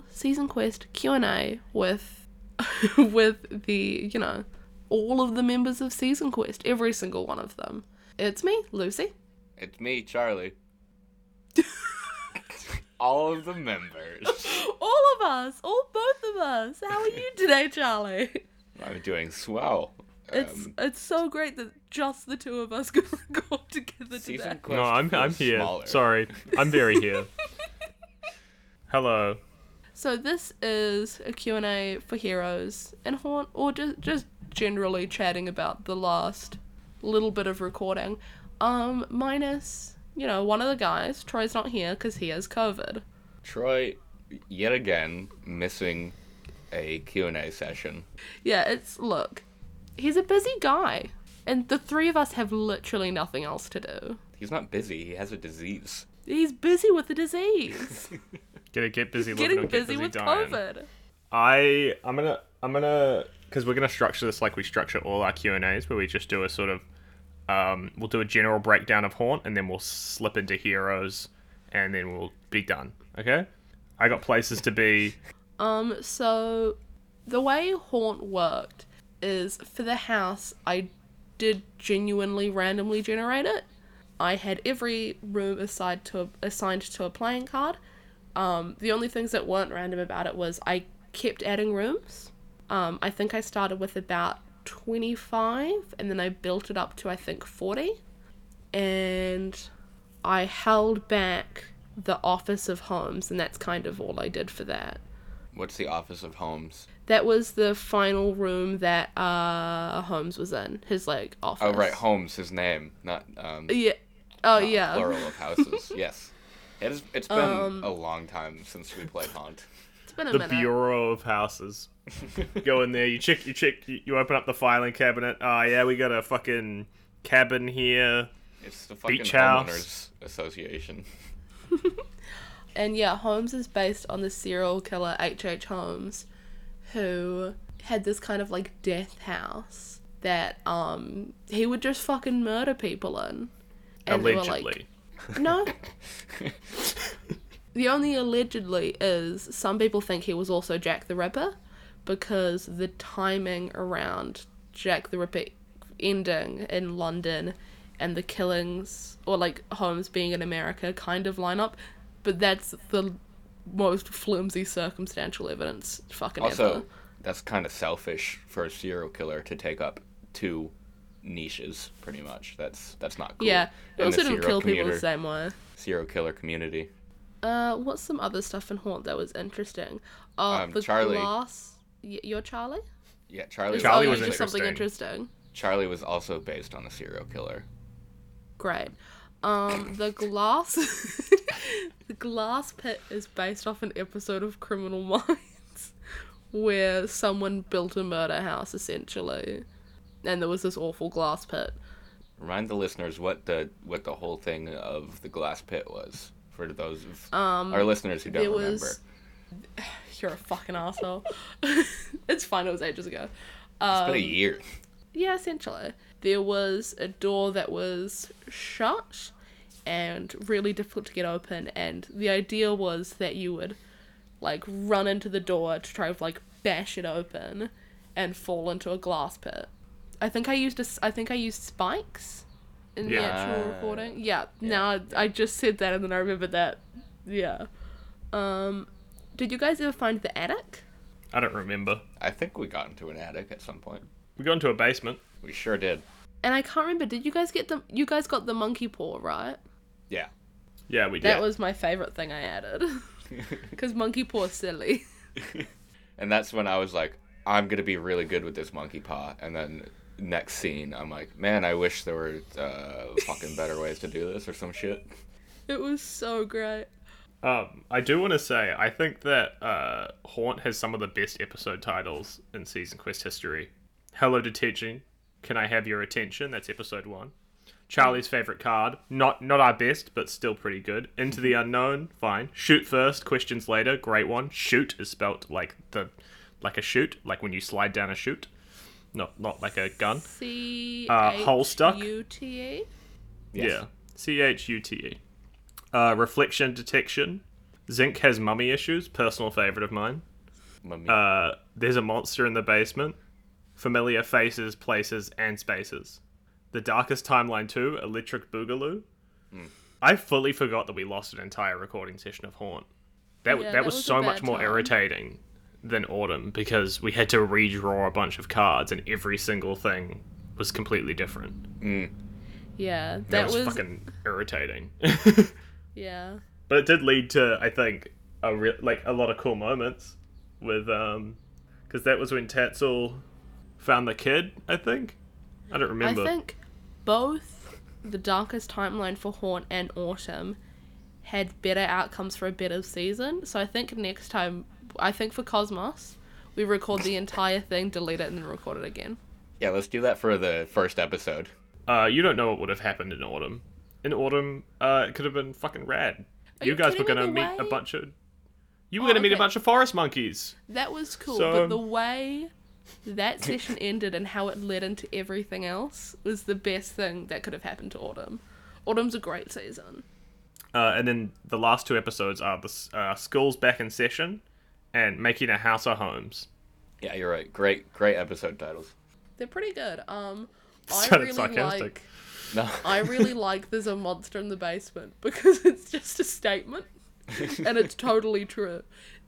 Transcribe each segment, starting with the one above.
little season quest Q and A with with the you know all of the members of season quest, every single one of them. It's me, Lucy. It's me, Charlie. All of the members. All of us, all both of us. How are you today, Charlie? I'm doing swell. It's Um, it's so great that just the two of us can record together season today. quest No, I'm I'm here. smaller. Sorry, I'm very here. Hello. So this is a Q&A for Heroes and Haunt, or just just generally chatting about the last little bit of recording. Um, minus, you know, one of the guys. Troy's not here because he has COVID. Troy, yet again, missing a Q&A session. Yeah, it's look, he's a busy guy, and the three of us have literally nothing else to do. He's not busy. He has a disease. He's busy with the disease, Get get busy living getting get busy with dying. COVID. I I'm gonna I'm gonna because we're gonna structure this like we structure all our Q and A's, where we just do a sort of um we'll do a general breakdown of Haunt, and then we'll slip into heroes, and then we'll be done. Okay. I got places to be. Um, so the way Haunt worked is for the house, I did genuinely randomly generate it. I had every room assigned to a, assigned to a playing card. Um, the only things that weren't random about it was I kept adding rooms. Um, I think I started with about 25 and then I built it up to I think 40. And I held back the Office of Homes, and that's kind of all I did for that. What's the Office of Homes? That was the final room that uh Holmes was in. His like office. Oh, right, Holmes, his name, not um, Yeah. Oh not yeah. plural of houses. yes. It is, it's been Um, a long time since we played Haunt. It's been a the minute. Bureau of Houses. Go in there, you check, you check, you, you open up the filing cabinet. Oh yeah, we got a fucking cabin here. It's the fucking Beach House. homeowners association. And yeah, Holmes is based on the serial killer H. H. Holmes, who had this kind of like death house that um he would just fucking murder people in. And they were, allegedly. like, no. the only allegedly is some people think he was also Jack the Ripper because the timing around Jack the Ripper ending in London and the killings or like Holmes being in America kind of line up, but that's the most flimsy circumstantial evidence fucking Also, ever. that's kind of selfish for a serial killer to take up two niches, pretty much. That's that's not cool. Yeah, it also didn't kill people the same way. serial killer community. Uh, what's some other stuff in Haunt that was interesting? Uh, Um, the Charlie. glass. Y- you're Charlie. Yeah, Charlie. Oh, was you did something interesting. interesting. Charlie was also based on a serial killer. Great. Um, the glass, the glass pit is based off an episode of Criminal Minds, where someone built a murder house essentially, and there was this awful glass pit. Remind the listeners what the what the whole thing of the glass pit was for those of Um, our listeners who don't remember. was. You're a fucking asshole. it's fine. It was ages ago. It's been a Um, year. Yeah, essentially. There was a door that was shut and really difficult to get open, and the idea was that you would like run into the door to try to like bash it open and fall into a glass pit. I think I used a s I think I used spikes in the actual recording. Yeah, yeah. now I, I just said that and then I remembered that. Yeah. Um, did you guys ever find the attic? I don't remember. I think we got into an attic at some point. We got into a basement. We sure did. And I can't remember. Did you guys get the? You guys got the monkey paw, right? Yeah. Yeah, we did. That was my favorite thing I added. Because monkey paw silly. And that's when I was like, I'm gonna be really good with this monkey paw. And then next scene, I'm like, man, I wish there were uh, fucking better ways to do this or some shit. It was so great. Um, I do want to say, I think that uh, Haunt has some of the best episode titles in Season Quest history. Hello Detention, Can I Have Your Attention? That's episode one. Charlie's favorite card, not not our best, but still pretty good. Into the unknown, fine. Shoot first, questions later, great one. Shoot is spelt like the like a shoot, like when you slide down a chute, not not like a gun. C Uh, hole stuck? U T E. Yes. Yeah. C H U T E. Uh, reflection detection. Zinc has mummy issues, personal favorite of mine. Mummy. Uh, there's a monster in the basement. Familiar faces, places, and spaces. The Darkest Timeline 2, Electric Boogaloo. I fully forgot that we lost an entire recording session of Haunt. That, Yeah, that, that was, was so much more time. irritating than Autumn because we had to redraw a bunch of cards and every single thing was completely different. Mm. Yeah, That, that, was, was, fucking irritating. yeah. but it did lead to, I think, a re- like a lot of cool moments with um, because that was when Tatzel found the kid. I think. I don't remember. I think both the darkest timeline for Haunt and Autumn had better outcomes for a better season. So I think next time, I think for Cosmos, we record the entire thing, delete it, and then record it again. Yeah, let's do that for the first episode. Uh, you don't know what would have happened in autumn. In autumn, uh, it could have been fucking rad. Are you you guys were gonna The meet a bunch of. You were Oh, gonna meet a bunch of forest monkeys. That was cool, So- but the way that session ended and how it led into everything else was the best thing that could have happened to Autumn. Autumn's a great season. Uh, and then the last two episodes are the uh, schools back in session, and making a house of homes. Yeah, you're right. Great, great episode titles. They're pretty good. Um, I Sounded really sarcastic. like. No. I really like there's a monster in the basement because it's just a statement and it's totally true.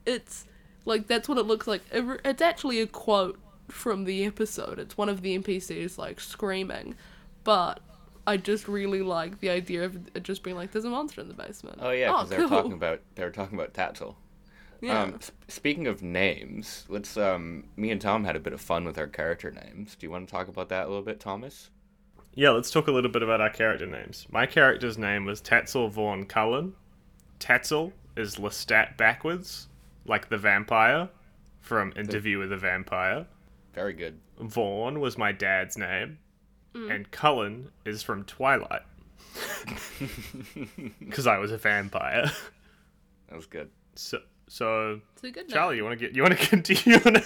It's like that's what it looks like. It It's actually a quote from the episode. It's one of the NPCs like screaming, but I just really like the idea of it just being like there's a monster in the basement. Oh yeah, because they were cool. talking about they were talking about Tatzel. Yeah. Um, s- speaking of names, let's um, me and Tom had a bit of fun with our character names. Do you want to talk about that a little bit, Thomas? Yeah, let's talk a little bit about our character names. My character's name was Tatzel Vaughn Cullen. Tatzel is Lestat backwards, like the vampire from Interview with a Vampire. Very good. Vaughn was my dad's name, Mm. and Cullen is from Twilight. Because I was a vampire. That was good. So, so it's a good Charlie, name. you want to get you want to continue your name?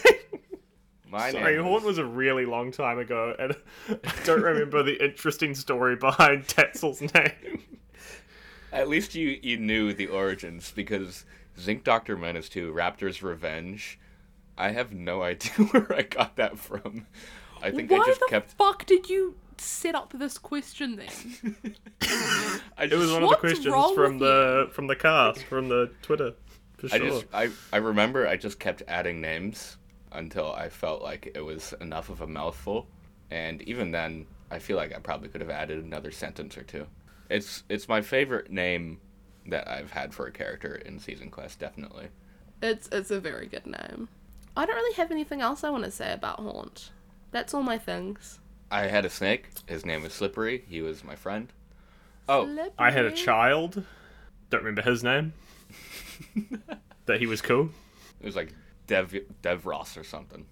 My Sorry, name Horn was a really long time ago, and I don't remember the interesting story behind Tatzel's name. At least you you knew the origins because Zinc Doctor Menace 2 Raptor's Revenge. I have no idea where I got that from. I think Why I just the kept. fuck did you set up this question then? I It was one of the What's questions wrong from with the from the cast from the Twitter. For I just I I remember I just kept adding names until I felt like it was enough of a mouthful, and even then I feel like I probably could have added another sentence or two. It's it's my favorite name that I've had for a character in Season Quest, definitely. It's it's a very good name. I don't really have anything else I want to say about Haunt. That's all my things. I had a snake. His name was Slippery. He was my friend. Oh, Slippery. I had a child. Don't remember his name. that he was cool. it was like Dev Dev Ross or something.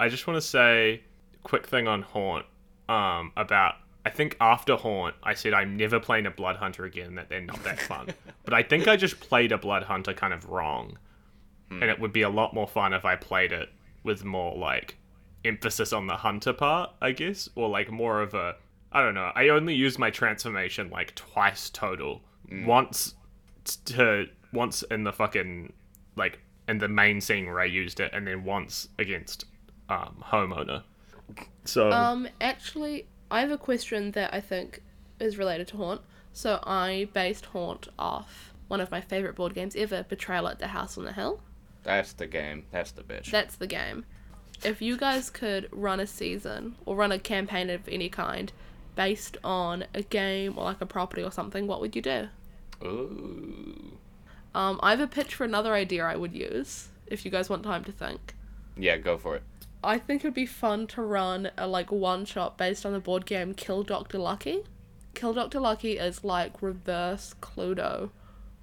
I just want to say, quick thing on Haunt. Um, about I think after Haunt, I said I'm never playing a Blood Hunter again. That they're not that fun. but I think I just played a Blood Hunter kind of wrong, and it would be a lot more fun if I played it with more like emphasis on the hunter part, I guess, or like more of a I don't know. I only used my transformation like twice total. Once t- to once in the fucking like in the main scene where I used it, and then once against um, homeowner. So Um, actually, I have a question that I think is related to Haunt. So I based Haunt off one of my favorite board games ever, Betrayal at the House on the Hill. That's the game. That's the bitch. That's the game. If you guys could run a season or run a campaign of any kind based on a game or like a property or something, what would you do? Ooh. Um, I have a pitch for another idea I would use if you guys want time to think. Yeah, go for it. I think it'd be fun to run a like one shot based on the board game Kill Dr. Lucky. Kill Dr. Lucky is like reverse Cluedo,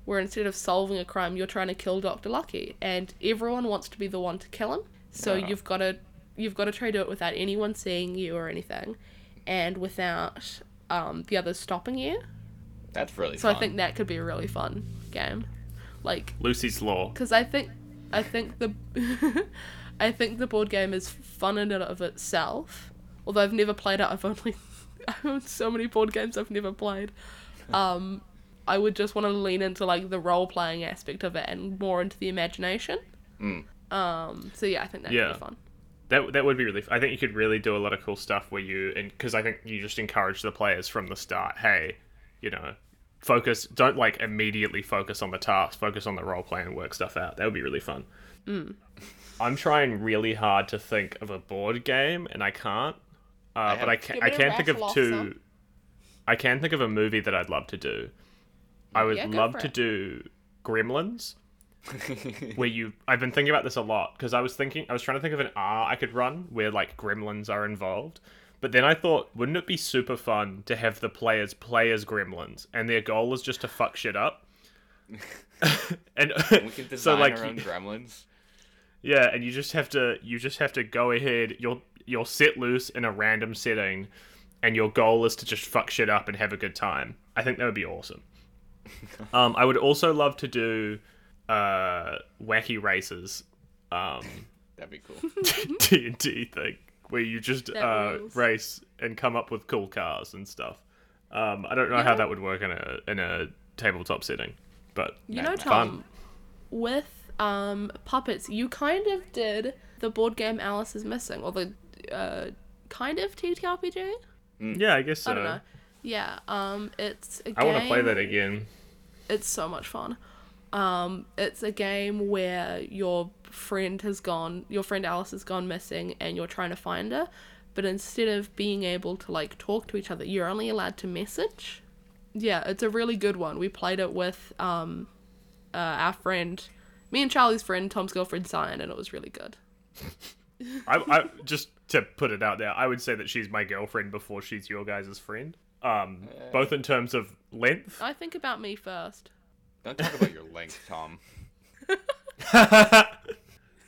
where instead of solving a crime, you're trying to kill Dr. Lucky, and everyone wants to be the one to kill him. So Yeah. you've got to you've got to try to do it without anyone seeing you or anything, and without um, the others stopping you. That's really So fun. I think that could be a really fun game, like Lucy's Law. because I think I think the I think the board game is fun in and of itself. Although I've never played it, I've only I own so many board games I've never played. Um, I would just want to lean into like the role playing aspect of it and more into the imagination. Mm. Um. So yeah, I think that'd Yeah. be fun. That that would be really. I think you could really do a lot of cool stuff where you and because I think you just encourage the players from the start. Hey, you know, focus. Don't like immediately focus on the task. Focus on the role play and work stuff out. That would be really fun. I'm trying really hard to think of a board game and I can't. Uh, but I can. Give I me a can think of rattle two. some. I can think of a movie that I'd love to do. I would Yeah, love to it. do Gremlins where you I've been thinking about this a lot because I was thinking I was trying to think of an R I could run where like gremlins are involved. But then I thought, wouldn't it be super fun to have the players play as gremlins and their goal is just to fuck shit up? and We can design so like our own gremlins. yeah, and you just have to you just have to go ahead. You'll you'll set loose in a random setting, and your goal is to just fuck shit up and have a good time. I think that would be awesome. um, I would also love to do uh, wacky races, um, That'd be cool. D and D thing where you just uh, race and come up with cool cars and stuff. Um, I don't know You how know- that would work in a in a tabletop setting, but You know, Max. Tom, Fun. with um puppets, you kind of did the board game Alice is Missing, or the uh kind of TTRPG. yeah, I guess so. I don't know. Yeah, um, it's a. I want to play that again. It's so much fun. Um, it's a game where your friend has gone, your friend Alice has gone missing, and you're trying to find her. But instead of being able to like talk to each other, you're only allowed to message. Yeah, it's a really good one. We played it with um, uh, our friend, me and Charlie's friend, Tom's girlfriend, Cyan, and it was really good. I, I just to put it out there, I would say that she's my girlfriend before she's your guys' friend. Um, both in terms of length. I think about me first. Don't talk about your length, Tom.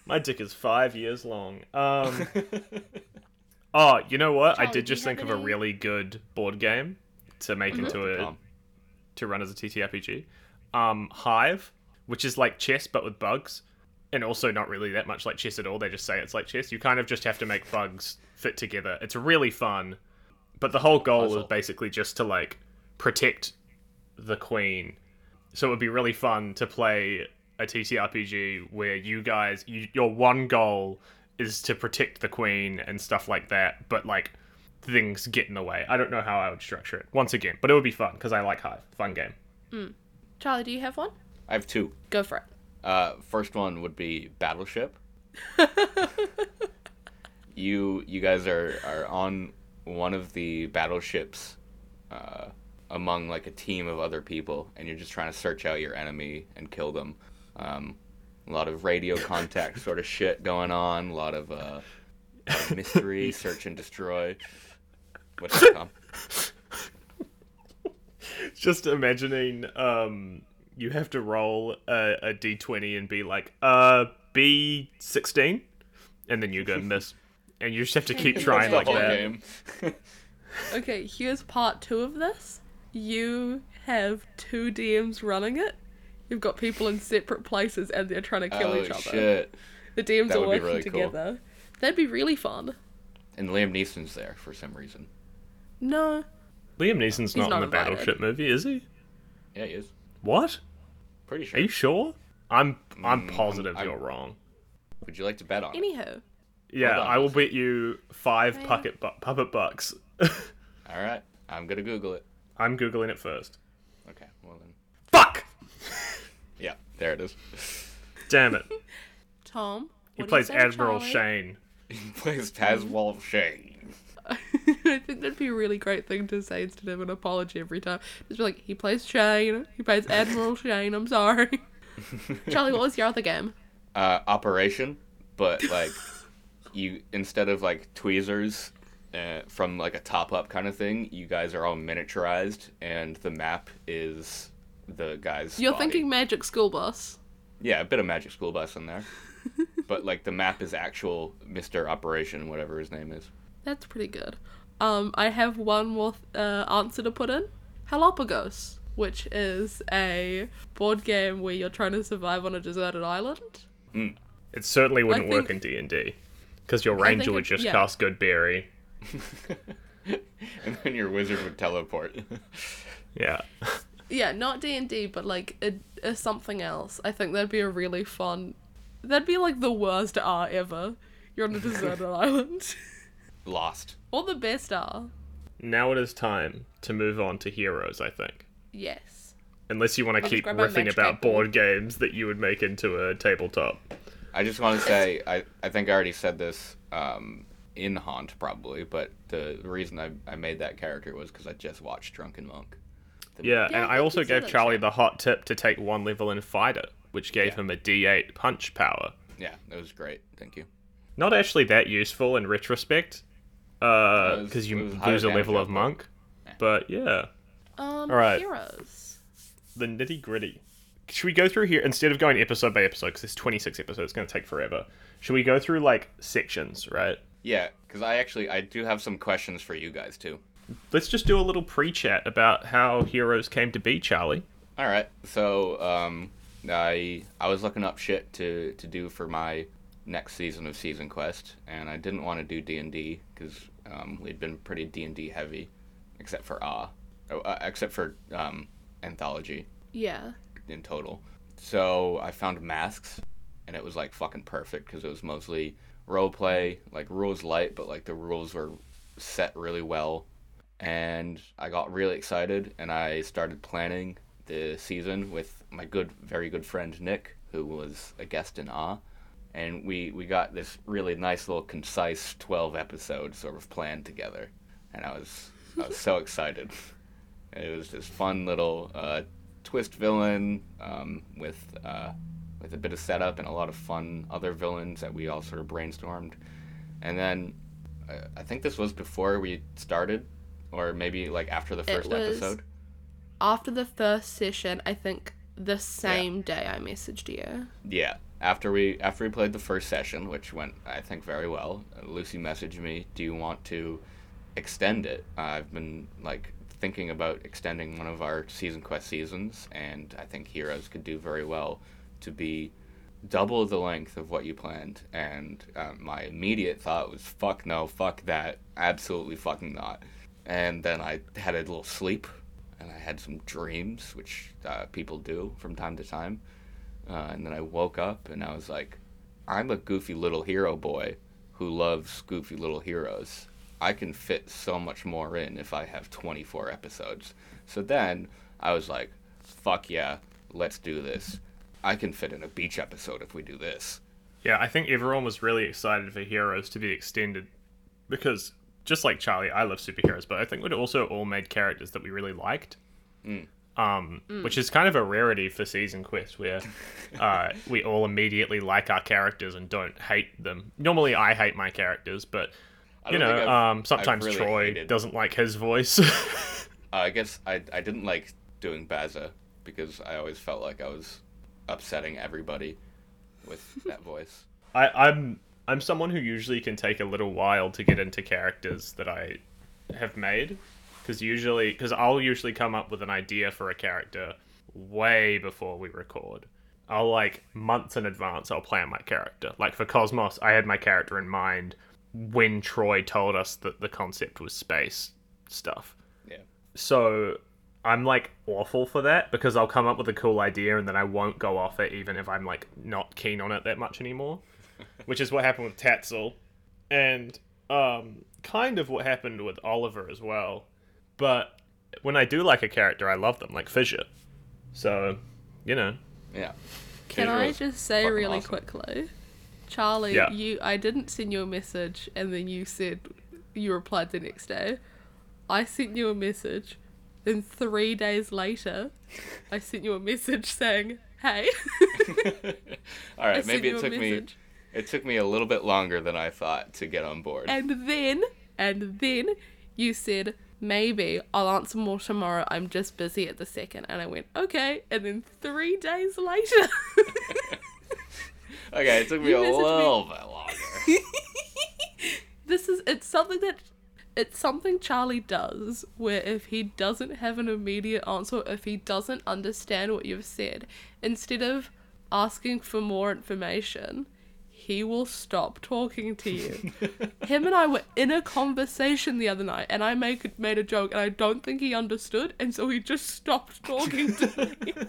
my dick is five years long. Um, oh, you know what? I did just think have of a really good board game to make into a Tom. to run as a TTRPG. Um, Hive, which is like chess but with bugs, and also not really that much like chess at all. They just say it's like chess. You kind of just have to make bugs fit together. It's really fun, but the whole goal is basically just to like protect the queen. So it would be really fun to play a TTRPG where you guys, you, your one goal is to protect the queen and stuff like that, but like things get in the way. I don't know how I would structure it once again, but it would be fun because I like Hive. Fun game. Charlie, do you have one? I have two. Go for it. Uh, first one would be Battleship. you you guys are are on one of the battleships uh, among like a team of other people, and you're just trying to search out your enemy and kill them. Um, a lot of radio contact sort of shit going on. A lot of uh, of mystery, search and destroy. What's up, Tom? Just imagining um, you have to roll a, a d20 and be like, uh, B16, and then you go miss. And you just have to keep trying like that. game. Okay, here's part two of this. You have two DMs running it. You've got people in separate places and they're trying to kill oh each other. shit! The DMs That are would be working really cool. That'd be really fun. And Liam Neeson's there for some reason. No. Liam Neeson's not, not in the invited. Battleship movie, is he? Yeah, he is. What? Pretty sure. Are sure. you sure? I'm I'm Mm, positive I'm- you're wrong. Would you like to bet on it? Yeah, on, I will let's- bet you five Hey. puppet bu- puppet bucks. All right, I'm gonna Google it. I'm googling it first. Okay, well then. Fuck! Yeah, there it is. Damn it. Tom. He what plays Admiral Charlie? Shane. He plays Tazwolf Shane. I think that'd be a really great thing to say instead of an apology every time. Just be like, he plays Shane. He plays Admiral Shane. I'm sorry. Charlie, what was your other game? Uh, Operation, but like, you instead of like tweezers uh, from like a top-up kind of thing, you guys are all miniaturized, and the map is the guy's. You're body. thinking Magic School Bus. Yeah, a bit of Magic School Bus in there, but like the map is actual Mister Operation, whatever his name is. That's pretty good. Um, I have one more uh, answer to put in. Galapagos, which is a board game where you're trying to survive on a deserted island. It certainly wouldn't work in D and D, because your ranger think would just yeah. cast Goodberry. and then your wizard would teleport. Yeah. yeah, not D and D, but like a, a something else. I think that'd be a really fun. That'd be like the worst R ever. You're on a deserted island, Lost. or the best R. Now it is time to move on to heroes, I think. Yes. Unless you want to keep riffing about paper. board games that you would make into a tabletop. I just want to say, I, I think I already said this um, in Haunt, probably, but the reason I, I made that character was because I just watched Drunken Monk. Yeah, Yeah, and I I also gave Charlie Chad. the hot tip to take one level in Fighter, which gave Yeah. him a D8 punch power. Yeah, that was great. Thank you. Not actually that useful in retrospect, because it was- you it was higher lose a level of output. monk. But yeah, Um. Alright. Heroes. the nitty gritty. Should we go through here instead of going episode by episode? Because there's 26 episodes, it's going to take forever. Should we go through like sections, right? Yeah, because I actually I do have some questions for you guys too. Let's just do a little pre-chat about how heroes came to be, Charlie. All right, so um, I I was looking up shit to to do for my next season of Season Quest, and I didn't want to do D and D because um, we'd been pretty D and D heavy, except for Ah, uh, except for um, anthology Yeah. in total. So I found masks, and it was like fucking perfect because it was mostly role play, like rules light, but like the rules were set really well. And I got really excited, and I started planning the season with my good, very good friend Nick, who was a guest in Ah. And we, we got this really nice little concise 12 episode sort of plan together. And I was, I was so excited. It was this fun little uh, twist villain um, with uh, with a bit of setup and a lot of fun other villains that we all sort of brainstormed. And then uh, I think this was before we started, or maybe like after the first was- episode. After the first session, I think the same day I messaged you. Yeah, after we after we played the first session, which went I think very well. uh, Lucy messaged me, "Do you want to extend it?" I've been like thinking about extending one of our season quest seasons, and I think Heroes could do very well to be double the length of what you planned. And um, my immediate thought was, "Fuck no, fuck that, absolutely fucking not." And then I had a little sleep, and I had some dreams, which uh, people do from time to time. Uh, and then I woke up and I was like, I'm a goofy little hero boy who loves goofy little heroes. I can fit so much more in if I have 24 episodes. So then I was like, fuck yeah, let's do this. I can fit in a beach episode if we do this. Yeah, I think everyone was really excited for Heroes to be extended because, just like Charlie, I love superheroes, but I think we'd also all made characters that we really liked. Um, Which is kind of a rarity for Season Quest, where uh, we all immediately like our characters and don't hate them. Normally, I hate my characters, but you know, um, sometimes really Troy hated- doesn't like his voice. Uh, I guess I, I didn't like doing Baza because I always felt like I was upsetting everybody with that voice. I, I'm I'm someone who usually can take a little while to get into characters that I have made because usually because I'll usually come up with an idea for a character way before we record. I'll like months in advance. I'll plan my character. Like for Cosmos, I had my character in mind when Troy told us that the concept was space stuff. Yeah. So I'm like awful for that because I'll come up with a cool idea and then I won't go off it even if I'm like not keen on it that much anymore. Which is what happened with Tatzel. And um kind of what happened with Oliver as well. But when I do like a character I love them, like Fissure. So, you know. Yeah. Can I just say really awesome. quickly, Charlie? Yeah. You, I didn't send you a message, and then you said you replied the next day. I sent you a message, and three days later, I sent you a message saying, "Hey." All right, maybe it took me it took me a little bit longer than I thought to get on board. And then, and then you said, maybe I'll answer more tomorrow. I'm just busy at the second. And I went, okay. And then three days later, okay, it took me You a messaged me. little bit longer. this is, it's something that, it's something Charlie does where if he doesn't have an immediate answer, if he doesn't understand what you've said, instead of asking for more information, he will stop talking to you. Him and I were in a conversation the other night, and I make, made a joke, and I don't think he understood, and so he just stopped talking to me.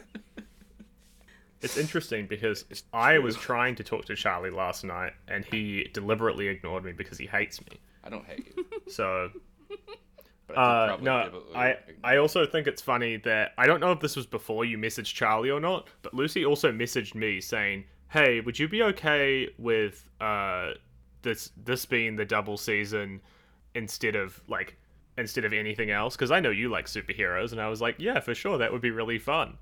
It's interesting because I was trying to talk to Charlie last night, and he deliberately ignored me because he hates me. I don't hate you. So But I did Uh, probably no, give it a- I I also think it's funny that I don't know if this was before you messaged Charlie or not, but Lucy also messaged me saying, "Hey, would you be okay with uh this this being the double season instead of like instead of anything else? Because I know you like superheroes." And I was like, "Yeah, for sure, that would be really fun."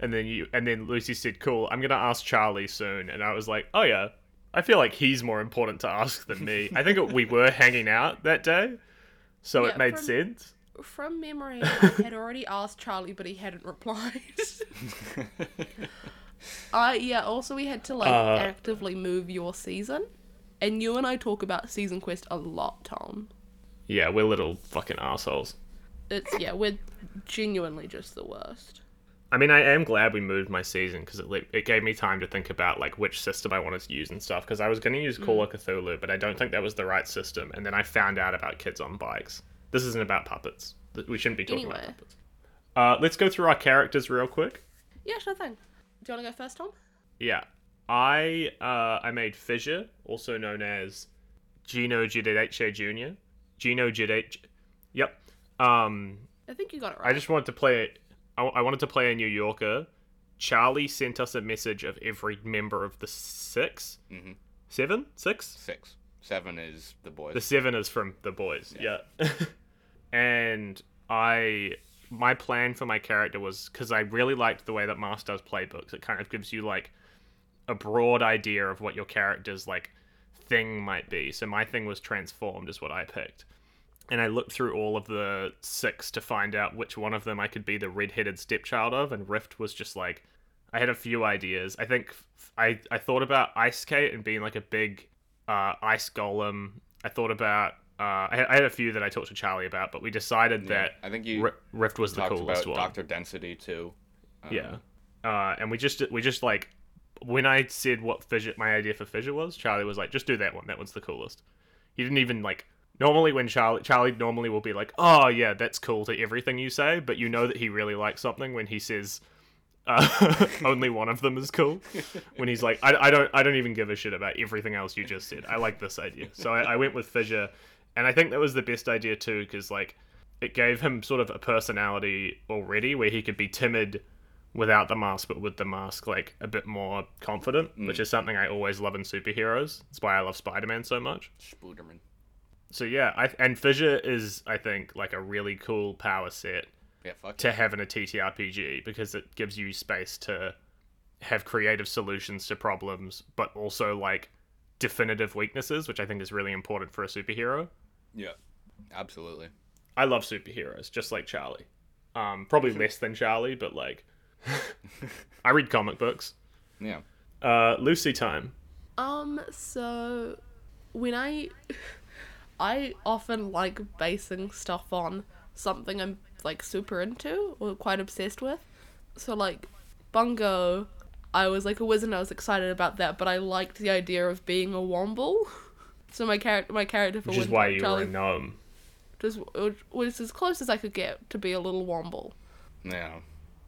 And then you and then Lucy said, "Cool, I'm gonna ask Charlie soon." And I was like, "Oh yeah." I feel like he's more important to ask than me. I think it, we were hanging out that day, so Yeah, it made from- sense. From memory, I had already asked Charlie, but he hadn't replied. I yeah. Also, we had to like Uh, actively move your season, and you and I talk about season quest a lot, Tom. Yeah, we're little fucking assholes. It's yeah, we're genuinely just the worst. I mean, I am glad we moved my season because it it gave me time to think about like which system I wanted to use and stuff. Because I was going to use Call of Cthulhu, but I don't think that was the right system. And then I found out about kids on bikes. This isn't about puppets. We shouldn't be talking about puppets. Uh, let's go through our characters real quick. Yeah, sure thing. Do you want to go first, Tom? Yeah, I uh, I made Fissure, also known as Gino Giudice Jr. Gino Giudice. Yep. Um, I think you got it right. I just wanted to play. I, I wanted to play a New Yorker. Charlie sent us a message of every member of the 6 Mhm. seven, six. Six. Seven is the boys. The seven is from the boys. Yeah. and I, my plan for my character was because I really liked the way that Masks does playbooks. It kind of gives you like a broad idea of what your character's like thing might be. So my thing was transformed, is what I picked. And I looked through all of the six to find out which one of them I could be the red-headed stepchild of, and Rift was just like I had a few ideas. I think I I thought about Ice Skate and being like a big uh, ice golem. I thought about uh, I, had, I had a few that I talked to Charlie about, but we decided Yeah, that I think you Ri- Rift was the talked coolest about one. Doctor Density too. Um, Yeah. Uh, and we just we just like when I said what fissure my idea for fissure was, Charlie was like, just do that one. That one's the coolest. He didn't even like normally when Charlie Charlie normally will be like, oh yeah, that's cool to everything you say, but you know that he really likes something when he says uh, only one of them is cool. When he's like, I, I don't I don't even give a shit about everything else you just said. I like this idea, so I, I went with fissure, and I think that was the best idea too, because like it gave him sort of a personality already where he could be timid without the mask, but with the mask, like a bit more confident, which is something I always love in superheroes. That's why I love Spider Man so much. Spooderman. So yeah, I and Fissure is I think like a really cool power set Yeah, fuck. to have in a TTRPG because it gives you space to have creative solutions to problems, but also like definitive weaknesses, which I think is really important for a superhero. Yeah, absolutely. I love superheroes, just like Charlie. Um, probably less than Charlie, but like, I read comic books. Yeah. Uh, Lucy time. Um, so when I I often like basing stuff on something I'm like super into or quite obsessed with. So like Bungo, I was like a wizard and I was excited about that, but I liked the idea of being a womble. So my character my character for Which is why you Charlie were a gnome. just was as close as I could get to be a little womble. Yeah.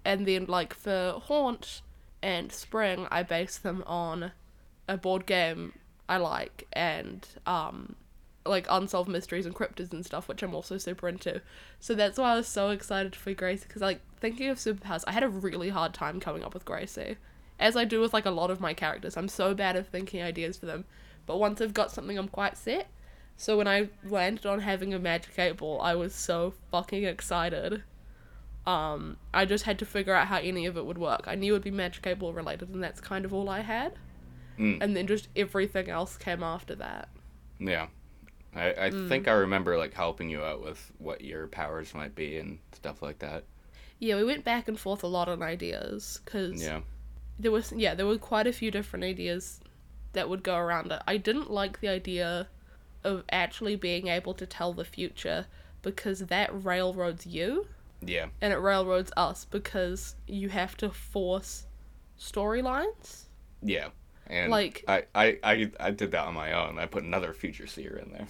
And then like for Haunt and Spring, I base them on a board game I like and um like unsolved mysteries and cryptids and stuff, which I'm also super into. So that's why I was so excited for Gracie because like thinking of superpowers, I had a really hard time coming up with Gracie, as I do with like a lot of my characters. I'm so bad at thinking ideas for them, but once I've got something, I'm quite set. So when I landed on having a magic eight ball, I was so fucking excited. Um, I just had to figure out how any of it would work. I knew it would be magic eight ball related, and that's kind of all I had. Mm. And then just everything else came after that. Yeah. I, I Mm. think I remember like helping you out with what your powers might be and stuff like that. Yeah, we went back and forth a lot on ideas because Yeah. there was yeah there were quite a few different ideas that would go around it. I didn't like the idea of actually being able to tell the future because that railroads you Yeah. and it railroads us because you have to force storylines. Yeah. And Like- I, I, I, I did that on my own. I put another future seer in there.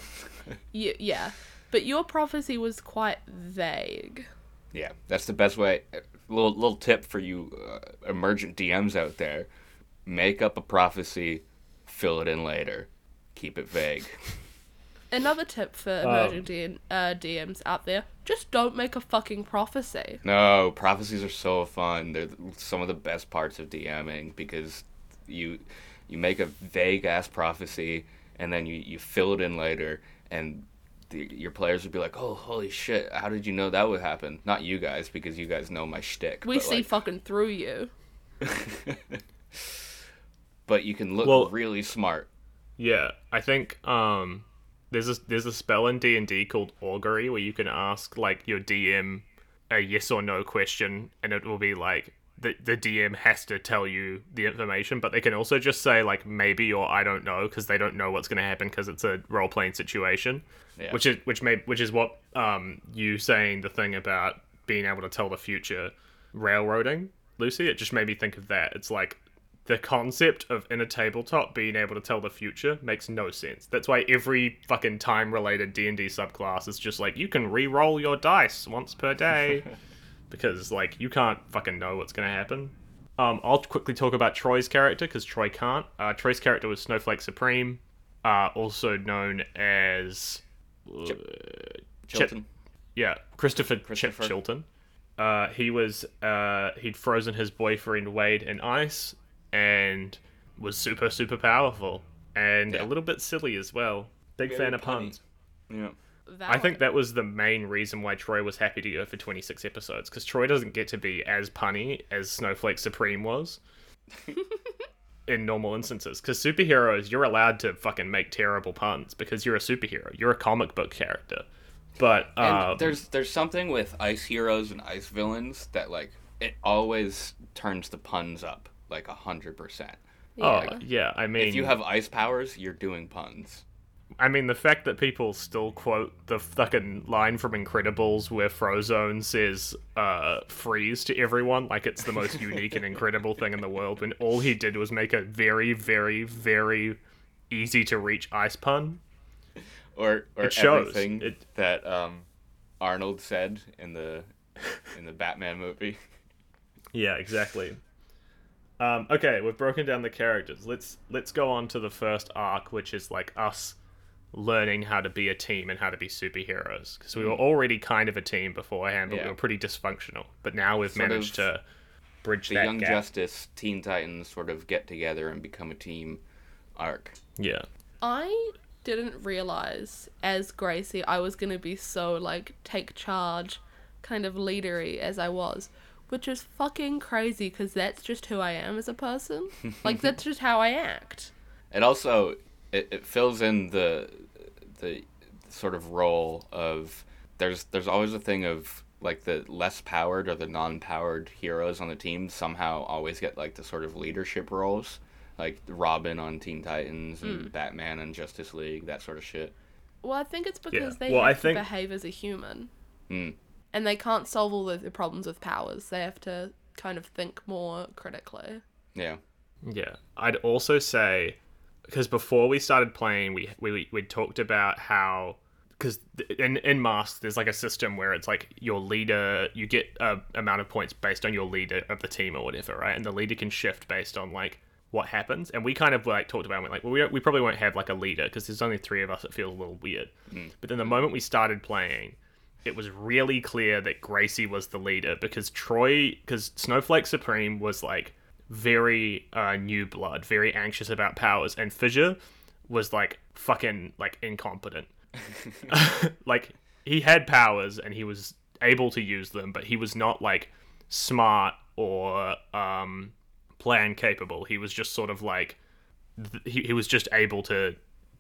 Y- yeah. But your prophecy was quite vague. yeah, that's the best way. Little little tip for you uh, emergent DMs out there: make up a prophecy, fill it in later, keep it vague. Another tip for emerging D- uh, DMs out there: just don't make a fucking prophecy. No, prophecies are so fun. They're some of the best parts of DMing because you you make a vague ass prophecy and then you, you fill it in later and the, your players would be like, "Oh, holy shit! How did you know that would happen?" Not you guys because you guys know my shtick. We see like- fucking through you. but you can look Well- really smart. Yeah, I think um, there's a there's a spell in D and D called augury where you can ask like your DM a yes or no question, and it will be like the the DM has to tell you the information, but they can also just say like maybe or I don't know because they don't know what's going to happen because it's a role playing situation, Yeah. which is which may which is what um you saying the thing about being able to tell the future railroading, Lucy. It just made me think of that. It's like the concept of in a tabletop being able to tell the future makes no sense. That's why every fucking time related D and D subclass is just like you can re-roll your dice once per day because like you can't fucking know what's gonna happen. Um, I'll quickly talk about Troy's character because Troy can't. Uh, Troy's character was Snowflake Supreme, uh, also known as uh, Chilton. yeah, Christopher, Christopher. Chip Chilton. Uh, he was uh, he'd frozen his boyfriend Wade in ice and was super super powerful and Yeah. a little bit silly as well. Big Very fan of puns. Yeah. I think that was the main reason why Troy was happy to go for 26 episodes because Troy doesn't get to be as punny as Snowflake Supreme was in normal instances. Because superheroes, you're allowed to fucking make terrible puns because you're a superhero. You're a comic book character. But And uh, there's there's something with ice heroes and ice villains that like it always turns the puns up like a hundred percent. oh yeah, I mean, If you have ice powers, you're doing puns. I mean, the fact that people still quote the fucking line from Incredibles where Frozone says uh, freeze to everyone like it's the most unique and incredible thing in the world when all he did was make a very, very, very easy to reach ice pun. Or or It shows. everything It- that um, Arnold said in the in the Batman movie. Yeah, exactly. Um, okay, we've broken down the characters. Let's let's go on to the first arc, which is like us learning how to be a team and how to be superheroes. Because we were already kind of a team beforehand, but Mm. Yeah. we were pretty dysfunctional. But now we've Sort managed to bridge that. The that Young gap. Justice Teen Titans sort of get together and become a team arc. Yeah. I didn't realize as Gracie I was gonna be so like take charge, kind of leadery as I was, which is fucking crazy because that's just who I am as a person. like that's just how I act. It also it, it fills in the the sort of role of there's there's always a thing of like the less powered or the non-powered heroes on the team somehow always get like the sort of leadership roles like Robin on Teen Titans and Batman and Justice League that sort of shit. Well, I think it's because they Well, have I to think- behave as a human, Mm. and they can't solve all the problems with powers. They have to kind of think more critically. Yeah. Yeah. I'd also say because before we started playing, we we we talked about how because in in Mask there's like a system where it's like your leader you get a amount of points based on your leader of the team or whatever, right? And the leader can shift based on like what happens. And we kind of like talked about and went like, well, we, we probably won't have like a leader because there's only three of us. It feels a little weird. Mm. But then the moment we started playing, it was really clear that Gracie was the leader because Troy, because Snowflake Supreme was like very uh, new blood, very anxious about powers, and Fissure was like fucking like incompetent. like he had powers and he was able to use them, but he was not like smart or um, plan capable. He was just sort of like th- he, he was just able to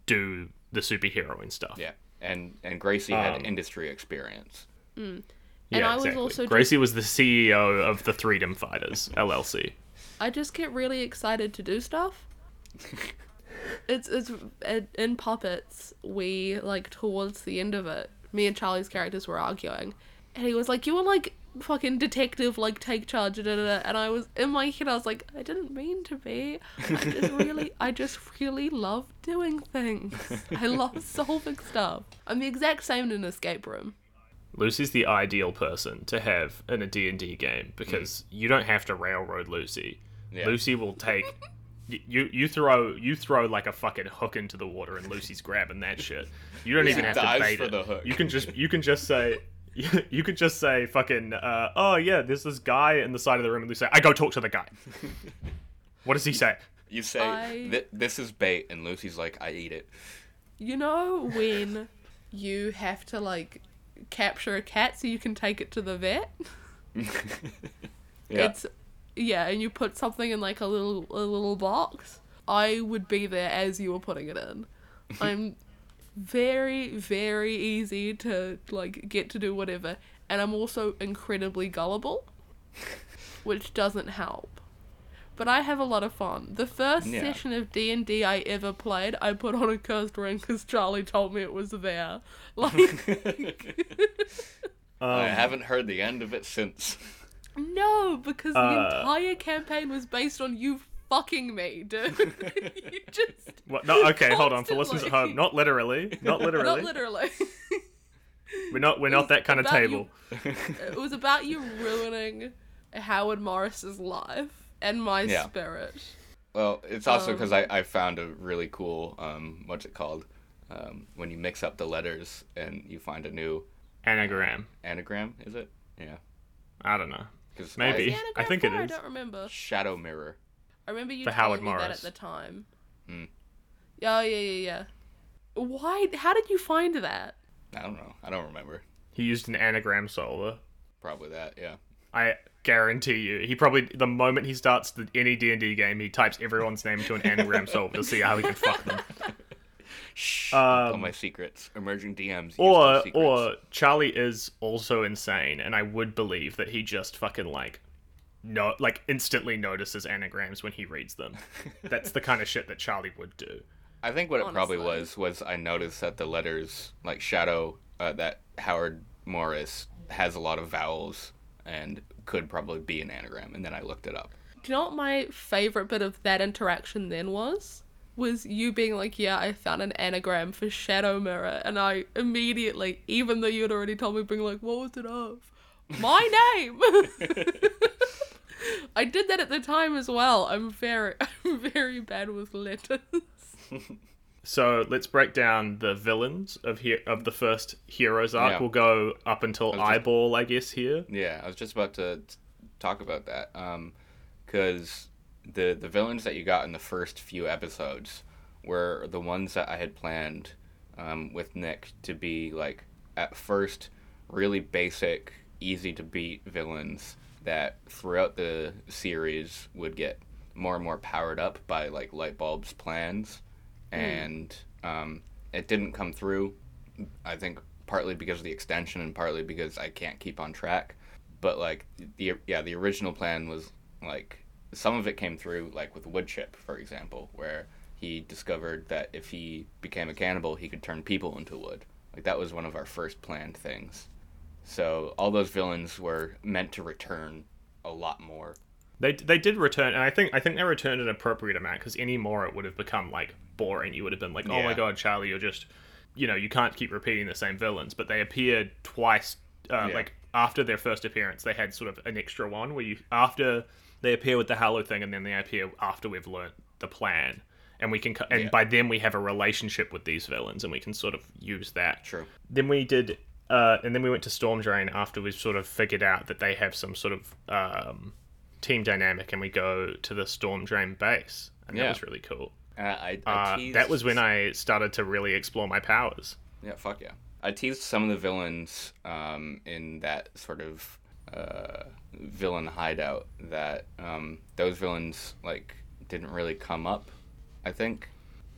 do the superhero and stuff. Yeah. And and Gracie Um, had industry experience. And Yeah, I was exactly. also just- Gracie was the CEO of the Freedom Fighters LLC. I just get really excited to do stuff. it's it's in- in puppets. We like towards the end of it, me and Charlie's characters were arguing, and he was like, "You were like fucking detective like take charge da, da, da. and I was in my head I was like I didn't mean to be I just really I just really love doing things I love solving stuff I'm the exact same in an escape room Lucy's the ideal person to have in a D&D game because you don't have to railroad Lucy. Yeah. Lucy will take you you throw you throw like a fucking hook into the water and Lucy's grabbing that shit. You don't even have to Dives bait for it. the hook. You can just you can just say you, you could just say fucking uh, oh yeah there's this guy in the side of the room and Lucy say I go talk to the guy. what does he say? You say I- "Th- this is bait, and Lucy's like, I eat it. you know when you have to like capture a cat so you can take it to the vet Yeah. it's yeah and you put something in like a little a little box i would be there as you were putting it in i'm very very easy to like get to do whatever and i'm also incredibly gullible which doesn't help but i have a lot of fun the first Yeah. session of d&d i ever played i put on a cursed ring because charlie told me it was there like I um, haven't heard the end of it since. No, because the Uh, entire campaign was based on you fucking me, dude. you just What? No, okay, hold on. For listeners at Constantly. home, not literally, not literally. not literally. We're not we're not that kind of about you- table. it was about you ruining Howard Morris's life and my Yeah. spirit. Well, it's also Um, because I, I found a really cool, um, what's it called? Um, when you mix up the letters and you find a new Anagram. anagram, is it? Yeah. I don't know. Cause Maybe. The I think it is. I don't remember. Shadow mirror. I remember you For telling Howard me that at the time. Hmm. Oh yeah, yeah, yeah. Why? How did you find that? I don't know. I don't remember. He used an anagram solver. Probably that, yeah. I guarantee you, he probably the moment he starts the, any D and D game, he types everyone's name into an anagram solver to see how he can fuck them. Shh. Um, all my secrets. Emerging DMs. Or or Charlie is also insane, and I would believe that he just fucking like no like instantly notices anagrams when he reads them. That's the kind of shit that Charlie would do. I think what it probably was was I noticed that the letters like Shadow uh, that Howard Morris has a lot of vowels and could probably be an anagram, and then I looked it up. Do you know what my favorite bit of that interaction then was? Was you being like, yeah, I found an anagram for Shadow Mirror, and I immediately, even though you had already told me, being like, what was it of? My name! I did that at the time as well. I'm very, I'm very bad with letters. So let's break down the villains of here of the first heroes arc. Yeah. We'll go up until was just- Eyeball, I guess. Here, Yeah, I was just about to t- talk about that Um, because the the villains that you got in the first few episodes were the ones that I had planned um, with Nick to be like at first really basic, easy to beat villains that throughout the series would get more and more powered up by like Lightbulb's plans, and um, it didn't come through. I think partly because of the extension and partly because I can't keep on track. But like the yeah, the original plan was like some of it came through like with Woodchip, for example, where he discovered that if he became a cannibal, he could turn people into wood. Like that was one of our first planned things. So all those villains were meant to return a lot more. they they did return, and I think I think they returned an appropriate amount because any more it would have become like boring. You would have been like, oh my god, Charlie, you're just, you know, you can't keep repeating the same villains. But they appeared twice, uh, Yeah. like after their first appearance, they had sort of an extra one where you after they appear with the Halo thing, and then they appear after we've learnt the plan. And we can, co- and Yeah. by then we have a relationship with these villains, and we can sort of use that. True. Then we did, uh, and then we went to Storm Drain after we've sort of figured out that they have some sort of um, team dynamic, and we go to the Storm Drain base, and that was really cool. Uh, I, I Uh, teased, that was when I started to really explore my powers. Yeah, fuck yeah. I teased some of the villains um, in that sort of uh, villain hideout that um, those villains like didn't really come up. I think.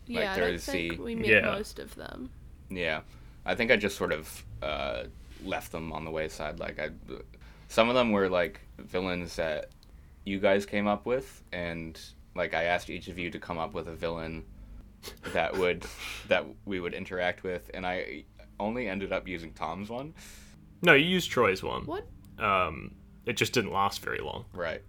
Like, yeah, I don't there's think the- we met Yeah. most of them. Yeah, I think I just sort of uh, left them on the wayside. Like I, some of them were like villains that you guys came up with, and like I asked each of you to come up with a villain that would that we would interact with, and I only ended up using Tom's one. No, you used Troy's one. What? Um, it just didn't last very long Right.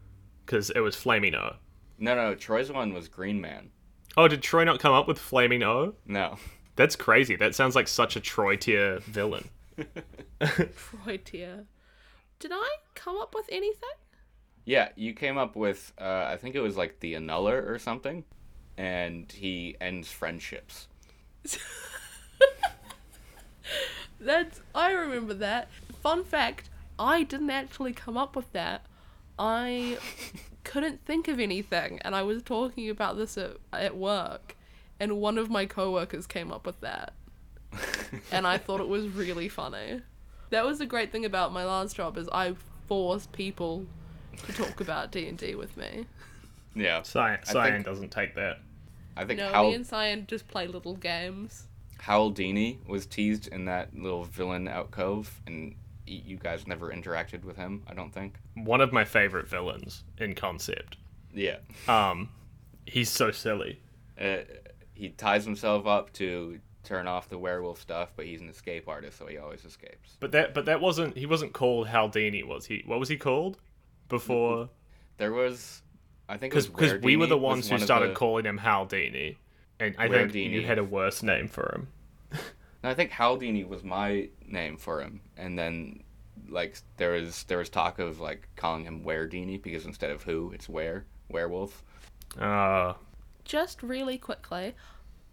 because it was Flaming O. No, no. Troy's one was Green Man. Oh, did Troy not come up with Flaming O? No. That's crazy. That sounds like such a Troy tier villain. Troy tier. Did I come up with anything? Yeah, you came up with. Uh, I think it was like the annuller or something, and he ends friendships. That's I remember that. Fun fact, I didn't actually come up with that. I couldn't think of anything and I was talking about this at, at work and one of my coworkers came up with that. and I thought it was really funny. That was the great thing about my last job is I forced people to talk about D&D with me. Yeah. Cyan, I Cyan think- doesn't take that. I think No, Hal, me and Cyan just play little games. Haldini was teased in that little villain alcove, and y- you guys never interacted with him. I don't think. One of my favorite villains in concept. Yeah. Um, he's so silly. Uh, he ties himself up to turn off the werewolf stuff, but he's an escape artist, so he always escapes. But that but that wasn't he wasn't called Haldini, was he? What was he called before? There was, I think, it Because we were the ones who one started the- calling him Haldini, and I think you had a worse name for him. No, I think Haldini was my name for him, and then like there was there was talk of like calling him Werdini because instead of who, it's where werewolf. Uh, Just really quickly,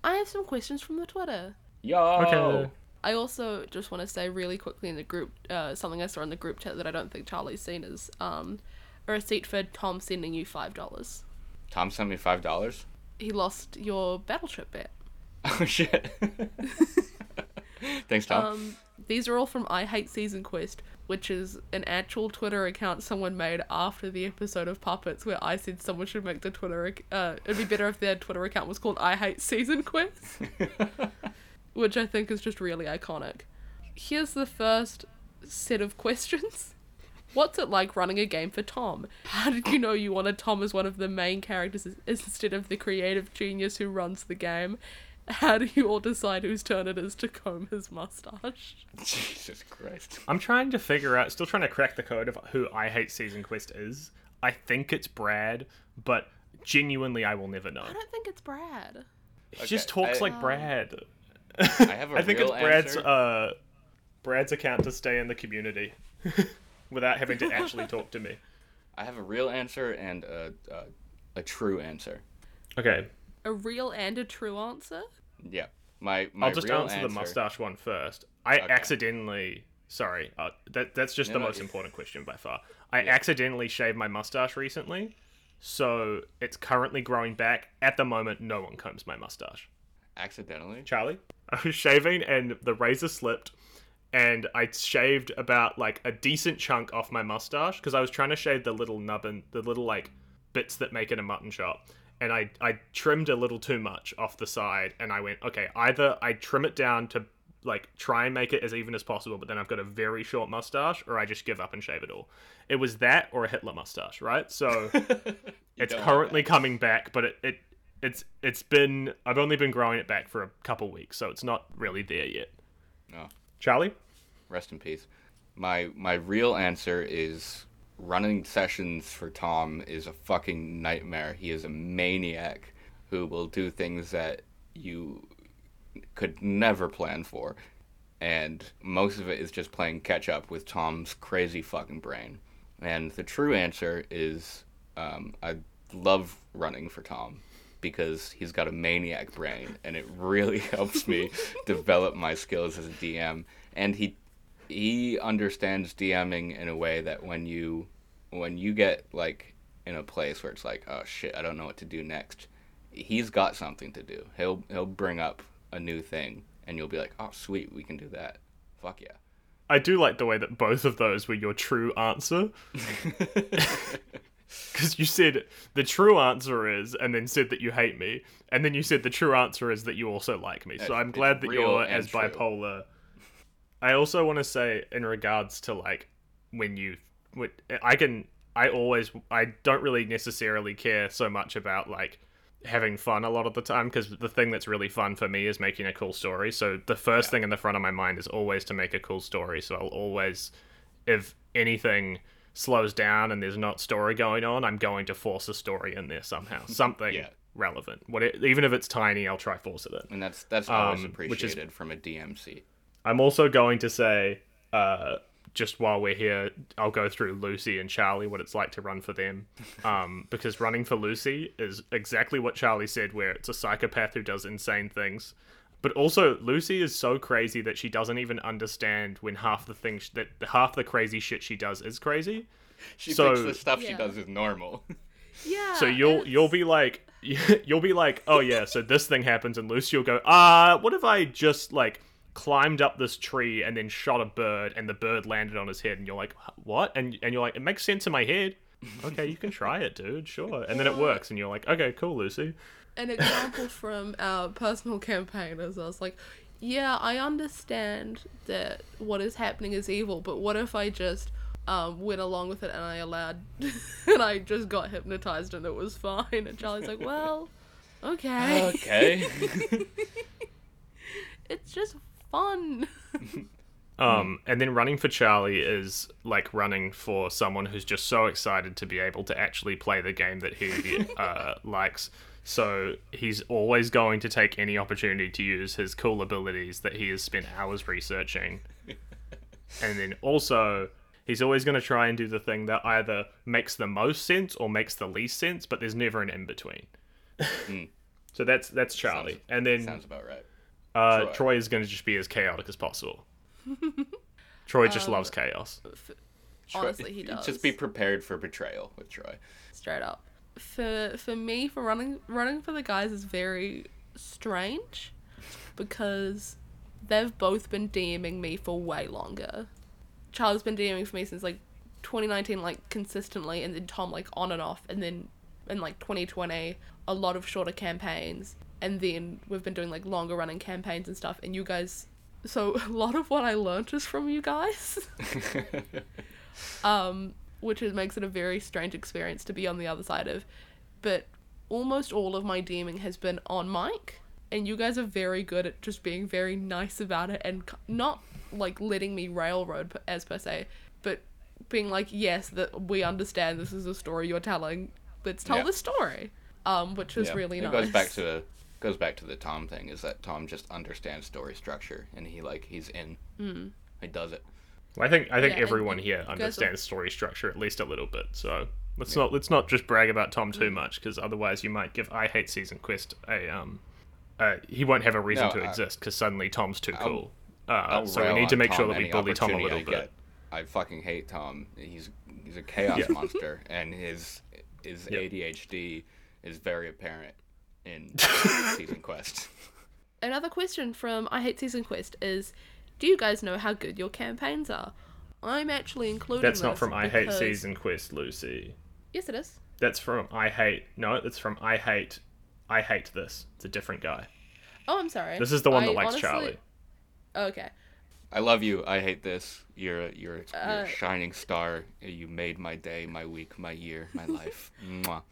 I have some questions from the Twitter. Yo. okay. I also just want to say really quickly in the group, uh, something I saw in the group chat that I don't think Charlie's seen is um, a receipt for Tom sending you five dollars. Tom sent me five dollars. He lost your battleship bet. Oh shit. Thanks, Tom. Um, these are all from I Hate Season Quest, which is an actual Twitter account someone made after the episode of Puppets, where I said someone should make the Twitter. ac- Uh, it'd be better if their Twitter account was called I Hate Season Quest, which I think is just really iconic. Here's the first set of questions. What's it like running a game for Tom? How did you know you wanted Tom as one of the main characters instead of the creative genius who runs the game? How do you all decide whose turn it is to comb his mustache? Jesus Christ. I'm trying to figure out, still trying to crack the code of who I Hate Season Quest is. I think it's Brad, but genuinely, I will never know. I don't think it's Brad. He just talks I- like Brad. I have a I think real it's Brad's answer. uh Brad's account to stay in the community without having to actually talk to me. I have a real answer and a a, a true answer. Okay, A real and a true answer? Yeah. My my I'll just real answer the mustache one first. I Okay. accidentally sorry, uh, that that's just the No, no, most important question by far. I accidentally shaved my mustache recently, so it's currently growing back. At the moment, no one combs my mustache. Accidentally. Charlie. I was shaving and the razor slipped and I shaved about like a decent chunk off my mustache because I was trying to shave the little nubbin, the little like bits that make it a mutton chop. And I, I trimmed a little too much off the side and I went, okay, either I trim it down to like try and make it as even as possible, but then I've got a very short mustache, or I just give up and shave it all. It was that or a Hitler mustache, right? So it's currently coming back, but it, it it's it's been I've only been growing it back for a couple weeks, so it's not really there yet. No. Charlie? Rest in peace. My my real answer is running sessions for Tom is a fucking nightmare. He is a maniac who will do things that you could never plan for. And most of it is just playing catch up with Tom's crazy fucking brain. And the true answer is um, I love running for Tom because he's got a maniac brain and it really helps me develop my skills as a DM. And he he understands DMing in a way that when you when you get like in a place where it's like, oh shit, I don't know what to do next, he's got something to do. He'll he'll bring up a new thing and you'll be like, oh sweet, we can do that. Fuck yeah. I do like the way that both of those were your true answer. Because you said the true answer is, and then said that you hate me, and then you said the true answer is that you also like me. So I'm glad that you're as true. bipolar. I also want to say, in regards to like when you, when, I can, I always, I don't really necessarily care so much about like having fun a lot of the time because the thing that's really fun for me is making a cool story. So the first thing in the front of my mind is always to make a cool story. So I'll always, if anything slows down and there's not story going on, I'm going to force a story in there somehow. Something Yeah. relevant. What it, even if it's tiny, I'll try force it in. And that's that's always Um, which is- appreciated from a DMC. I'm also going to say, uh, just while we're here, I'll go through Lucy and Charlie, what it's like to run for them. Um, because running for Lucy is exactly what Charlie said, where it's a psychopath who does insane things. But also, Lucy is so crazy that she doesn't even understand when half the things that half the crazy shit she does is crazy. She So- thinks the stuff she does is normal. Yeah. So you'll it's- you'll be like you'll be like, oh yeah, so this thing happens, and Lucy will go, ah, what if I just like climbed up this tree and then shot a bird, and the bird landed on his head, and you're like, what? And and you're like, it makes sense in my head. Okay, you can try it, dude. Sure. And then it works, and you're like, okay, cool, Lucy. an example from our personal campaign is I was like, yeah, I understand that what is happening is evil, but what if I just um, went along with it and I allowed, and I just got hypnotized and it was fine? And Charlie's like, well, okay, okay. it's just fun. Um, and then running for Charlie is like running for someone who's just so excited to be able to actually play the game that he uh, likes. So he's always going to take any opportunity to use his cool abilities that he has spent hours researching. and then also, he's always going to try and do the thing that either makes the most sense or makes the least sense, but there's never an in between. So that's that's Charlie. Sounds- and then Sounds about right. Uh, Troy. Troy is going to just be as chaotic as possible. Troy just Um, loves chaos. Troy- Honestly, he does. Just be prepared for betrayal with Troy. straight up. For for me, for running running for the guys is very strange because they've both been DMing me for way longer. Charlie's been DMing for me since like 2019, like consistently, and then Tom like on and off, and then in like 2020, a lot of shorter campaigns, and then we've been doing like longer running campaigns and stuff. And you guys, so a lot of what I learnt is from you guys. um, which is, makes it a very strange experience to be on the other side of. But almost all of my DMing has been on mic, and you guys are very good at just being very nice about it and not like letting me railroad as per se, but being like, yes, that we understand this is a story you're telling. Let's tell the story. Um, which was Yeah. really it nice. goes back to goes back to the Tom thing is that Tom just understands story structure and he like he's in. Mm. He does it. Well, I think I think Yeah, everyone here understands story structure at least a little bit. So let's not let's not just brag about Tom Mm. too much because otherwise you might give I hate season quest a um uh, he won't have a reason No, to I- exist because suddenly Tom's too I'll- cool. Uh, so we need to on make sure that we bully Tom a little I bit. get. I fucking hate Tom. He's he's a chaos Yeah. monster, and his his Yep. ADHD is very apparent in season quest. Another question from I Hate Season Quest is Do you guys know how good your campaigns are? I'm actually including That's not this from I hate because- season quest, Lucy. Yes, it is. That's from I hate no, that's from I hate I hate this. It's a different guy. Oh, I'm sorry. This is the one I that likes honestly- Charlie. Okay. I love you. I hate this. You're a- you're, you're Uh, a shining star. You made my day, my week, my year, my life. Mwah.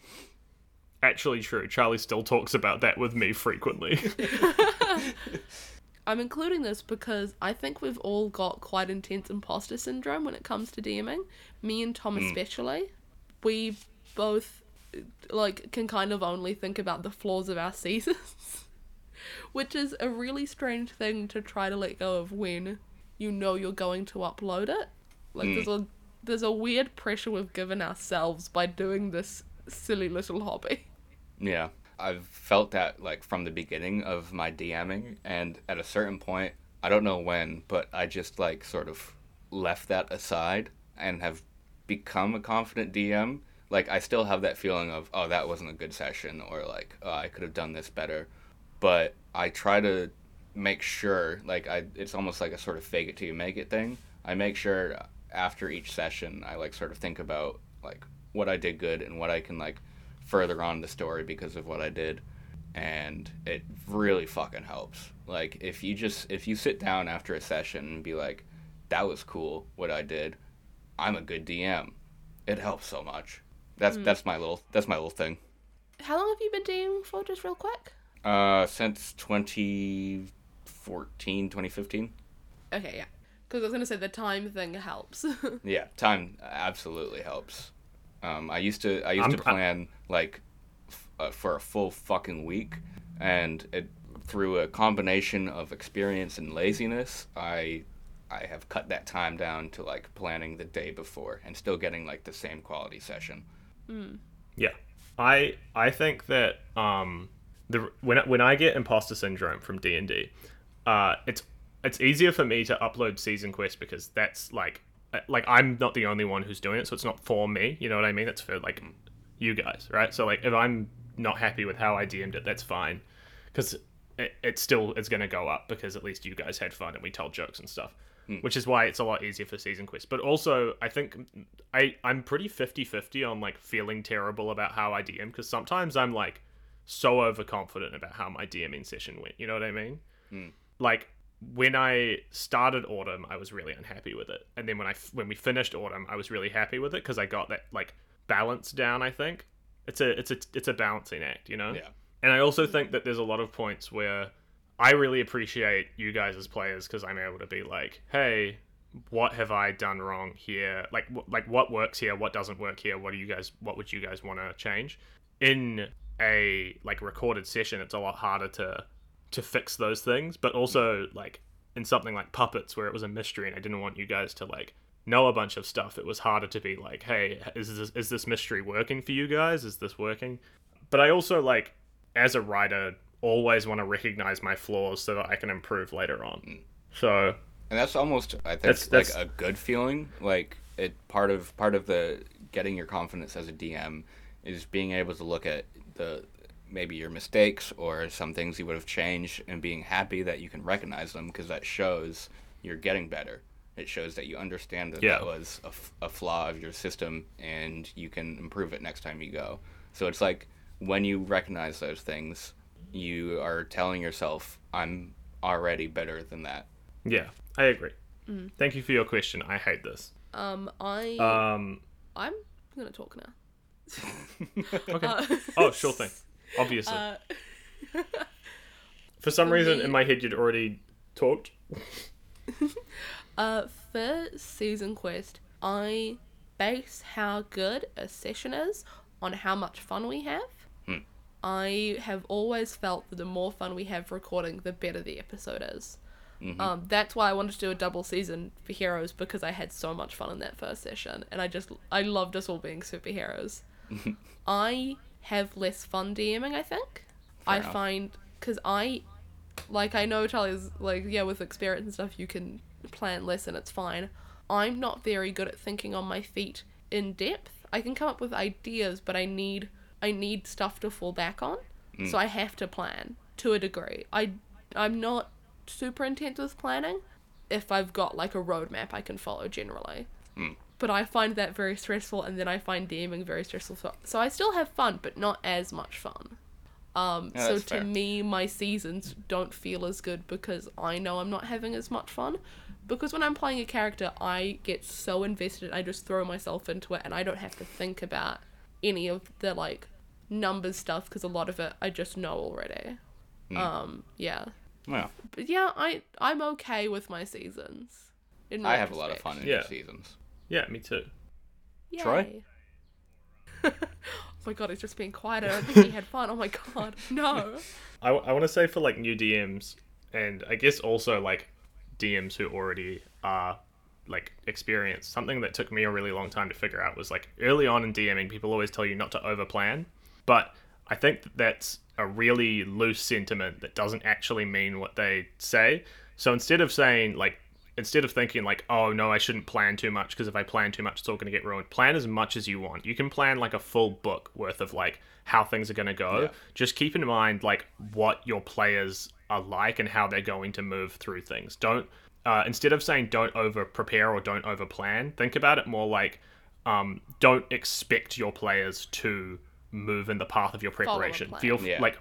Actually true. Charlie still talks about that with me frequently. I'm including this because I think we've all got quite intense imposter syndrome when it comes to DMing. Me and Tom hmm. especially. We both like can kind of only think about the flaws of our seasons. Which is a really strange thing to try to let go of when you know you're going to upload it. Like there's hmm. a there's a weird pressure we've given ourselves by doing this silly little hobby. Yeah. I've felt that like from the beginning of my DMing and at a certain point, I don't know when, but I just like sort of left that aside and have become a confident DM. Like I still have that feeling of, oh, that wasn't a good session or like, oh, I could have done this better. But I try to make sure like I it's almost like a sort of fake it till you make it thing. I make sure after each session I like sort of think about like what I did good and what I can like further on the story because of what I did and it really fucking helps. Like if you just if you sit down after a session and be like that was cool what I did. I'm a good DM. It helps so much. That's that's my little that's my little thing. How long have you been DMing for, just real quick? Uh since 2014, 2015. Okay, yeah. Because I was gonna say the time thing helps. Yeah, time absolutely helps. Um, I used to I used I'm- to plan like f- uh, for a full fucking week, and it, through a combination of experience and laziness, I I have cut that time down to like planning the day before and still getting like the same quality session. Yeah, I I think that um the when I- when I get imposter syndrome from D and D, uh it's it's easier for me to upload season quest because that's like uh, like I'm not the only one who's doing it, so it's not for me. You know what I mean? It's for like you guys, right? So like if I'm not happy with how I DM'd it, that's fine, because it, it still is going to go up because at least you guys had fun and we told jokes and stuff. Hmm. Which is why it's a lot easier for season quest. But also, I think I I'm pretty 50-50 on like feeling terrible about how I DM because sometimes I'm like so overconfident about how my DMing session went. You know what I mean? Hmm. Like when I started autumn, I was really unhappy with it, and then when I when we finished autumn, I was really happy with it because I got that like balance down. I think it's a it's a it's a balancing act, you know. Yeah. And I also think that there's a lot of points where I really appreciate you guys as players because I'm able to be like, hey, what have I done wrong here? Like, wh- like what works here? What doesn't work here? What do you guys? What would you guys want to change? In a like recorded session, it's a lot harder to to fix those things. But also like in something like puppets, where it was a mystery and I didn't want you guys to like know a bunch of stuff. It was harder to be like, hey, is this is this mystery working for you guys? Is this working? But I also like as a writer always want to recognize my flaws so that I can improve later on. So And that's almost I think That's- that's- like a good feeling. Like it part of part of the getting your confidence as a DM is being able to look at the maybe your mistakes or some things you would have changed and being happy that you can recognize them because that shows you're getting better. It shows that you understand that Yeah. that was a, f- a flaw of your system and you can improve it next time you go. So it's like when you recognize those things, you are telling yourself, I'm already better than that. yeah, I agree. Thank you for your question. I hate this. um, I Um, I'm gonna talk now. okay. Uh, oh, sure thing. Obviously. uh, for some for reason, me- in my head, you'd already talked. Uh, for season quest, I base how good a session is on how much fun we have. I have always felt that the more fun we have recording, the better the episode is. Um, that's why I wanted to do a double season for heroes because I had so much fun in that first session, and I just I loved us all being superheroes. I have less fun DMing. I think I enough. find because I like I know Charlie's like yeah with experience and stuff you can plan less and it's fine. I'm not very good at thinking on my feet in depth. I can come up with ideas, but I need I need stuff to fall back on. So I have to plan to a degree. I I'm not super intense with planning if I've got like a roadmap I can follow generally. But I find that very stressful, and then I find DMing very stressful. So, so I still have fun, but not as much fun. Um, so to fair. me, my seasons don't feel as good because I know I'm not having as much fun. Because when I'm playing a character, I get so invested, I just throw myself into it, and I don't have to think about any of the like numbers stuff because a lot of it I just know already. Hmm. Um, yeah, Well, but yeah, I I'm okay with my seasons. In I have a lot of fun in Yeah. your seasons. Yeah, me too. Yay. Troy? oh my god, he's just being quiet. I don't think he had fun. Oh my god, no. I, I want to say for like new DMs, and I guess also like DMs who already are like experienced. Something that took me a really long time to figure out was like early on in DMing, people always tell you not to overplan, but I think that that's a really loose sentiment that doesn't actually mean what they say. So instead of saying like instead of thinking like oh no i shouldn't plan too much because if i plan too much it's all going to get ruined plan as much as you want you can plan like a full book worth of like how things are going to go Yeah. just keep in mind like what your players are like and how they're going to move through things. Don't uh, instead of saying don't over prepare or don't over plan think about it more like um, don't expect your players to move in the path of your preparation. feel Yeah. like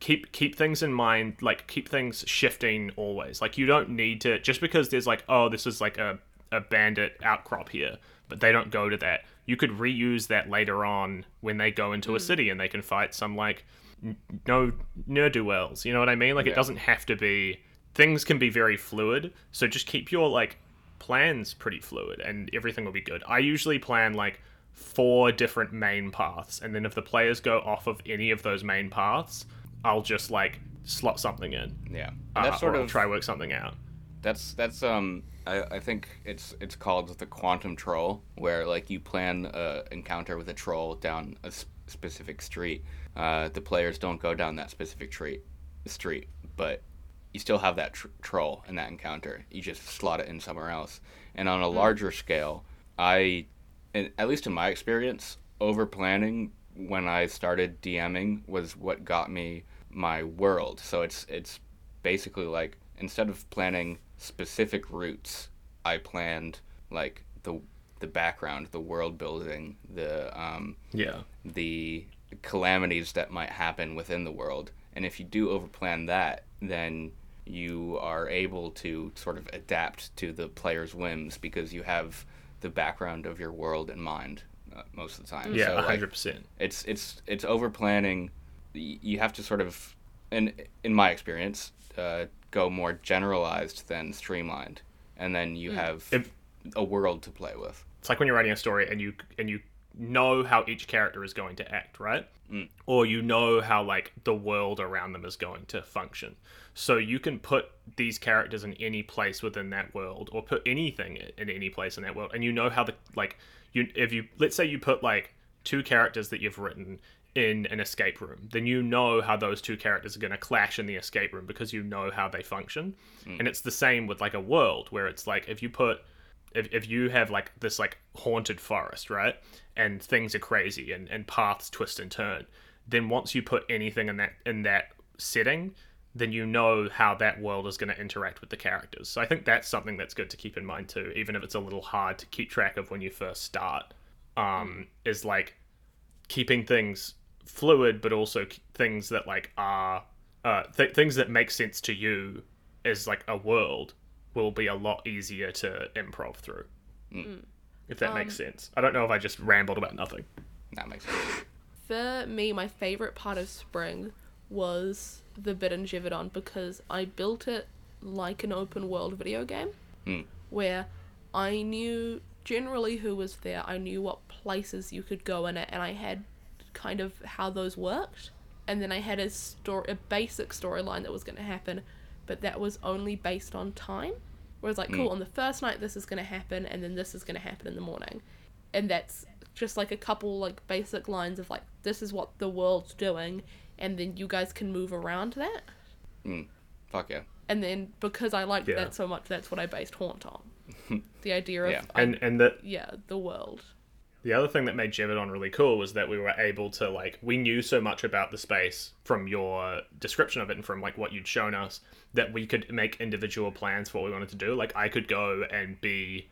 keep keep things in mind like keep things shifting always. Like you don't need to just because there's like oh this is like a, a bandit outcrop here but they don't go to that. You could reuse that later on when they go into a city and they can fight some like no ne'er-do-wells you know what i mean like it doesn't have to be things can be very fluid so just keep your like plan's pretty fluid and everything will be good. I usually plan like four different main paths, and then if the players go off of any of those main paths, I'll just like slot something in. Yeah, Uh, that's sort or I'll of try work something out. That's that's um I, I think it's it's called the quantum troll where like you plan a encounter with a troll down a s- specific street. Uh, the players don't go down that specific street street, but you still have that tr- troll in that encounter. You just slot it in somewhere else. And on a larger scale, I, in, at least in my experience, over planning when I started DMing was what got me my world. So it's it's basically like instead of planning specific routes, I planned like the the background, the world building, the um, Yeah. the calamities that might happen within the world. And if you do overplan that, then you are able to sort of adapt to the player's whims because you have the background of your world in mind uh, most of the time. Yeah, So, a like, hundred percent. it's it's it's over planning. You have to sort of, in in my experience, uh, go more generalized than streamlined, and then you have If- a world to play with. It's like when you're writing a story and you and you know how each character is going to act, right? Mm. Or you know how like the world around them is going to function. So you can put these characters in any place within that world, or put anything in any place in that world, and you know how the like you if you let's say you put like two characters that you've written in an escape room, then you know how those two characters are going to clash in the escape room because you know how they function. Mm. And it's the same with like a world where it's like if you put if, if you have like this like haunted forest right? And things are crazy and, and paths twist and turn then once you put anything in that in that setting then you know how that world is going to interact with the characters. So i think that's something that's good to keep in mind too even if it's a little hard to keep track of when you first start um is like keeping things fluid but also things that like are uh th- things that make sense to you as like a world will be a lot easier to improv through mm. Mm. if that makes um, sense i don't know if i just rambled about nothing That makes sense. For me, my favorite part of spring was the bit in Givadon because I built it like an open world video game Hmm. where I knew generally who was there, I knew what places you could go in it, and I had kind of how those worked. And then I had a story, a basic storyline that was going to happen, but that was only based on time. Whereas, like, cool, on the first night this is going to happen, and then this is going to happen in the morning, and that's just like a couple like basic lines of like this is what the world's doing, and then you guys can move around that. Mm. Fuck yeah. And then because I liked Yeah. that so much, that's what I based Haunt on. the idea of Yeah. I- and and that yeah, the world. The other thing that made Jevadon really cool was that we were able to like we knew so much about the space from your description of it and from like what you'd shown us that we could make individual plans for what we wanted to do. Like I could go and be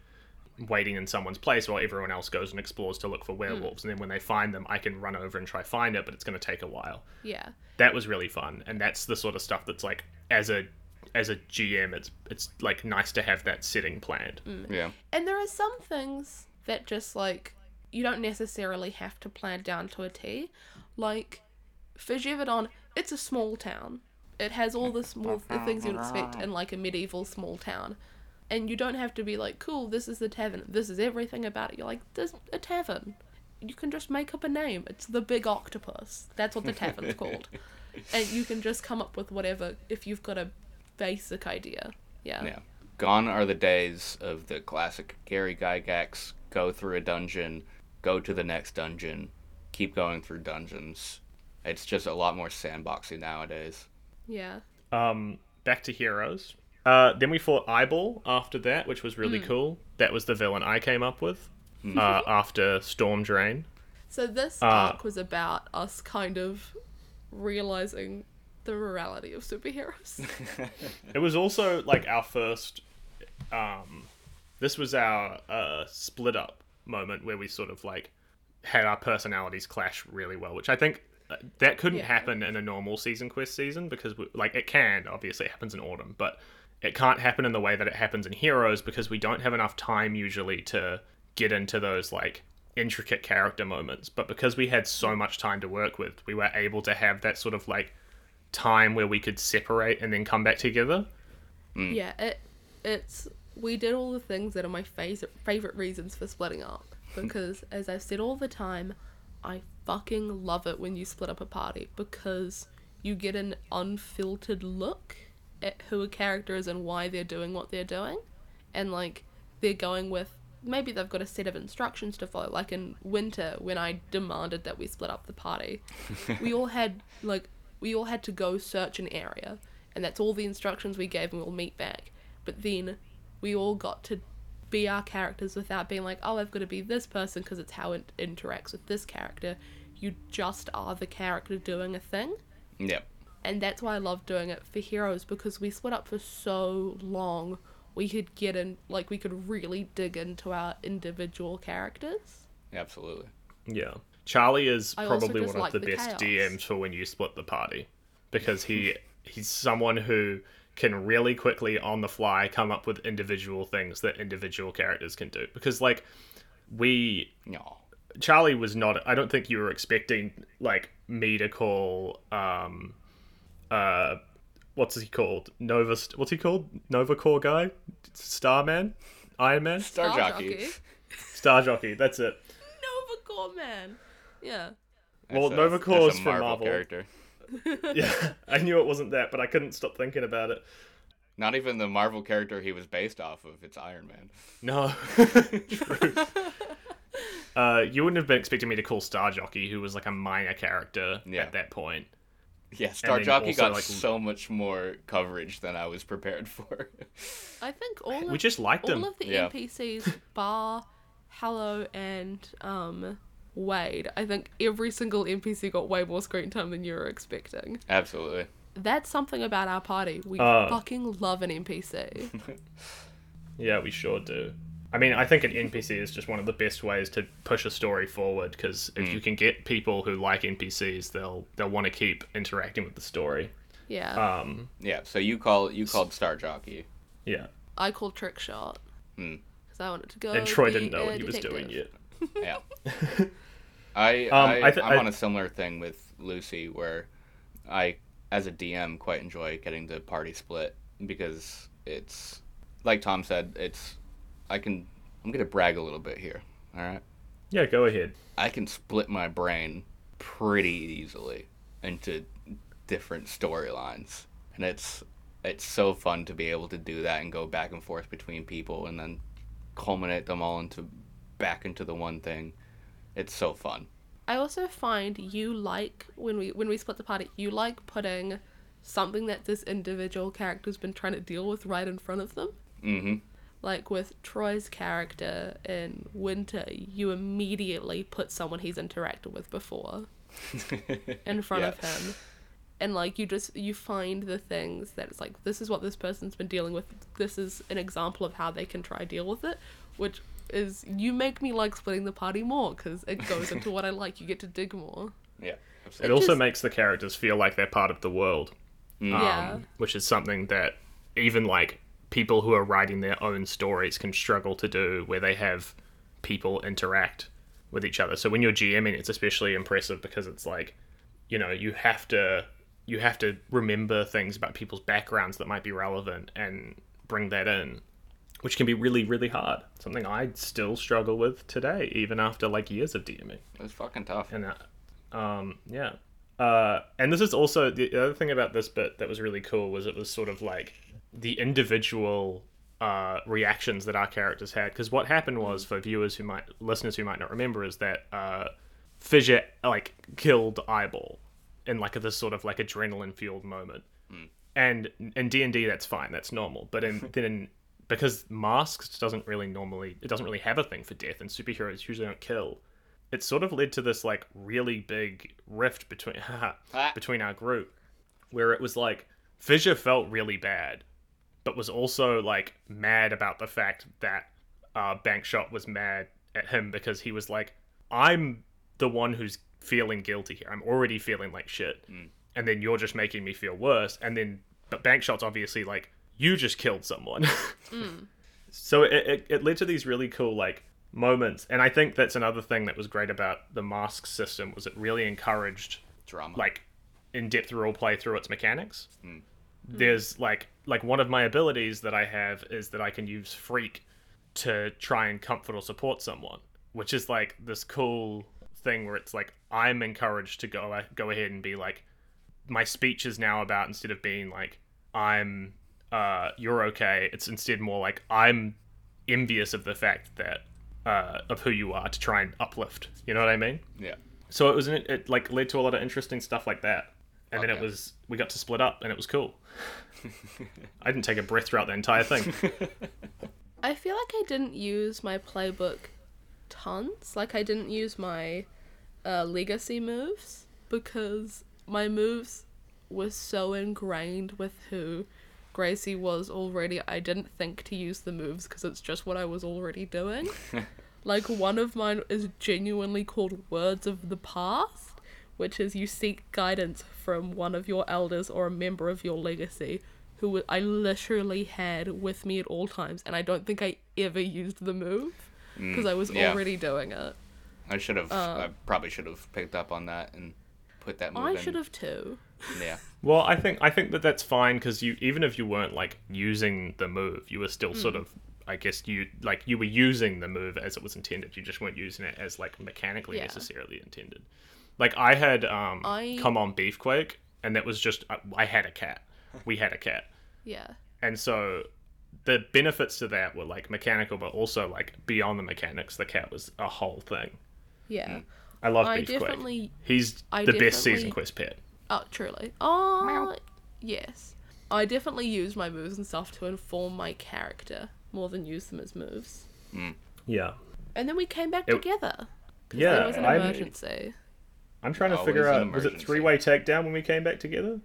waiting in someone's place while everyone else goes and explores to look for hmm. werewolves and then when they find them I can run over and try find it but it's going to take a while. Yeah. That was really fun and that's the sort of stuff that's like as a as a GM it's it's like nice to have that setting planned. Mm. Yeah. And there are some things that just like you don't necessarily have to plan down to a T. Like for Givadon, it's a small town. It has all the small the things you'd expect in like a medieval small town. And you don't have to be like, cool, this is the tavern. This is everything about it. You're like, there's a tavern. You can just make up a name. It's the Big Octopus. That's what the tavern's called. And you can just come up with whatever if you've got a basic idea. Yeah. Yeah. Gone are the days of the classic Gary Gygax go through a dungeon, go to the next dungeon, keep going through dungeons. It's just a lot more sandboxy nowadays. Yeah. Um, back to heroes. Uh, then we fought Eyeball after that, which was really cool. That was the villain I came up with uh, after Storm Drain. So this Ah. arc was about us kind of realizing the morality of superheroes. It was also like our first. Um, this was our uh, split up moment where we sort of like had our personalities clash really well, which I think uh, that couldn't Yeah. happen in a normal season quest season because we, like it can obviously it happens in autumn, but it can't happen in the way that it happens in heroes because we don't have enough time usually to get into those like intricate character moments. But because we had so much time to work with, we were able to have that sort of like time where we could separate and then come back together. Mm. yeah, it it's we did all the things that are my favorite favorite reasons for splitting up because as I've said all the time, I fucking love it when you split up a party because you get an unfiltered look at who a character is and why they're doing what they're doing. And like they're going with maybe they've got a set of instructions to follow. Like in winter when I demanded that we split up the party. we all had like we all had to go search an area and that's all the instructions we gave and we'll meet back. But then we all got to be our characters without being like, oh, I've got to be this person because it's how it interacts with this character. You just are the character doing a thing. Yep. And that's why I love doing it for heroes because we split up for so long. We could get in, like, we could really dig into our individual characters. Absolutely. Yeah. Charlie is I probably one like of the, the best chaos. DMs for when you split the party because he he's someone who can really quickly on the fly come up with individual things that individual characters can do because like we No. Charlie was not I don't think you were expecting like me to call um uh what's he called Nova what's he called Nova Corps guy Starman Iron Man Star, Star jockey. Jockey. Star Jockey that's it Nova Corps Man. Yeah. Well, That's a- Nova that's Corps a from Marvel. character. yeah I knew it wasn't that but I couldn't stop thinking about it Not even the Marvel character he was based off of. It's Iron Man. No. True. Uh, you wouldn't have been expecting me to call Star Jockey, who was like a minor character Yeah. at that point. Yeah, Star Jockey also, got like- so much more coverage than I was prepared for. I think all of We just liked all him. of the Yeah. NPCs, bar, Hello, and um, Wade. I think every single NPC got way more screen time than you were expecting. Absolutely. That's something about our party. We Uh. fucking love an NPC. Yeah, we sure do. I mean, I think an NPC is just one of the best ways to push a story forward because if you can get people who like NPCs, they'll they'll want to keep interacting with the story. yeah. Um, Yeah, so you call you called Star Jockey. yeah. I called Trick Shot. Hmm. Because I wanted to go. And Troy be didn't know what he was doing yet. Yeah. I, Um, I, I th- I'm on a similar thing with Lucy where I, as a DM, quite enjoy getting the party split because it's, like Tom said, it's, I can, I'm going to brag a little bit here. All right. Yeah, go ahead. I can split my brain pretty easily into different storylines. And it's, it's so fun to be able to do that and go back and forth between people and then culminate them all into back into the one thing. It's so fun. I also find you like when we when we split the party, you like putting something that this individual character's been trying to deal with right in front of them. Mm-hmm. Like with Troy's character in Winter, you immediately put someone he's interacted with before in front of him. And like you just you find the things that it's like this is what this person's been dealing with. This is an example of how they can try deal with it, which is you make me like splitting the party more because it goes into what I like. You get to dig more. Yeah, It also just- makes the characters feel like they're part of the world. Mm. Yeah. um, which is something that even like people who are writing their own stories can struggle to do where they have people interact with each other so when you're gming it's especially impressive because it's like you know you have to you have to remember things about people's backgrounds that might be relevant and bring that in which can be really really hard. Something i still struggle with today even after like years of dming It was fucking tough. and uh, um yeah. Uh and this is also the other thing about this bit that was really cool was it was sort of like the individual uh reactions that our characters had. Because what happened was for viewers who might listeners who might not remember is that uh fissure like killed eyeball in like this sort of like adrenaline fueled moment and in d&d that's fine. That's normal. But in then in because masks doesn't really normally it doesn't really have a thing for death and superheroes usually don't kill. It sort of led to this like really big rift between Ah. between our group where it was like Fissure felt really bad but was also like mad about the fact that uh Bankshot was mad at him because he was like I'm the one who's feeling guilty here. I'm already feeling like shit. And then you're just making me feel worse. And then but Bankshot's obviously like you just killed someone. Mm. So it, it, it led to these really cool like moments. And i think that's another thing that was great about the mask system was it really encouraged Drama. like in-depth role play through its mechanics. Mm. Mm. There's like like one of my abilities that I have is that I can use freak to try and comfort or support someone, which is like this cool thing where it's like I'm encouraged to go go ahead and be like my speech is now about instead of being like I'm uh you're okay, it's instead more like I'm envious of the fact that uh of who you are to try and uplift. You know what I mean? Yeah. So it was an, it like led to a lot of interesting stuff like that. And then it was we got to split up and it was cool. I didn't take a breath throughout the entire thing. I feel like I didn't use my playbook tons. Like I didn't use my uh, legacy moves because my moves were so ingrained with who Gracie was already. I didn't think to use the moves because it's just what I was already doing. like one of mine is genuinely called Words of the Past, which is you seek guidance from one of your elders or a member of your legacy who I literally had with me at all times, and I don't think I ever used the move because I was Mm, yeah. already doing it. I should have. I probably should have picked up on that and put that move I in. should have too. Yeah. Well, I think I think that that's fine because you even if you weren't like using the move, you were still sort Hmm. of I guess you like you were using the move as it was intended. You just weren't using it as like mechanically Yeah. necessarily intended. Like I had um I- come on beefquake, and that was just I, I had a cat. We had a cat, Yeah. and so the benefits to that were like mechanical, but also like beyond the mechanics. The cat was a whole thing. Yeah. I love I beefquake. definitely. He's I the best season quest pet. Oh, truly. Oh, yes. I definitely use my moves and stuff to inform my character more than use them as moves. Yeah. And then we came back It- together. Yeah, There was an I'm- emergency. I'm trying to Always figure out was it three way takedown when we came back together?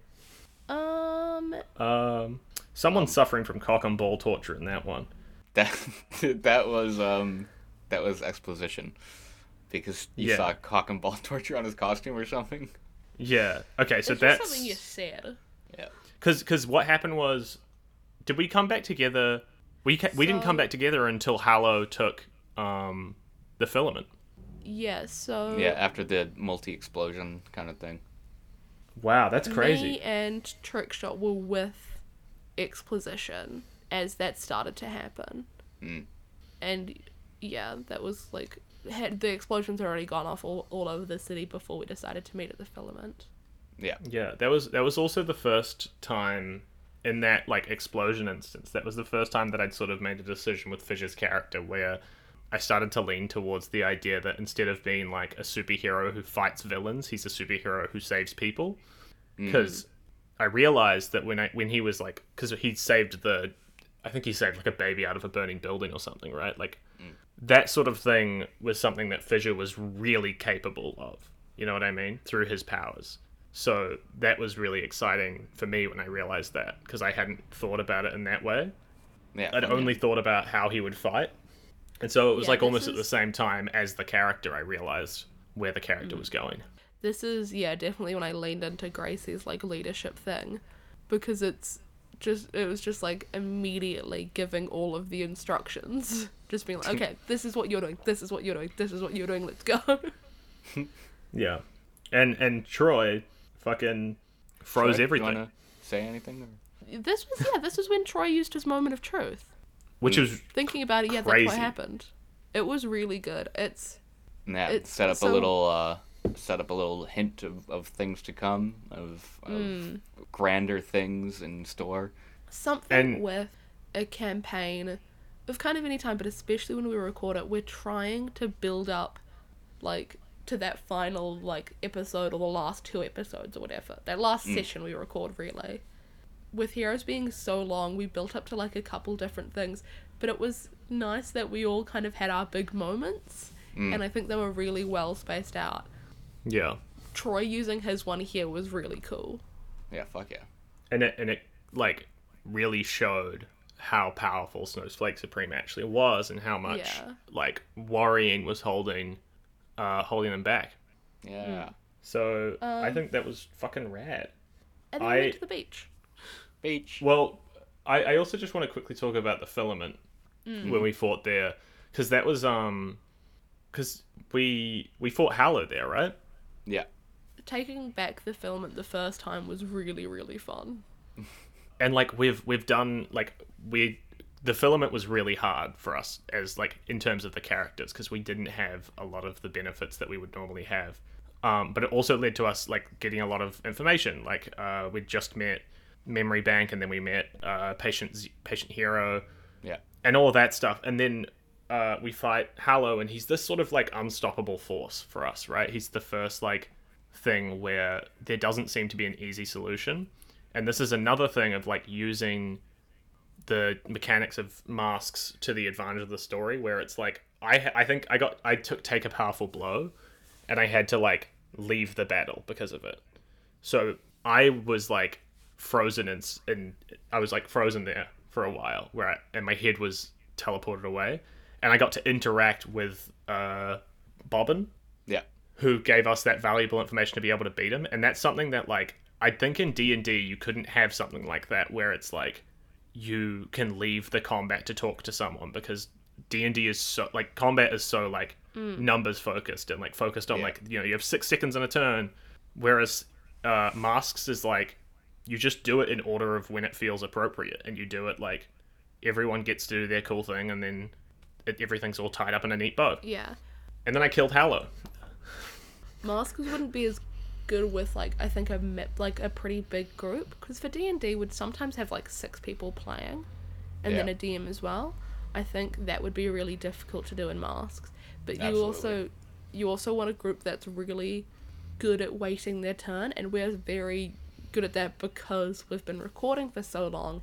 Um, Um, someone's suffering from cock and ball torture in that one. That that was um that was exposition because you Yeah. saw cock and ball torture on his costume or something. Yeah. Okay, so it's just that's something you said. Yeah. because because what happened was, did we come back together? We ca- we didn't come back together until Hallow took um the filament. Yeah, so Yeah, after the multi explosion kind of thing. Wow, that's crazy. me crazy. and Trickshot were with exposition as that started to happen. Mm. And yeah, that was like had the explosions already gone off all, all over the city before we decided to meet at the filament. Yeah. Yeah, that was that was also the first time in that like explosion instance. That was the first time that I'd sort of made a decision with Fissure's character where I started to lean towards the idea that instead of being like a superhero who fights villains, he's a superhero who saves people. Mm. Because I realized that when I when he was like, because he saved the, I think he saved like a baby out of a burning building or something, right? Like that sort of thing was something that Fissure was really capable of. You know what I mean? Through his powers. So that was really exciting for me when I realized that because I hadn't thought about it in that way. Yeah. I'd only thought about how he would fight. And so it was Yeah, like this almost at the same time as the character I realized where the character mm. was going. This is yeah, definitely when I leaned into Gracie's like leadership thing because it's just it was just like immediately giving all of the instructions. Just being like, okay, this is what you're doing, this is what you're doing, this is what you're doing, let's go. Yeah. And and Troy fucking froze Troy, you everything. wanna say anything? Or? this was yeah, this was when Troy used his moment of truth. Which was Thinking about it, yeah, that's what happened. It was really good. It's Yeah. It's- set up so- a little uh set up a little hint of, of things to come of, of Hmm. grander things in store. something And- with a campaign of kind of any time, but especially when we record it, we're trying to build up like to that final like episode or the last two episodes or whatever. That last session we record really. With Heroes being so long, we built up to like a couple different things, but it was nice that we all kind of had our big moments, and I think they were really well spaced out. Yeah. Troy using his one here was really cool. Yeah, fuck yeah. and it and it like really showed how powerful Snowflake Supreme actually was and how much Yeah. like worrying was holding uh holding them back. Yeah. So I Um, think that was fucking rad. And then I- we went to the beach. Beach. Well, I, I also just want to quickly talk about the filament when we fought there because that was um because we we fought Hallow there, right? Yeah. taking back the filament the first time was really really fun. And like we've we've done like we the filament was really hard for us as like in terms of the characters because we didn't have a lot of the benefits that we would normally have. Um, but it also led to us like getting a lot of information. Like uh, we just met memory bank and then we met uh, patient patient hero. Yeah. and all that stuff. And then uh, we fight Hallow and he's this sort of like unstoppable force for us right? He's the first like thing where there doesn't seem to be an easy solution. And this is another thing of like using the mechanics of masks to the advantage of the story where it's like I I think I got I took take a powerful blow and I had to like leave the battle because of it. So I was like frozen and in I was like frozen there for a while where I, and my head was teleported away and I got to interact with uh Bobbin Yeah. who gave us that valuable information to be able to beat him and that's something that like i think in d&d you couldn't have something like that where it's like you can leave the combat to talk to someone because d&d is so like combat is so like numbers focused and like focused on Yeah. like you know you have six seconds in a turn whereas uh masks is like you just do it in order of when it feels appropriate and you do it like everyone gets to do their cool thing and then it, everything's all tied up in a neat bow Yeah. and then i killed hallow Masks wouldn't be as good with like I think a map like a pretty big group because for D and D would sometimes have like six people playing, and then a DM as well. I think that would be really difficult to do in masks. But you Absolutely. also you also want a group that's really good at waiting their turn, and we're very good at that because we've been recording for so long,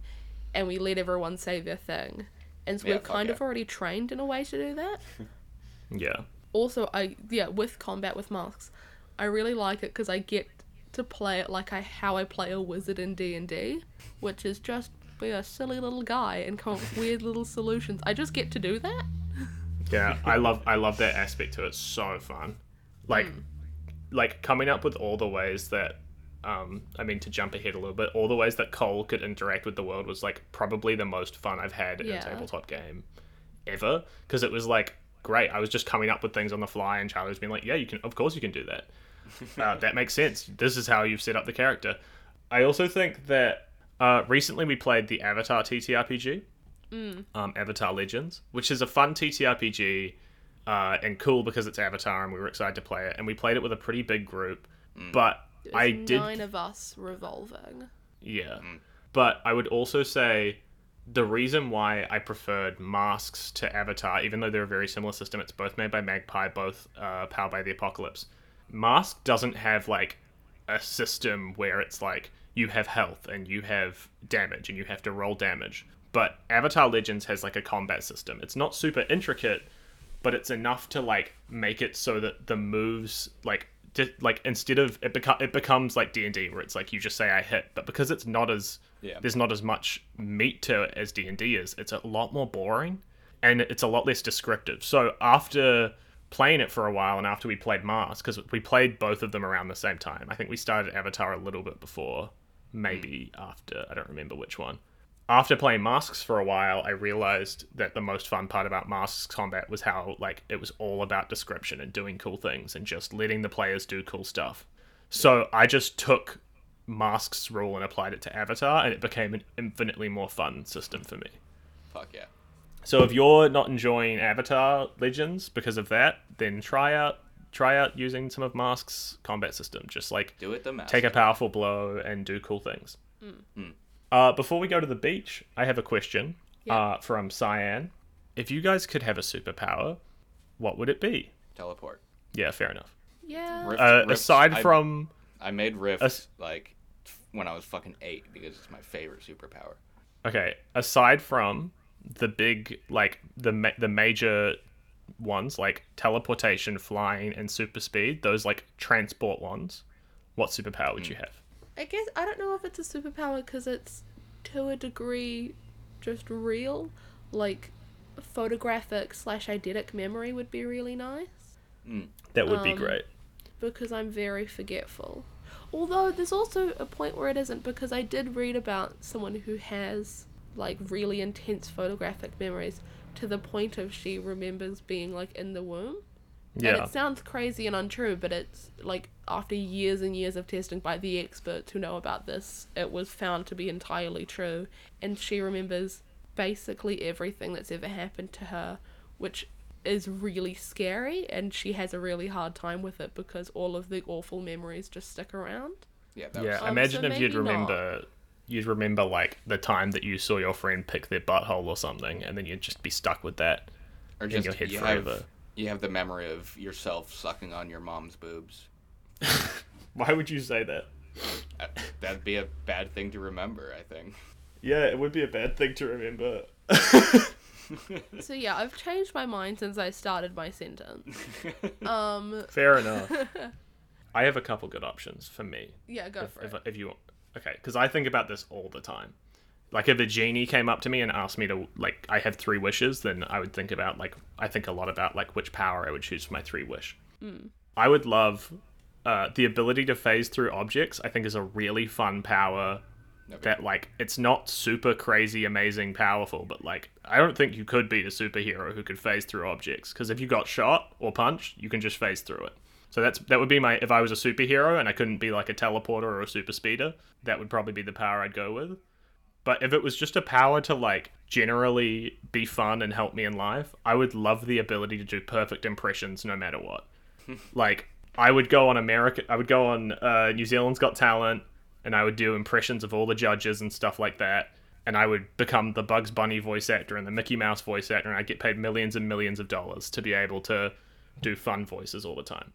and we let everyone say their thing, and so Yeah, we're kind yeah. of already trained in a way to do that yeah also i yeah with combat with masks i really like it because i get to play it like i how i play a wizard in d&d which is just be a silly little guy and come up with weird little solutions i just get to do that Yeah, I love I love that aspect to it. It's so fun. Like hmm. like coming up with all the ways that um I mean to jump ahead a little bit, all the ways that Cole could interact with the world was like probably the most fun I've had in a tabletop game ever because it was like great. I was just coming up with things on the fly and Charlie was being like, "Yeah, you can of course you can do that." uh, that makes sense. This is how you've set up the character. I also think that uh, recently we played the Avatar TTRPG, um, Avatar Legends, which is a fun TTRPG uh, and cool because it's Avatar and we were excited to play it. And we played it with a pretty big group, but There's I did, nine of us revolving yeah. But I would also say the reason why I preferred Masks to Avatar, even though they're a very similar system, it's both made by Magpie, both uh, powered by the Apocalypse. Mask doesn't have like a system where it's like you have health and you have damage and you have to roll damage. But Avatar Legends has like a combat system. It's not super intricate, but it's enough to like make it so that the moves like like instead of it beco- it becomes like D&D where it's like you just say I hit, but because it's not as Yeah. there's not as much meat to it as D&D is, it's a lot more boring and it's a lot less descriptive. So after playing it for a while and after we played Masks because we played both of them around the same time. I think we started Avatar a little bit before, maybe hmm. after, I don't remember which one. After playing Masks for a while, I realized that the most fun part about Masks combat was how like it was all about description and doing cool things and just letting the players do cool stuff. So I just took Masks rule and applied it to Avatar and it became an infinitely more fun system for me. Fuck yeah. So if you're not enjoying Avatar Legends because of that, then try out try out using some of Mask's combat system. Just like Do it the mask. take a powerful blow and do cool things. Hmm. Uh, before we go to the beach, I have a question Yeah. uh, from Cyan. If you guys could have a superpower, what would it be? Teleport. Yeah, fair enough. yeah Rift- Uh, Rift- aside I- from I made Rift As- like when I was fucking eight because it's my favorite superpower. Okay, aside from the big like the ma- the major ones like teleportation, flying, and super speed, those like transport ones, what superpower would you have? I guess i don't know if it's a superpower because it's to a degree just real like photographic slash eidetic memory would be really nice That would be Um, great. because I'm very forgetful. Although there's also a point where it isn't because I did read about someone who has like really intense photographic memories to the point of she remembers being like in the womb. And it sounds crazy and untrue, but it's like after years and years of testing by the experts who know about this, it was found to be entirely true. And she remembers basically everything that's ever happened to her, which is really scary. And she has a really hard time with it because all of the awful memories just stick around. Yeah, that Yeah, was, Um, imagine so if you'd maybe not. remember, you'd remember like the time that you saw your friend pick their butthole or something, and then you'd just be stuck with that or in just your head you forever. Have you have the memory of yourself sucking on your mom's boobs. Why would you say that? Uh, That'd be a bad thing to remember, I think. Yeah, it would be a bad thing to remember. So yeah, I've changed my mind since I started my sentence. Um, Fair enough. I have a couple good options for me. yeah, go if, for if, it. if you want. Okay, because I think about this all the time. Like if a genie came up to me and asked me to like I have three wishes, then I would think about like I think a lot about like which power I would choose for my three wish. I would love uh, the ability to phase through objects. I think is a really fun power. Okay. That like it's not super crazy, amazing, powerful, but like I don't think you could beat a superhero who could phase through objects. Because if you got shot or punched, you can just phase through it. So that's that would be my if I was a superhero and I couldn't be like a teleporter or a super speeder, that would probably be the power I'd go with. But if it was just a power to like generally be fun and help me in life, I would love the ability to do perfect impressions no matter what. like I would go on America I would go on uh, New Zealand's Got Talent and I would do impressions of all the judges and stuff like that. And I would become the Bugs Bunny voice actor and the Mickey Mouse voice actor, and I'd get paid millions and millions of dollars to be able to do fun voices all the time.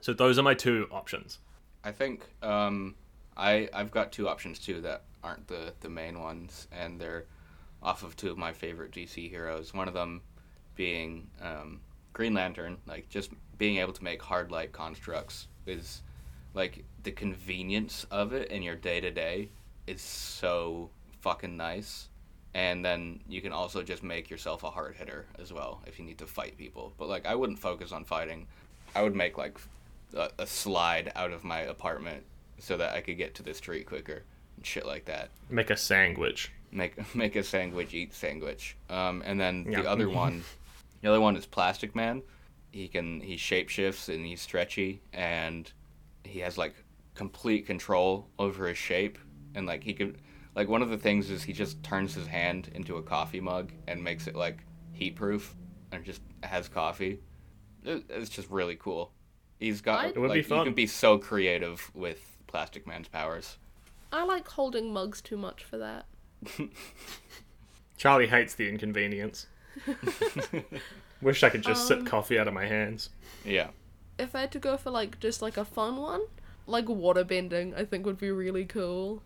So those are my two options. I think um, I I've got two options too that aren't the the main ones, and they're off of two of my favorite DC heroes. One of them being um, Green Lantern, like just being able to make hard light constructs is like the convenience of it in your day to day is so fucking nice. And then you can also just make yourself a hard hitter as well if you need to fight people. But like I wouldn't focus on fighting. I would make like a, a slide out of my apartment so that I could get to the street quicker shit like that. Make a sandwich. Make make a sandwich, eat sandwich. Um, and then Yeah. the other one, the other one is Plastic Man. He can he shapeshifts and he's stretchy and he has like complete control over his shape and like he could like one of the things is he just turns his hand into a coffee mug and makes it like heat proof and just has coffee. It- It's just really cool. He's got It would be like, You can be so creative with Plastic Man's powers. I like holding mugs too much for that. Charlie hates the inconvenience. Wish I could just Um, sip coffee out of my hands. Yeah. If I had to go for like just like a fun one, like water bending, I think would be really cool.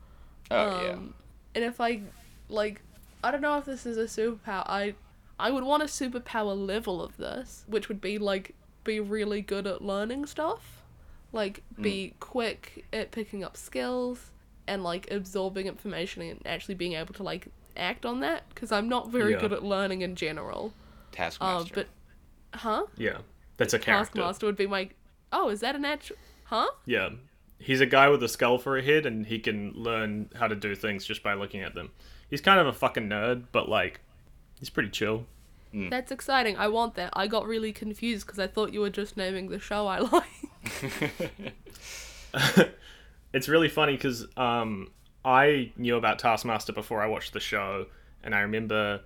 Oh yeah. Um, And if I like, I don't know if this is a superpower. I I would want a superpower level of this, which would be like be really good at learning stuff, like be quick at picking up skills and like absorbing information and actually being able to like act on that. Because I'm not very Yeah. good at learning in general. Uh, Taskmaster. but, huh? Yeah, that's a character. Taskmaster would be my. Oh, is that an actual? Huh? Yeah, he's a guy with a skull for a head, and he can learn how to do things just by looking at them. He's kind of a fucking nerd, but like, he's pretty chill. That's exciting. I want that. I got really confused because I thought you were just naming the show I like. it's really funny because um, I knew about Taskmaster before I watched the show, and I remember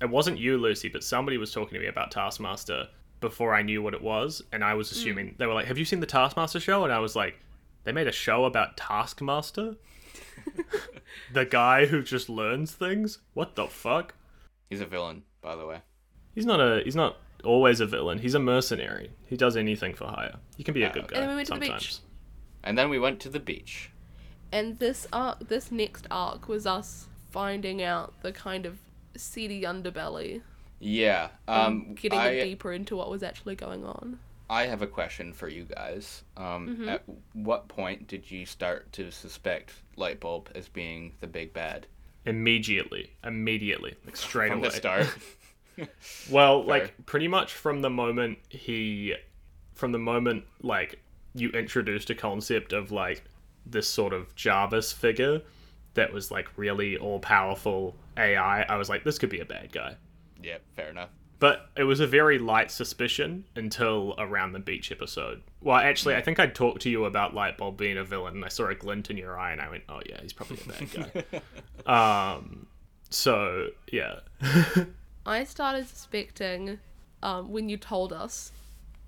it wasn't you, Lucy, but somebody was talking to me about Taskmaster before I knew what it was, and I was assuming they were like, "Have you seen the Taskmaster show?" And I was like, "They made a show about Taskmaster." the guy who just learns things? What the fuck? He's a villain, by the way. He's not a he's not always a villain. He's a mercenary. He does anything for hire. He can be a good guy And then we went to the beach. Sometimes. And then we went to the beach. and this arc, this next arc, was us finding out the kind of seedy underbelly, Yeah. Um, getting I, deeper into what was actually going on. I have a question for you guys. Um, Mm-hmm. At what point did you start to suspect Lightbulb as being the big bad? Immediately, immediately, like straight From away. the start? Well, like pretty much from the moment he, from the moment like you introduced a concept of like this sort of Jarvis figure that was like really all powerful AI, I was like, this could be a bad guy. yeah, fair enough. But it was a very light suspicion until around the beach episode. Well, actually, I think I talked to you about Lightbulb being a villain, and I saw a glint in your eye, and I went, "Oh yeah, he's probably a bad guy." um, so yeah, I started suspecting um, when you told us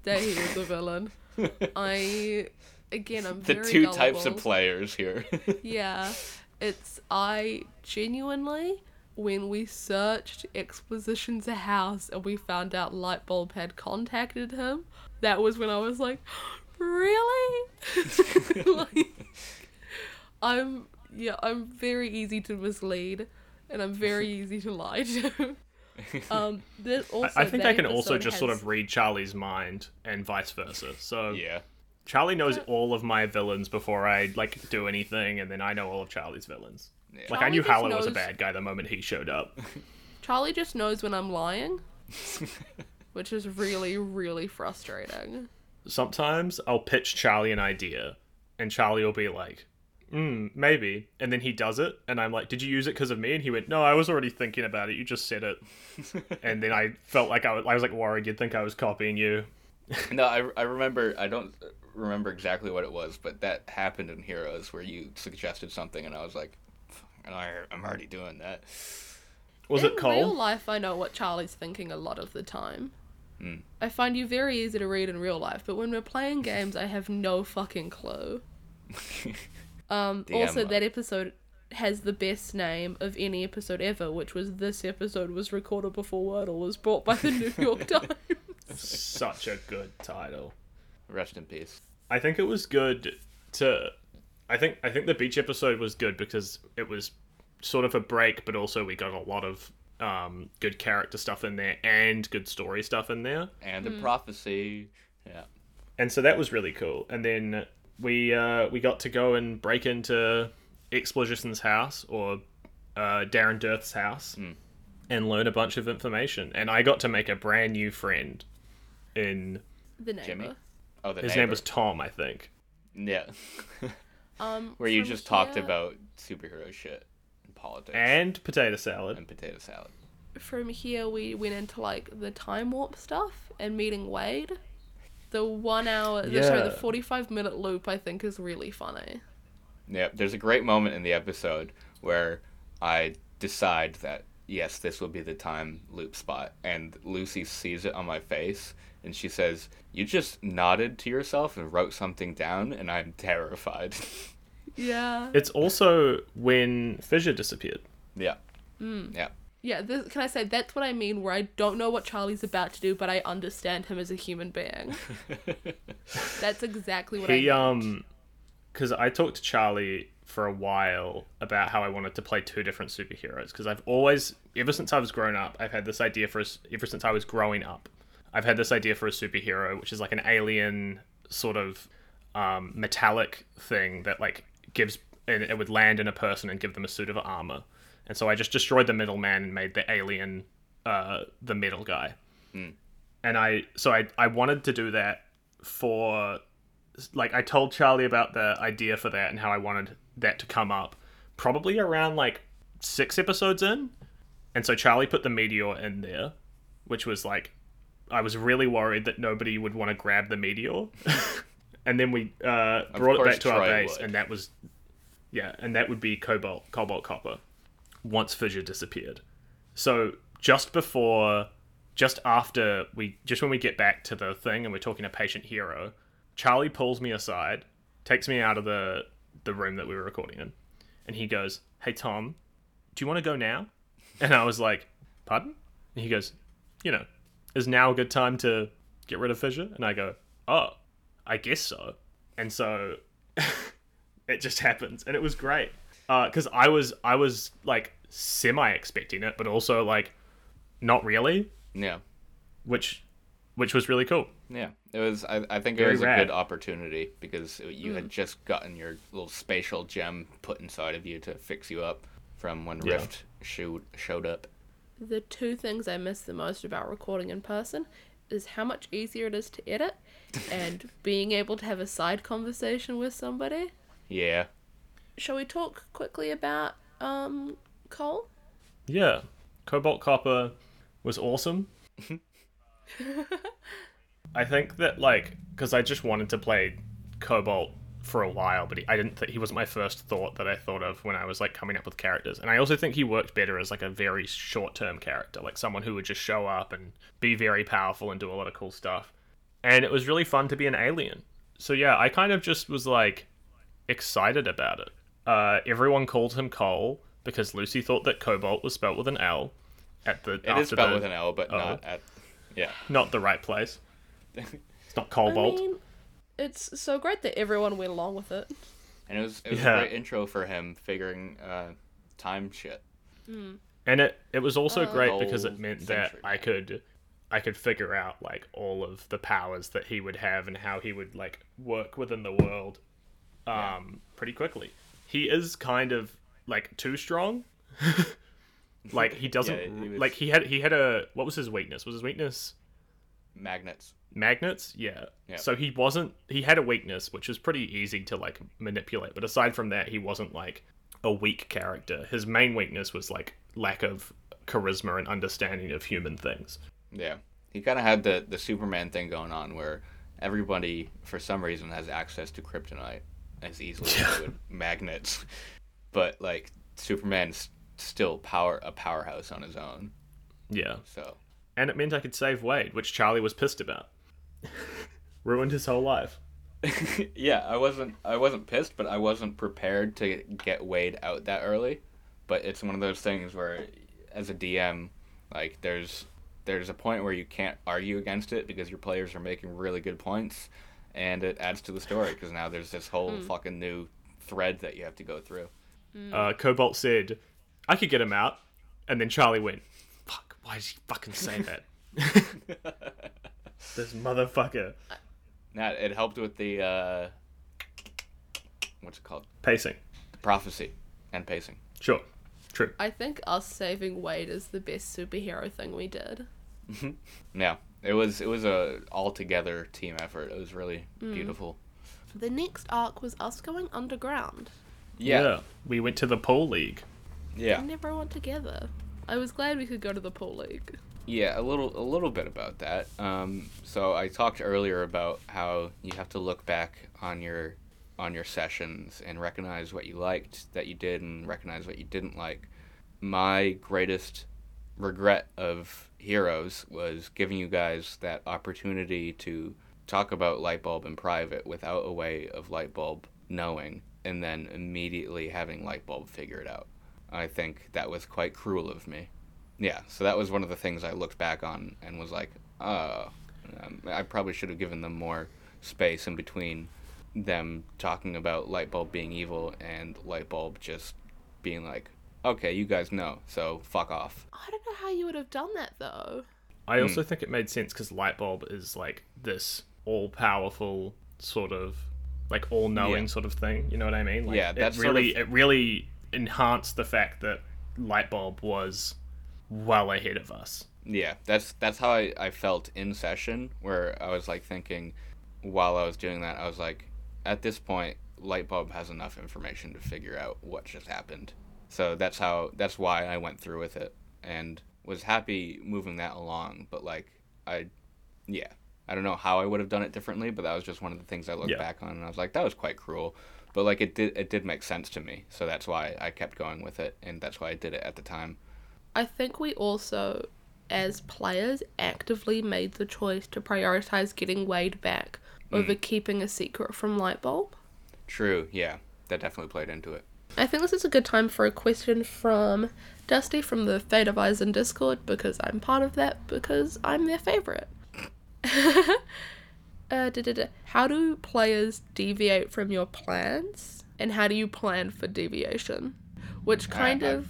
that he was a villain. I again, I'm very. The two types of players here. Yeah, it's I genuinely when we searched Exposition's house and we found out Lightbulb had contacted him. That was when I was like, really? like, I'm yeah, I'm very easy to mislead, and I'm very easy to lie to. Um, there's I, also I think I can also episode just sort of read Charlie's mind and vice versa. So yeah. Charlie knows all of my villains before I like do anything, and then I know all of Charlie's villains. Like I knew just Howler was a bad guy the moment he showed up. Charlie just knows when I'm lying, which is really, really frustrating. Sometimes I'll pitch Charlie an idea, and Charlie will be like, "Hmm, maybe," and then he does it, and I'm like, "Did you use it because of me?" And he went, "No, I was already thinking about it. You just said it." and then I felt like I was, I was like worried you'd think I was copying you. No, I, I remember. I don't remember exactly what it was, but that happened in Heroes where you suggested something, and I was like, "Fuck, I, I'm already doing that." Was In it Cole? In real life, I know what Charlie's thinking a lot of the time. I find you very easy to read in real life, but when we're playing games, I have no fucking clue. Um, also, that episode has the best name of any episode ever, which was this episode was recorded before Wordle was brought by the New York Times. Such a good title. Rest in peace. I think it was good to I think I think the beach episode was good because it was sort of a break but also we got a lot of um, good character stuff in there and good story stuff in there. And the prophecy. Yeah. And so that was really cool. And then we uh, we got to go and break into Exposition's house or uh, Darren Dirth's house and learn a bunch of information. And I got to make a brand new friend in the neighbor. Jimmy? Oh, the his neighbor. name was Tom, I think. Yeah. Um, Where you from just talked about superhero shit and politics And potato salad. and potato salad. from here we went into like the time warp stuff and meeting Wade. The one hour, the, sorry, the forty-five minute loop I think is really funny. Yeah, there's a great moment in the episode where I decide that yes, this will be the time loop spot, and Lucy sees it on my face, and she says, "You just nodded to yourself and wrote something down, and I'm terrified." Yeah. It's also when Fissure disappeared. yeah, Hmm. yeah, Yeah, this, can I say that's what I mean where I don't know what Charlie's about to do, but I understand him as a human being. that's exactly what He I meant. um, because I talked to Charlie for a while about how I wanted to play two different superheroes. Because I've always, ever since I was grown up, I've had this idea for a ever since I was growing up, I've had this idea for a superhero, which is like an alien sort of um, metallic thing that like gives and it would land in a person and give them a suit of armor. And so I just destroyed the middleman and made the alien uh, the middle guy. And I so I I wanted to do that for like I told Charlie about the idea for that and how I wanted that to come up probably around like 6 episodes in. And so Charlie put the meteor in there, which was like I was really worried that nobody would want to grab the meteor. and then we uh, brought it back to our base would. and that was yeah, and that would be cobalt cobalt copper once fissure disappeared. So just before just after we just when we get back to the thing and we're talking to patient hero, Charlie pulls me aside, takes me out of the the room that we were recording in, and he goes, "Hey Tom, do you want to go now?" And I was like, "Pardon?" And he goes, "You know, is now a good time to get rid of Fissure?" And I go, "Oh, I guess so." And so it just happens, and it was great uh, because I was I was like semi expecting it, but also like not really, yeah, which which was really cool. yeah. It was. I, I think it Very was a good opportunity because you had just gotten your little spatial gem put inside of you to fix you up from when Yeah. Rift showed showed up. The two things I miss the most about recording in person is how much easier it is to edit and being able to have a side conversation with somebody. Yeah. Shall we talk quickly about um Cole? Yeah, Cobalt Copper was awesome. I think that like because I just wanted to play Cobalt for a while, but he, I didn't. Th- he wasn't my first thought that I thought of when I was like coming up with characters. And I also think he worked better as like a very short term character, like someone who would just show up and be very powerful and do a lot of cool stuff. And it was really fun to be an alien. So yeah, I kind of just was like excited about it. Uh, everyone called him Cole because Lucy thought that Cobalt was spelt with an L. At the It is spelled with an L, but Oh. not at. Yeah. not the right place. It's not I Cobalt. mean, it's so great that everyone went along with it. And it was it was Yeah. a great intro for him figuring uh, time shit. and it it was also great because it meant century, that I could I could figure out like all of the powers that he would have and how he would like work within the world um pretty quickly. He is kind of like too strong. like he doesn't Yeah, he was- like he had he had a what was his weakness? Was his weakness Magnets. magnets? Yeah. Yeah. So he wasn't he had a weakness which was pretty easy to like manipulate, but aside from that he wasn't like a weak character. His main weakness was like lack of charisma and understanding of human things. Yeah. He kind of had the the Superman thing going on where everybody for some reason has access to kryptonite as easily as they would magnets. But like Superman's still power a powerhouse on his own. Yeah. So And it meant I could save Wade, which Charlie was pissed about. Ruined his whole life. yeah, I wasn't I wasn't pissed, but I wasn't prepared to get Wade out that early. But it's one of those things where, as a DM, like there's there's a point where you can't argue against it because your players are making really good points, and it adds to the story because now there's this whole hmm. fucking new thread that you have to go through. Uh, Cobalt said, I could get him out. And then Charlie went, Fuck, why did he fucking say that? this motherfucker. Now it helped with the uh, what's it called? Pacing. The prophecy and pacing. Sure. True. I think us saving Wade is the best superhero thing we did. Yeah, it was it was a all together team effort. It was really beautiful. The next arc was us going underground. Yeah, We went to the pool league. yeah. We never went together. I was glad we could go to the pool league. Yeah, a little a little bit about that. Um, so I talked earlier about how you have to look back on your on your sessions and recognize what you liked that you did and recognize what you didn't like. My greatest regret of Heroes was giving you guys that opportunity to talk about Lightbulb in private without a way of Lightbulb knowing and then immediately having Lightbulb figure it out. I think that was quite cruel of me. Yeah, so that was one of the things I looked back on and was like, oh, um, I probably should have given them more space in between them talking about Lightbulb being evil and Lightbulb just being like, okay, you guys know, so fuck off. I don't know how you would have done that though. I also think it made sense because Lightbulb is like this all powerful sort of like all knowing Yeah. sort of thing. You know what I mean? Like, Yeah, it that's sort really of- it really enhanced the fact that Lightbulb was well ahead of us. Yeah, that's that's how I, I felt in session where I was like thinking while I was doing that, I was like, at this point, Lightbulb has enough information to figure out what just happened. So that's how that's why I went through with it and was happy moving that along. But like I yeah. I don't know how I would have done it differently, but that was just one of the things I looked Yeah. back on and I was like, that was quite cruel. But like it did it did make sense to me. So that's why I kept going with it and that's why I did it at the time. I think we also, as players, actively made the choice to prioritize getting Wade back mm. over keeping a secret from Lightbulb. True, yeah. That definitely played into it. I think this is a good time for a question from Dusty from the Fate of Eyes in Discord because I'm part of that because I'm their favorite. uh, da, da, da. How do players deviate from your plans, and how do you plan for deviation? Which kind I- of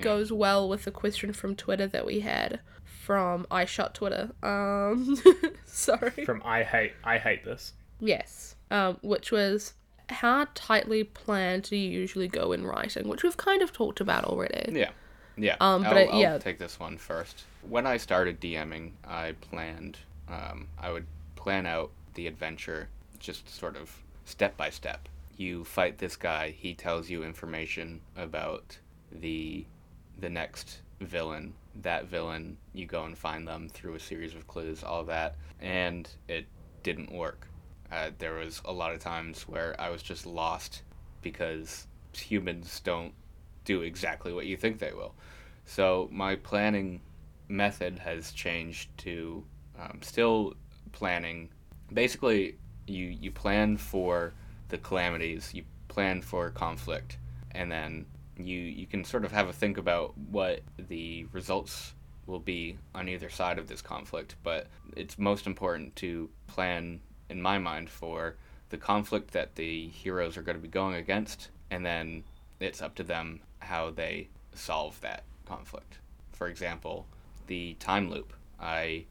goes well with the question from Twitter that we had from I shot Twitter. Um, sorry. From I hate I hate this. Yes. Um, which was how tightly planned do you usually go in writing, which we've kind of talked about already. Yeah. Yeah. Um, but I'll, I- I'll take this one first. When I started DMing, I planned, um, I would plan out the adventure just sort of step by step. You fight this guy, he tells you information about the the next villain. That villain, you go and find them through a series of clues, all that, and it didn't work. Uh, there was a lot of times where I was just lost because humans don't do exactly what you think they will. So my planning method has changed to um, still planning. Basically, you you plan for the calamities, you plan for conflict, and then you you can sort of have a think about what the results will be on either side of this conflict. But it's most important to plan, in my mind, for the conflict that the heroes are going to be going against, and then it's up to them how they solve that conflict. For example, the time loop. I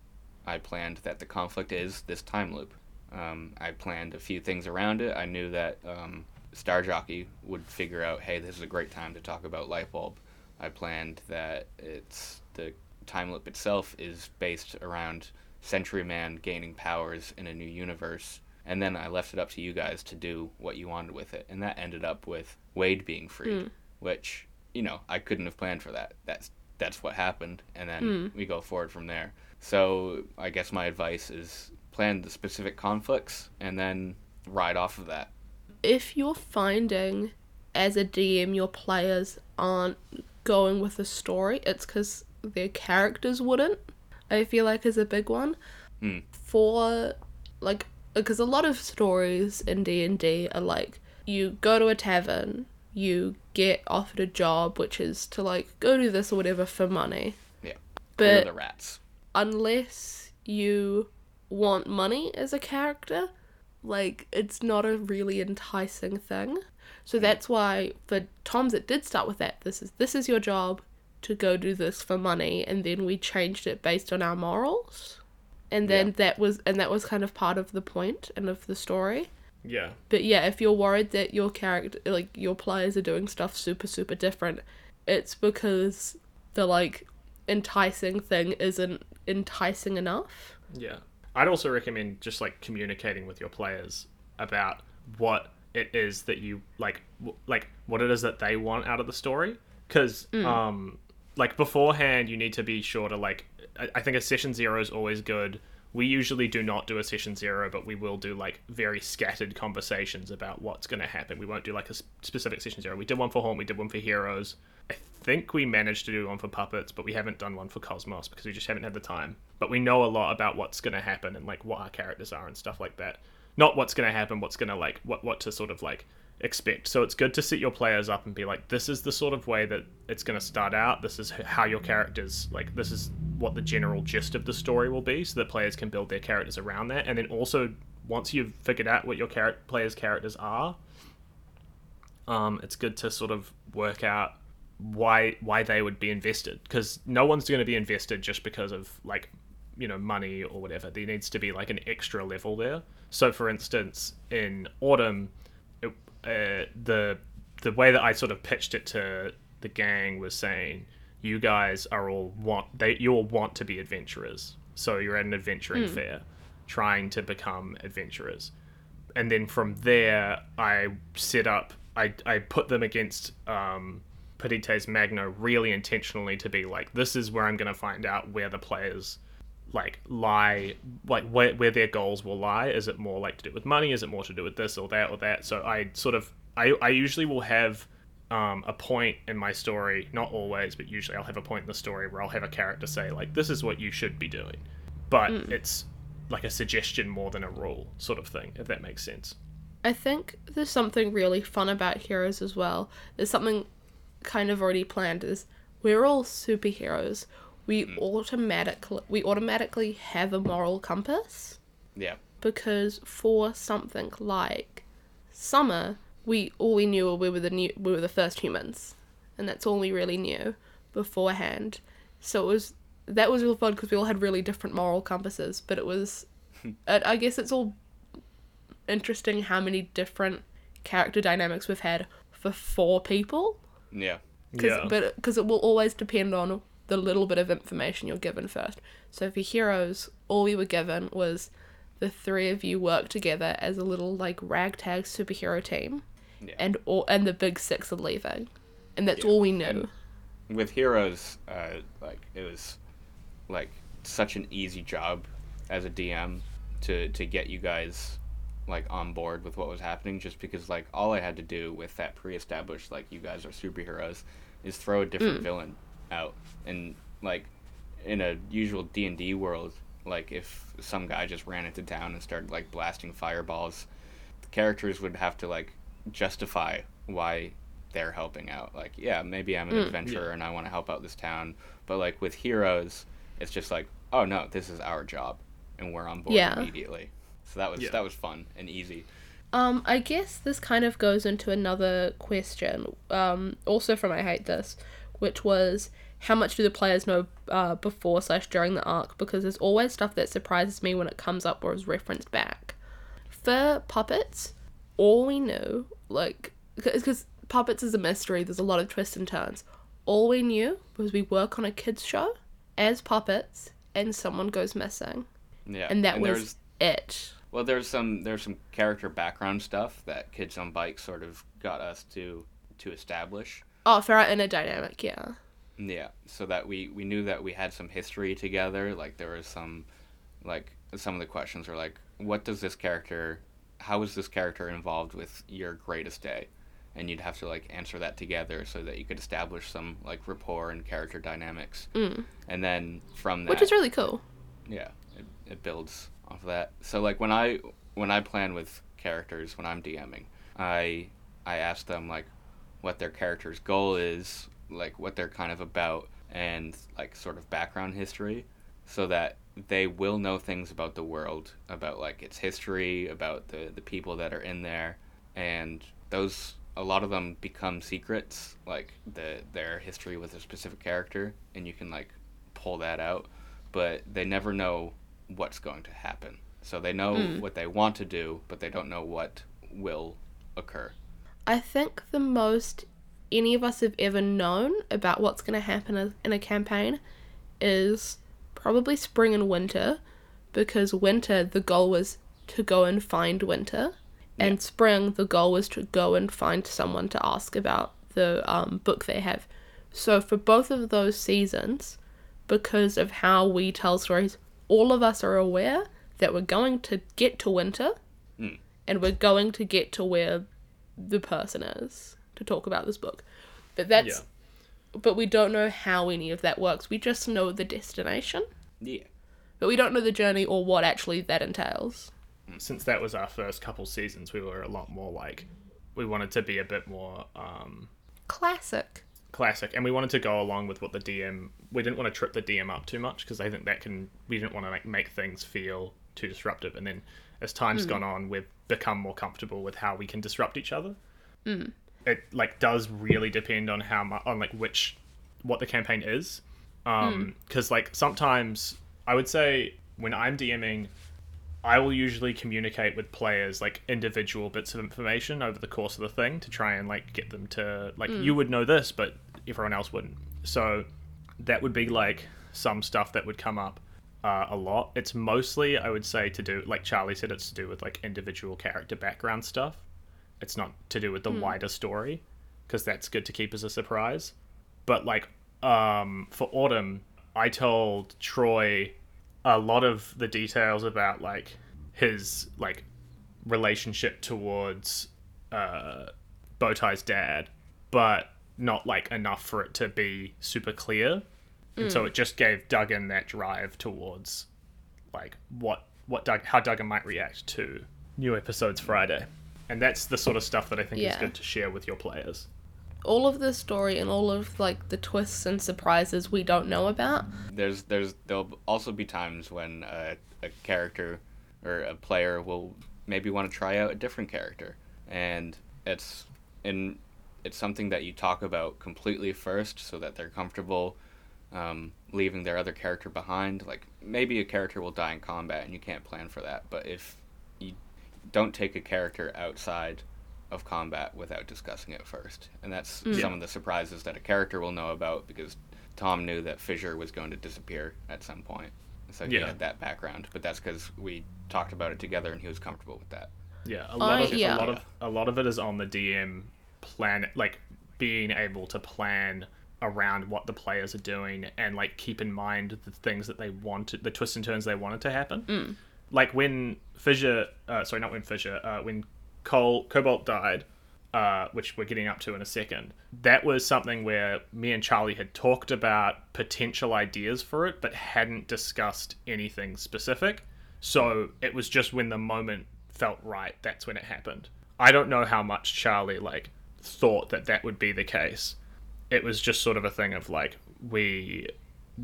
I planned that the conflict is this time loop. Um, I planned a few things around it. I knew that um, Star Jockey would figure out, hey, this is a great time to talk about Lightbulb. I planned that it's the time loop itself is based around Century Man gaining powers in a new universe, and then I left it up to you guys to do what you wanted with it, and that ended up with Wade being freed, Mm. which you know I couldn't have planned for that. That's that's what happened, and then Mm. we go forward from there. So I guess my advice is plan the specific conflicts and then ride off of that. if you're finding as a DM your players aren't going with the story, it's because their characters wouldn't. I feel like is a big one. Hmm. For like, because a lot of stories in D and D are like you go to a tavern, you get offered a job, which is to like go do this or whatever for money. Yeah. But the rats. Unless you want money as a character, like it's not a really enticing thing. So hmm. that's why for Tom's it did start with that. This is this is your job to go do this for money and then we changed it based on our morals. And then Yeah. that was and that was kind of part of the point and of the story. Yeah. But yeah, if you're worried that your character, like your players are doing stuff super, super different, it's because the like enticing thing isn't enticing enough. Yeah. I'd also recommend just like communicating with your players about what it is that you like w- like what it is that they want out of the story cuz um like beforehand you need to be sure to like I, I think a session 0 is always good. We usually do not do a session 0, but we will do like very scattered conversations about what's going to happen. We won't do like a s- specific session 0. We did one for Haunt, we did one for Heroes. Think we managed to do one for puppets, but we haven't done one for Cosmos because we just haven't had the time. But we know a lot about what's going to happen and like what our characters are and stuff like that. Not what's going to happen, what's going to like what what to sort of like expect. So it's good to set your players up and be like, this is the sort of way that it's going to start out. This is how your characters like. This is what the general gist of the story will be, so that players can build their characters around that. And then also, once you've figured out what your players' characters are, um, it's good to sort of work out why why they would be invested because no one's going to be invested just because of like you know money or whatever. There needs to be like an extra level there. So for instance in autumn it, uh, the the way that i sort of pitched it to the gang was saying you guys are all want they you all want to be adventurers. So you're at an adventuring fair trying to become adventurers. And then from there I set up I, I put them against um Petites Magno really intentionally to be like this is where I'm gonna find out where the players like lie like where, where their goals will lie. Is it more like to do with money? Is it more to do with this or that or that? So I sort of I, I usually will have um, a point in my story not always but usually I'll have a point in the story where I'll have a character say like this is what you should be doing. But it's like a suggestion more than a rule sort of thing if that makes sense. I think there's something really fun about heroes as well. There's something kind of already planned is we're all superheroes. We mm. automatically we automatically have a moral compass Yeah. because for something like summer, we all we knew we were the new we were the first humans, and that's all we really knew beforehand. So it was that was real fun because we all had really different moral compasses, but it was, hmm. I I guess it's all interesting how many different character dynamics we've had for four people. Yeah. Cause, yeah But because it will always depend on the little bit of information you're given first. So for heroes, all we were given was the three of you work together as a little like ragtag superhero team, Yeah. and all and the big six are leaving, and that's Yeah, all we knew. and- with heroes, uh, like it was like such an easy job as a DM to to get you guys like on board with what was happening just because like all I had to do with that pre-established like you guys are superheroes is throw a different mm. villain out. And like in a usual D&D world like if some guy just ran into town and started like blasting fireballs the characters would have to like justify why they're helping out. Like yeah maybe I'm an mm. adventurer Yeah. and I want to help out this town but like with heroes it's just like oh no this is our job and we're on board Yeah. immediately so that was Yeah. that was fun and easy Um, I guess this kind of goes into another question, um, also from I Hate This, which was how much do the players know uh, before slash during the arc? Because there's always stuff that surprises me when it comes up or is referenced back. For puppets, all we knew, like, because puppets is a mystery, there's a lot of twists and turns. All we knew was we work on a kids show as puppets, and someone goes missing, yeah and that was it. Well there's some there's some character background stuff that kids on bikes sort of got us to to establish Oh, for our inner dynamic, yeah. Yeah, so that we we knew that we had some history together. Like there was some, like some of the questions were like, what does this character, how is this character involved with your greatest day, and you'd have to like answer that together so that you could establish some like rapport and character dynamics. Mm. And then from that, Which is really cool. yeah, it, it builds off of that. So like when I when I plan with characters when I'm DMing, I I ask them like what their character's goal is, like what they're kind of about, and like sort of background history, so that they will know things about the world, about like its history, about the the people that are in there, and those a lot of them become secrets, like the their history with a specific character, and you can like pull that out, but they never know what's going to happen. So they know what they want to do, but they don't know what will occur. I think the most any of us have ever known about what's going to happen in- in a campaign is probably spring and winter because winter the goal was to go and find winter and spring the goal was to go and find someone to ask about the um, book they have so for both of those seasons because of how we tell stories all of us are aware that we're going to get to winter and we're going to get to where the person is to talk about this book. But that's but we don't know how any of that works. We just know the destination, Yeah. but we don't know the journey or what actually that entails. Since that was our first couple seasons, we were a lot more like we wanted to be a bit more um, Classic. Classic, and we wanted to go along with what the DM. We didn't want to trip the DM up too much because I think that can. We didn't want to like make things feel too disruptive, and then as time's hmm. gone on, we've become more comfortable with how we can disrupt each other. Hmm. It like does really depend on how much on like which what the campaign is, um, hmm. because like sometimes I would say when I'm DMing. I will usually communicate with players like individual bits of information over the course of the thing to try and like get them to like you would know this but everyone else wouldn't. So that would be like some stuff that would come up uh, a lot. It's mostly I would say to do like Charlie said it's to do with like individual character background stuff. It's not to do with the wider story because that's good to keep as a surprise. But like um for Autumn, I told Troy a lot of the details about like his like relationship towards uh Bowtie's dad, but not like enough for it to be super clear. And so it just gave Duggan that drive towards like what what Doug how Duggan might react to new episodes Friday. And that's the sort of stuff that I think is good to share with your players. All of the story and all of like the twists and surprises we don't know about. There's there's there'll also be times when a, a character or a player will maybe want to try out a different character, and it's in it's something that you talk about completely first so that they're comfortable um, leaving their other character behind. Like maybe a character will die in combat and you can't plan for that, but if you don't take a character outside of combat without discussing it first, and that's some of the surprises that a character will know about because Tom knew that Fissure was going to disappear at some point, so he Yeah. had that background. But that's because we talked about it together and he was comfortable with that. Yeah, a lot I- of yeah. a lot of a lot of it is on the DM plan, like being able to plan around what the players are doing and like keep in mind the things that they wanted, the twists and turns they wanted to happen. Like when Fissure, uh, sorry, not when Fissure, uh, when Cole Cobalt died, uh, which we're getting up to in a second. That was something where me and Charlie had talked about potential ideas for it, but hadn't discussed anything specific. So it was just when the moment felt right, that's when it happened. I don't know how much Charlie like thought that that would be the case. It was just sort of a thing of like we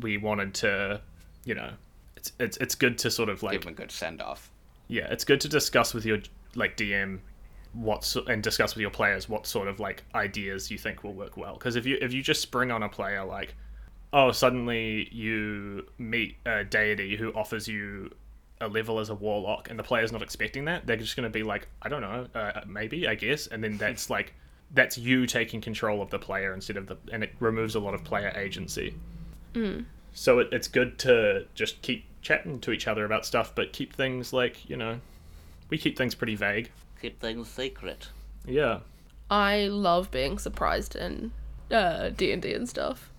we wanted to, you know, it's it's it's good to sort of like Give him a good send off. yeah, it's good to discuss with your like DM what so- and discuss with your players what sort of like ideas you think will work well. Because if you if you just spring on a player like, oh, suddenly you meet a deity who offers you a level as a warlock, and the player's not expecting that, they're just going to be like, I don't know, uh, maybe, I guess, and then that's like that's you taking control of the player instead of the, and it removes a lot of player agency. So it, it's good to just keep chatting to each other about stuff, but keep things like you know, we keep things pretty vague. Keep things secret. Yeah, I love being surprised in uh, D&D and stuff,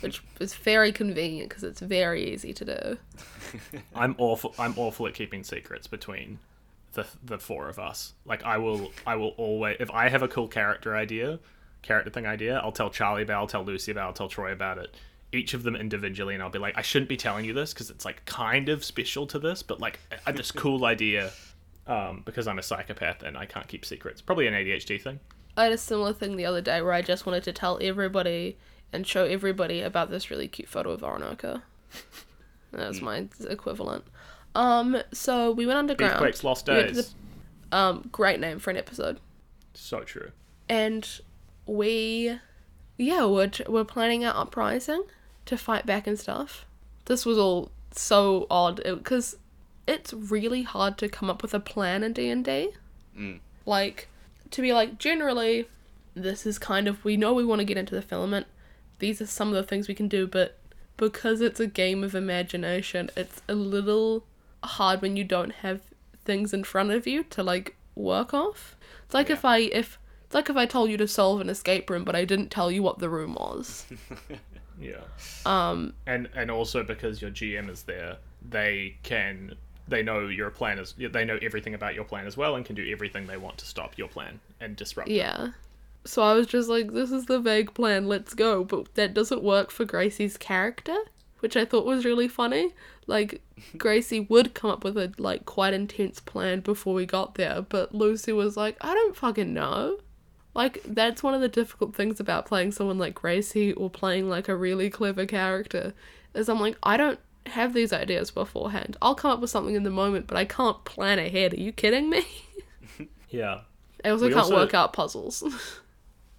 which is very convenient because it's very easy to do. I'm awful. I'm awful at keeping secrets between the the four of us. Like I will, I will always. If I have a cool character idea, character thing idea, I'll tell Charlie about. I'll tell Lucy about. I'll tell Troy about it. Each of them individually, and I'll be like, I shouldn't be telling you this because it's like kind of special to this, but like I- this cool idea. Um, because I'm a psychopath and I can't keep secrets. Probably an ADHD thing. I had a similar thing the other day where I just wanted to tell everybody and show everybody about this really cute photo of Orinoco. That's my equivalent. Um, so we went underground. Beefquake's Lost We Days. the- um, great name for an episode. So true. and we yeah we're, we're planning our uprising to fight back and stuff this was all so odd because it's really hard to come up with a plan in d&d Mm. like to be like generally this is kind of we know we want to get into the filament. These are some of the things we can do but because it's a game of imagination it's a little hard when you don't have things in front of you to like work off. It's like if i if it's like if i told you to solve an escape room but i didn't tell you what the room was. Yeah. um and and also because your GM is there, they can they know your plan is they know everything about your plan as well and can do everything they want to stop your plan and disrupt. it. yeah so i was just like this is the vague plan let's go but that doesn't work for gracie's character which i thought was really funny like gracie would come up with a like quite intense plan before we got there but lucy was like i don't fucking know like that's one of the difficult things about playing someone like gracie or playing like a really clever character is i'm like i don't have these ideas beforehand i'll come up with something in the moment but i can't plan ahead are you kidding me Yeah. i also We can't also- work out puzzles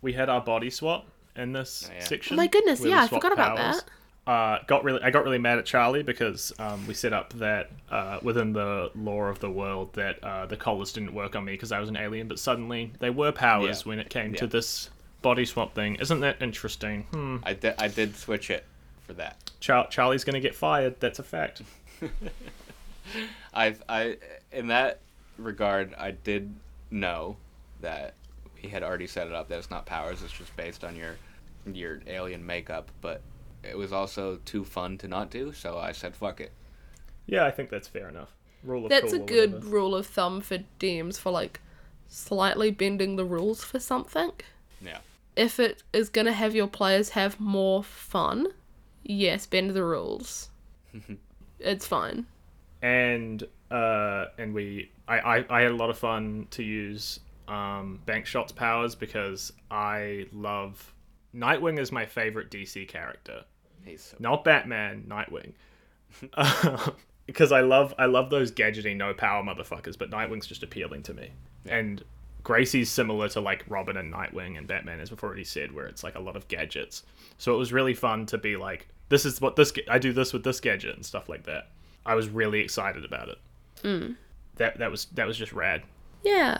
We had our body swap in this Oh, yeah. section. My goodness, yeah, I swapped forgot about that. Uh, got really, I got really mad at Charlie because um, we set up that uh, within the law of the world that uh, the collars didn't work on me because I was an alien, but suddenly they were powers Yeah. when it came to this body swap thing. Isn't that interesting? Hmm. I did. I did switch it for that. Char- Charlie's gonna get fired. That's a fact. I I in that regard, I did know that we had already set it up that it's not powers. It's just based on your your alien makeup. But it was also too fun to not do, so I said fuck it. Yeah, I think that's fair enough. Rule of thumb That's a cool or good whatever. rule of thumb for DMs for like slightly bending the rules for something. Yeah. If it is going to have your players have more fun, yes, bend the rules. it's fine. and uh, and we I, I I had a lot of fun to use um, Bank Shot's powers because I love Nightwing is my favorite DC character. He's so Not Batman, Nightwing. because I love I love those gadgety no power motherfuckers, but Nightwing's just appealing to me. And Gracie's similar to like Robin and Nightwing and Batman, as we've already said, where it's like a lot of gadgets. So it was really fun to be like, this is what this I do this with this gadget and stuff like that. I was really excited about it. Hmm. That that was that was just rad. Yeah.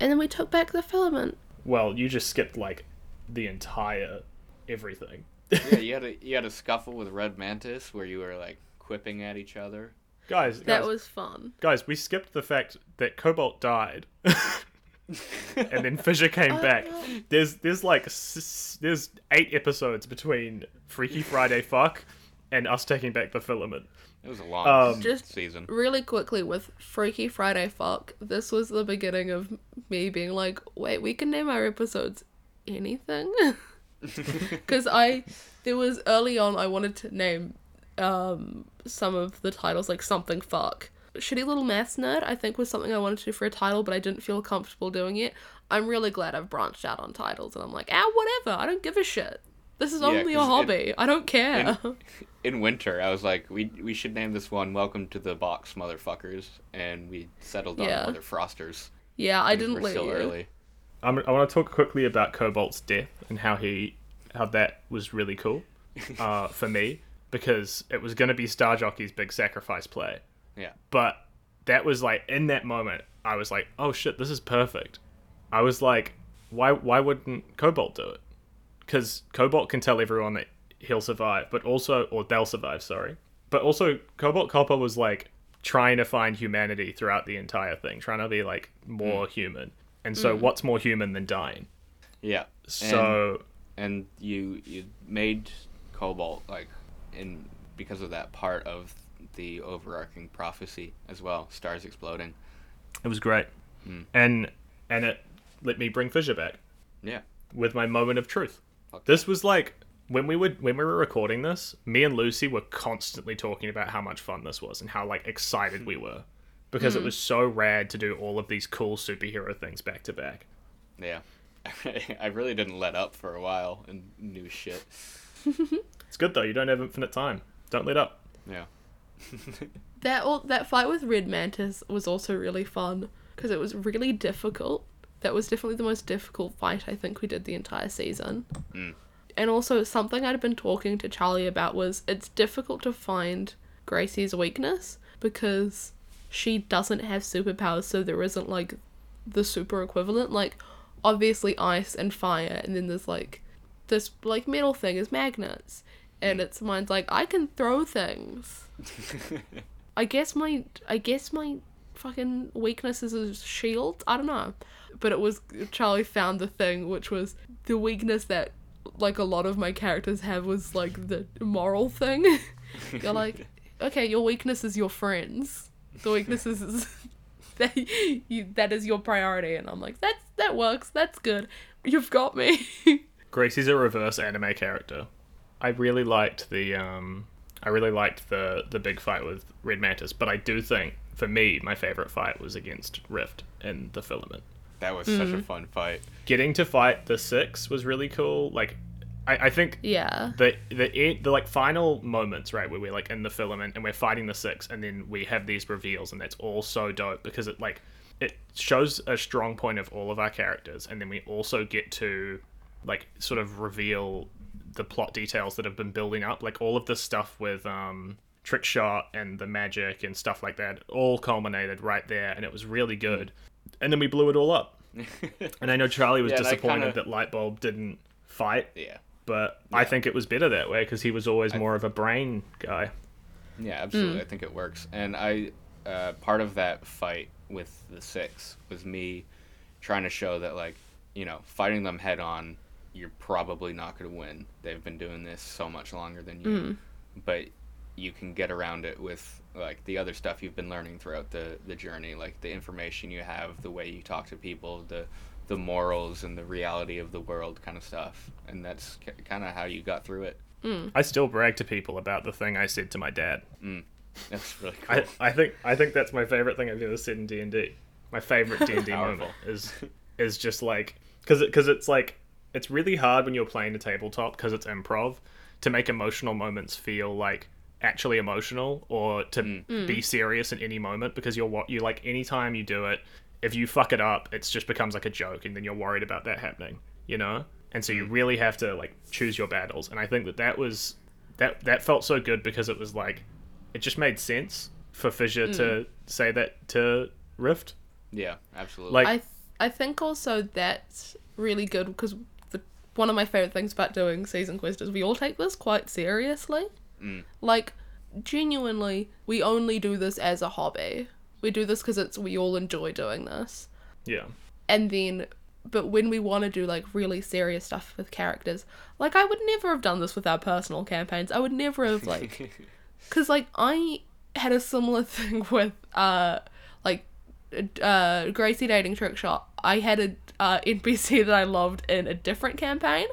And then we took back the filament. Well, you just skipped like the entire everything. yeah. You had a you had a scuffle with Red Mantis where you were like quipping at each other. guys, That guys, was fun. guys, we skipped the fact that Cobalt died. and then Fissure came back. There's there's like s- there's eight episodes between Freaky Friday Fuck and us taking back the filament. It was a long Um, Just- season. Really quickly with Freaky Friday Fuck, this was the beginning of me being like, wait, we can name our episodes anything? Because I, there was early on, I wanted to name um, some of the titles like something fuck. Shitty Little Maths Nerd, I think, was something I wanted to do for a title, but I didn't feel comfortable doing it. I'm really glad I've branched out on titles, and I'm like, ah, whatever, I don't give a shit. This is Yeah, only a 'cause it- hobby. I don't care. In winter, I was like, we we should name this one "Welcome to the Box, Motherfuckers," and we settled on Yeah. Mother Frosters. yeah, I didn't we're let still you. early. I'm, I want to talk quickly about Cobalt's death and how he how that was really cool uh, for me because it was going to be Star Jockey's big sacrifice play. Yeah. But that was like in that moment, I was like, "Oh shit, this is perfect." I was like, "Why? Why wouldn't Cobalt do it?" Because Cobalt can tell everyone that he'll survive, but also, or they'll survive. Sorry, but also Cobalt Copper was like trying to find humanity throughout the entire thing, trying to be like more mm. human. And so, mm. what's more human than dying? Yeah. So and you you made Cobalt like in because of that part of the overarching prophecy as well, stars exploding. it was great, hmm. and and it let me bring Fissure back. Yeah. with my moment of truth. Fuck This was like when we were when we were recording this, me and Lucy were constantly talking about how much fun this was and how like excited we were because it hmm. was so rad to do all of these cool superhero things back to back. Yeah. I really didn't let up for a while and new shit. It's good though, you don't have infinite time. Don't let up. Yeah. That all, that fight with Red Mantis was also really fun because it was really difficult. That was definitely the most difficult fight I think we did the entire season. Mm. And also something I'd been talking to Charlie about was it's difficult to find Gracie's weakness because she doesn't have superpowers, so there isn't like the super equivalent. Like obviously ice and fire, and then there's like this like metal thing is magnets, and it's mine's like I can throw things. I guess my I guess my fucking weakness is a shield. I don't know. But it was Charlie found the thing which was the weakness that like a lot of my characters have was like the moral thing. You're like, okay, your weakness is your friends. The weakness is that you that is your priority and I'm like, that's that works, that's good. You've got me. Gracie's a reverse anime character. I really liked the um I really liked the the big fight with Red Mantis, but I do think for me my favorite fight was against Rift in the filament. That was such a fun fight. Getting to fight the six was really cool. Like I, I think yeah. the the e- the like final moments right where we're like in the filament and we're fighting the six and then we have these reveals and that's all so dope because it like it shows a strong point of all of our characters and then we also get to like sort of reveal the plot details that have been building up like all of this stuff with um trick shot and the magic and stuff like that all culminated right there and it was really good and then we blew it all up and i know charlie was Yeah, disappointed kinda- that lightbulb didn't fight yeah. but I think it was better that way because he was always more of a brain guy. Yeah, absolutely. I think it works. And I, uh, part of that fight with the six was me trying to show that, like, you know, fighting them head on, you're probably not going to win. They've been doing this so much longer than you. Hmm. But you can get around it with, like, the other stuff you've been learning throughout the, the journey, like the information you have, the way you talk to people, the the morals and the reality of the world kind of stuff. And that's k- kind of how you got through it. Hmm. I still brag to people about the thing I said to my dad. Hmm. That's really cool. I, I think I think that's my favorite thing I've ever said in D and D. My favorite D and D Powerful. moment is is just like because because it's like it's really hard when you're playing a tabletop because it's improv to make emotional moments feel like actually emotional or to mm. Mm. be serious in any moment because you're what you like anytime you do it if you fuck it up it just becomes like a joke and then you're worried about that happening you know? And so you mm. really have to like choose your battles. And i think that that was that that felt so good because it was like it just made sense for fissure to say that to rift. Yeah, absolutely. like I th- I think also that's really good because the one of my favorite things about doing season quest is we all take this quite seriously. Like genuinely, we only do this as a hobby. We do this because it's we all enjoy doing this, yeah. And then but when we want to do like really serious stuff with characters like i would never have done this with our personal campaigns. I would never have like because like i had a similar thing with uh like uh gracie dating trick shot i had a uh, npc that i loved in a different campaign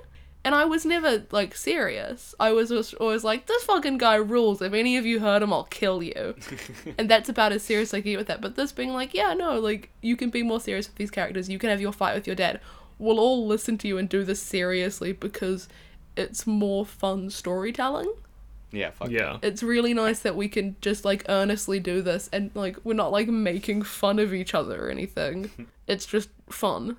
and i was never like serious i was just always like this fucking guy rules if any of you hurt him i'll kill you and that's about as serious I can get with that. But this being like, yeah, no, like you can be more serious with these characters. You can have your fight with your dad. We'll all listen to you and do this seriously because it's more fun storytelling. Yeah, fuck Yeah. It's really nice that we can just like earnestly do this and like we're not like making fun of each other or anything. it's just fun.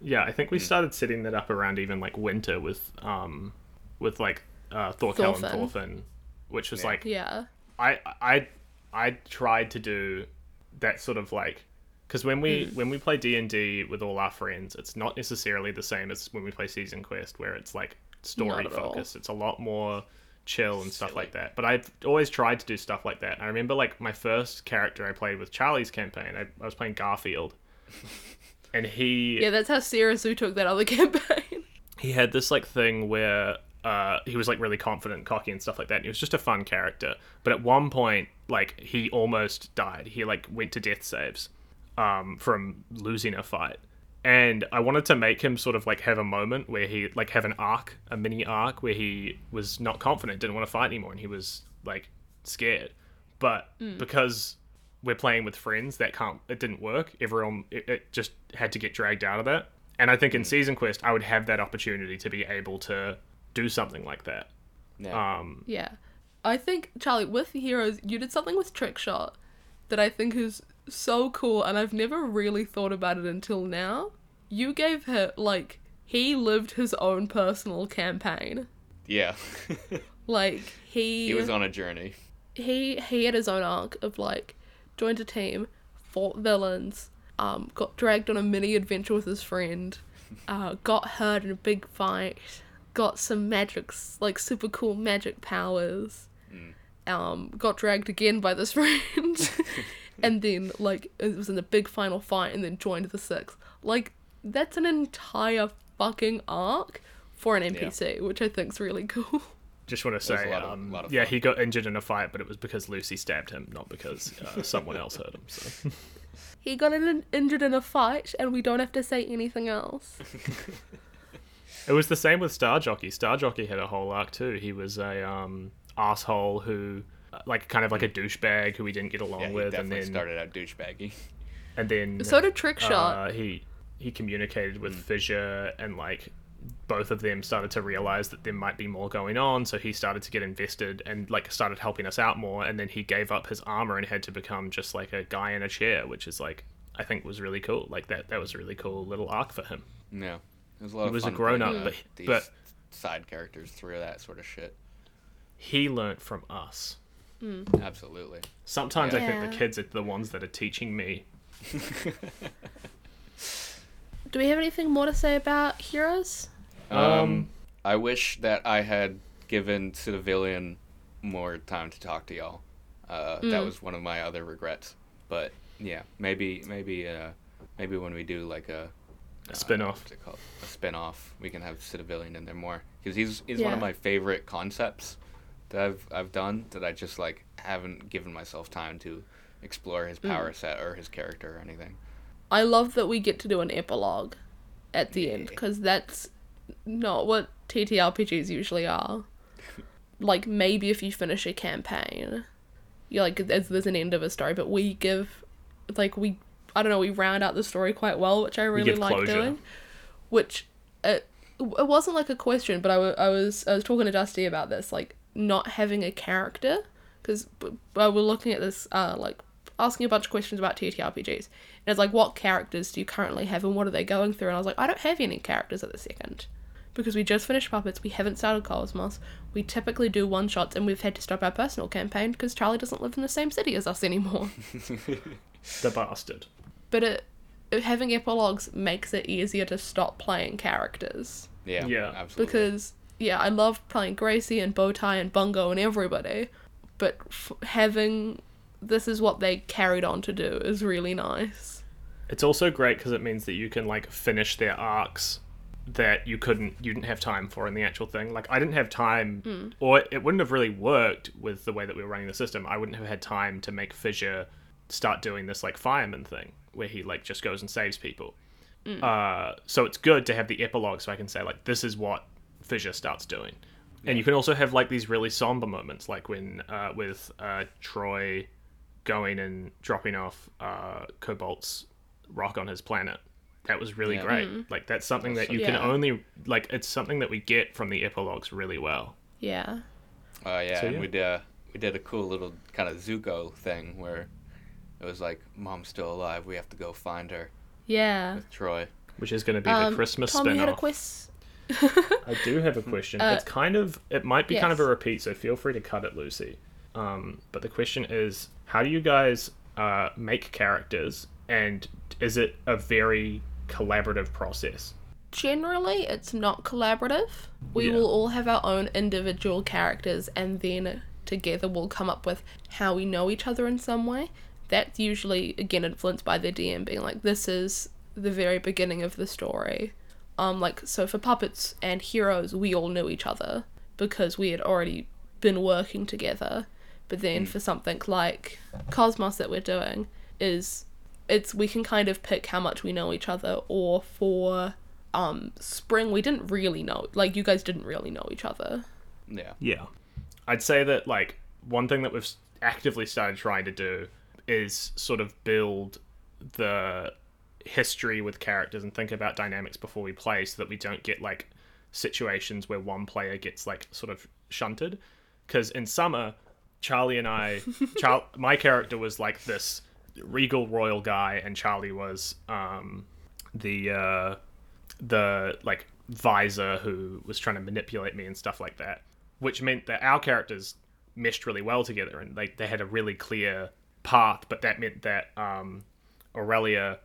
Yeah, I think we started setting that up around even like winter with um with like uh Thorkel and Thorfinn. Thorfinn, which was Yeah. like Yeah. I I I tried to do that sort of like because when we when we play D and D with all our friends, it's not necessarily the same as when we play Season Quest, where it's like story Not at all. focused. It's a lot more chill and stuff Silly. like that. But I've always tried to do stuff like that. I remember like my first character I played with Charlie's campaign. I, I was playing Garfield, and he Yeah, that's how serious we took that other campaign. he had this like thing where uh, he was like really confident, cocky, and stuff like that. And he was just a fun character. But at one point, like he almost died. He like went to death saves um, from losing a fight. And I wanted to make him sort of like have a moment where he like have an arc, a mini arc where he was not confident, didn't want to fight anymore, and he was like scared. But because we're playing with friends, that can't it didn't work. Everyone it, it just had to get dragged out of that. And I think in Season Quest, I would have that opportunity to be able to do something like that. Yeah. Um, Yeah. I think, Charlie, with Heroes, you did something with Trickshot that I think is so cool, and I've never really thought about it until now. You gave her, like, he lived his own personal campaign. yeah. Like, he. he was on a journey. he he had his own arc of like joined a team, fought villains, um, got dragged on a mini adventure with his friend, uh, got hurt in a big fight, got some magic, like super cool magic powers, um, got dragged again by this friend, and then like it was in the big final fight, and then joined the six. Like that's an entire fucking arc for an NPC, which I think's really cool. Just want to was a say, lot of- um, lot of yeah, fun. he got injured in a fight, but it was because Lucy stabbed him, not because uh, someone else hurt him. So. He got in- injured in a fight, and we don't have to say anything else. It was the same with Star Jockey. Star Jockey had a whole arc too. He was a um, asshole who, uh, like, kind of like a douchebag who we didn't get along Yeah, he with, and then started out douchebaggy. and then So did Trickshot. uh, he he communicated with Fissure, and like both of them started to realize that there might be more going on. So he started to get invested and like started helping us out more. And then he gave up his armor and had to become just like a guy in a chair, which is like I think was really cool. Like that that was a really cool little arc for him. Yeah. It was a lot He of was a grown-up, uh, but- these but- side characters through that sort of shit. He learnt from us. Absolutely. Sometimes I think the kids are the ones that are teaching me. Do we have anything more to say about Heroes? Um, I wish that I had given Civilian more time to talk to y'all. Uh, That was one of my other regrets. But yeah, maybe maybe uh, maybe when we do like a A spin-off. it called? A spin-off. We can have Civilian in there more because he's he's one of my favorite concepts that I've I've done that I just like haven't given myself time to explore his power set or his character or anything. I love that we get to do an epilogue at the end because that's not what TTRPGs usually are. like maybe if you finish a campaign, you like there's, there's an end of a story, but we give like we I don't know we round out the story quite well, which I really like closure. doing. Which it, it wasn't like a question, but I wa- I was I was talking to Dusty about this like not having a character because we're looking at this uh like asking a bunch of questions about TTRPGs and it's like what characters do you currently have and what are they going through and I was like I don't have any characters at the second because we just finished puppets we haven't started Cosmos we typically do one shots and we've had to stop our personal campaign because Charlie doesn't live in the same city as us anymore The bastard. but it, it having epilogues makes it easier to stop playing characters Yeah, Yeah. absolutely. because yeah, I love playing Gracie and Bowtie and Bungo and everybody, but f- having this is what they carried on to do is really nice. It's also great because it means that you can like finish their arcs that you couldn't you didn't have time for in the actual thing. Like I didn't have time or it wouldn't have really worked with the way that we were running the system. I wouldn't have had time to make Fissure start doing this like fireman thing where he like just goes and saves people. Uh, so it's good to have the epilogue so I can say like this is what Fissure starts doing. And you can also have like these really somber moments like when uh, with uh, Troy going and dropping off uh, Cobalt's rock on his planet. That was really Yeah. great. Like that's something that you can only like. It's something that we get from the epilogues really well. Yeah. Oh yeah, So, yeah. we did uh, we did a cool little kind of Zuko thing where it was like, "Mom's still alive. We have to go find her." Yeah. With Troy. Which is going to be Um, the Christmas Tom, you had a spin-off. quiz. I do have a question. Uh, it's kind of it might be kind of a repeat, so feel free to cut it, Lucy. Um, but the question is, how do you guys uh, make characters, and is it a very collaborative process? Generally, it's not collaborative. We Yeah. will all have our own individual characters, and then together we'll come up with how we know each other in some way. That's usually, again, influenced by the DM being like, this is the very beginning of the story. Um, like, so for puppets and heroes, we all knew each other because we had already been working together. But then for something like Cosmos that we're doing, is it's we can kind of pick how much we know each other or for um spring we didn't really know like you guys didn't really know each other Yeah. Yeah, I'd say that like one thing that we've actively started trying to do is sort of build the history with characters and think about dynamics before we play, so that we don't get like situations where one player gets like sort of shunted. Because in summer, Charlie and I, Char- my character was like this regal royal guy, and Charlie was um, the uh, the like vizier who was trying to manipulate me and stuff like that, which meant that our characters meshed really well together and like they had a really clear path, but that meant that um, Aurelia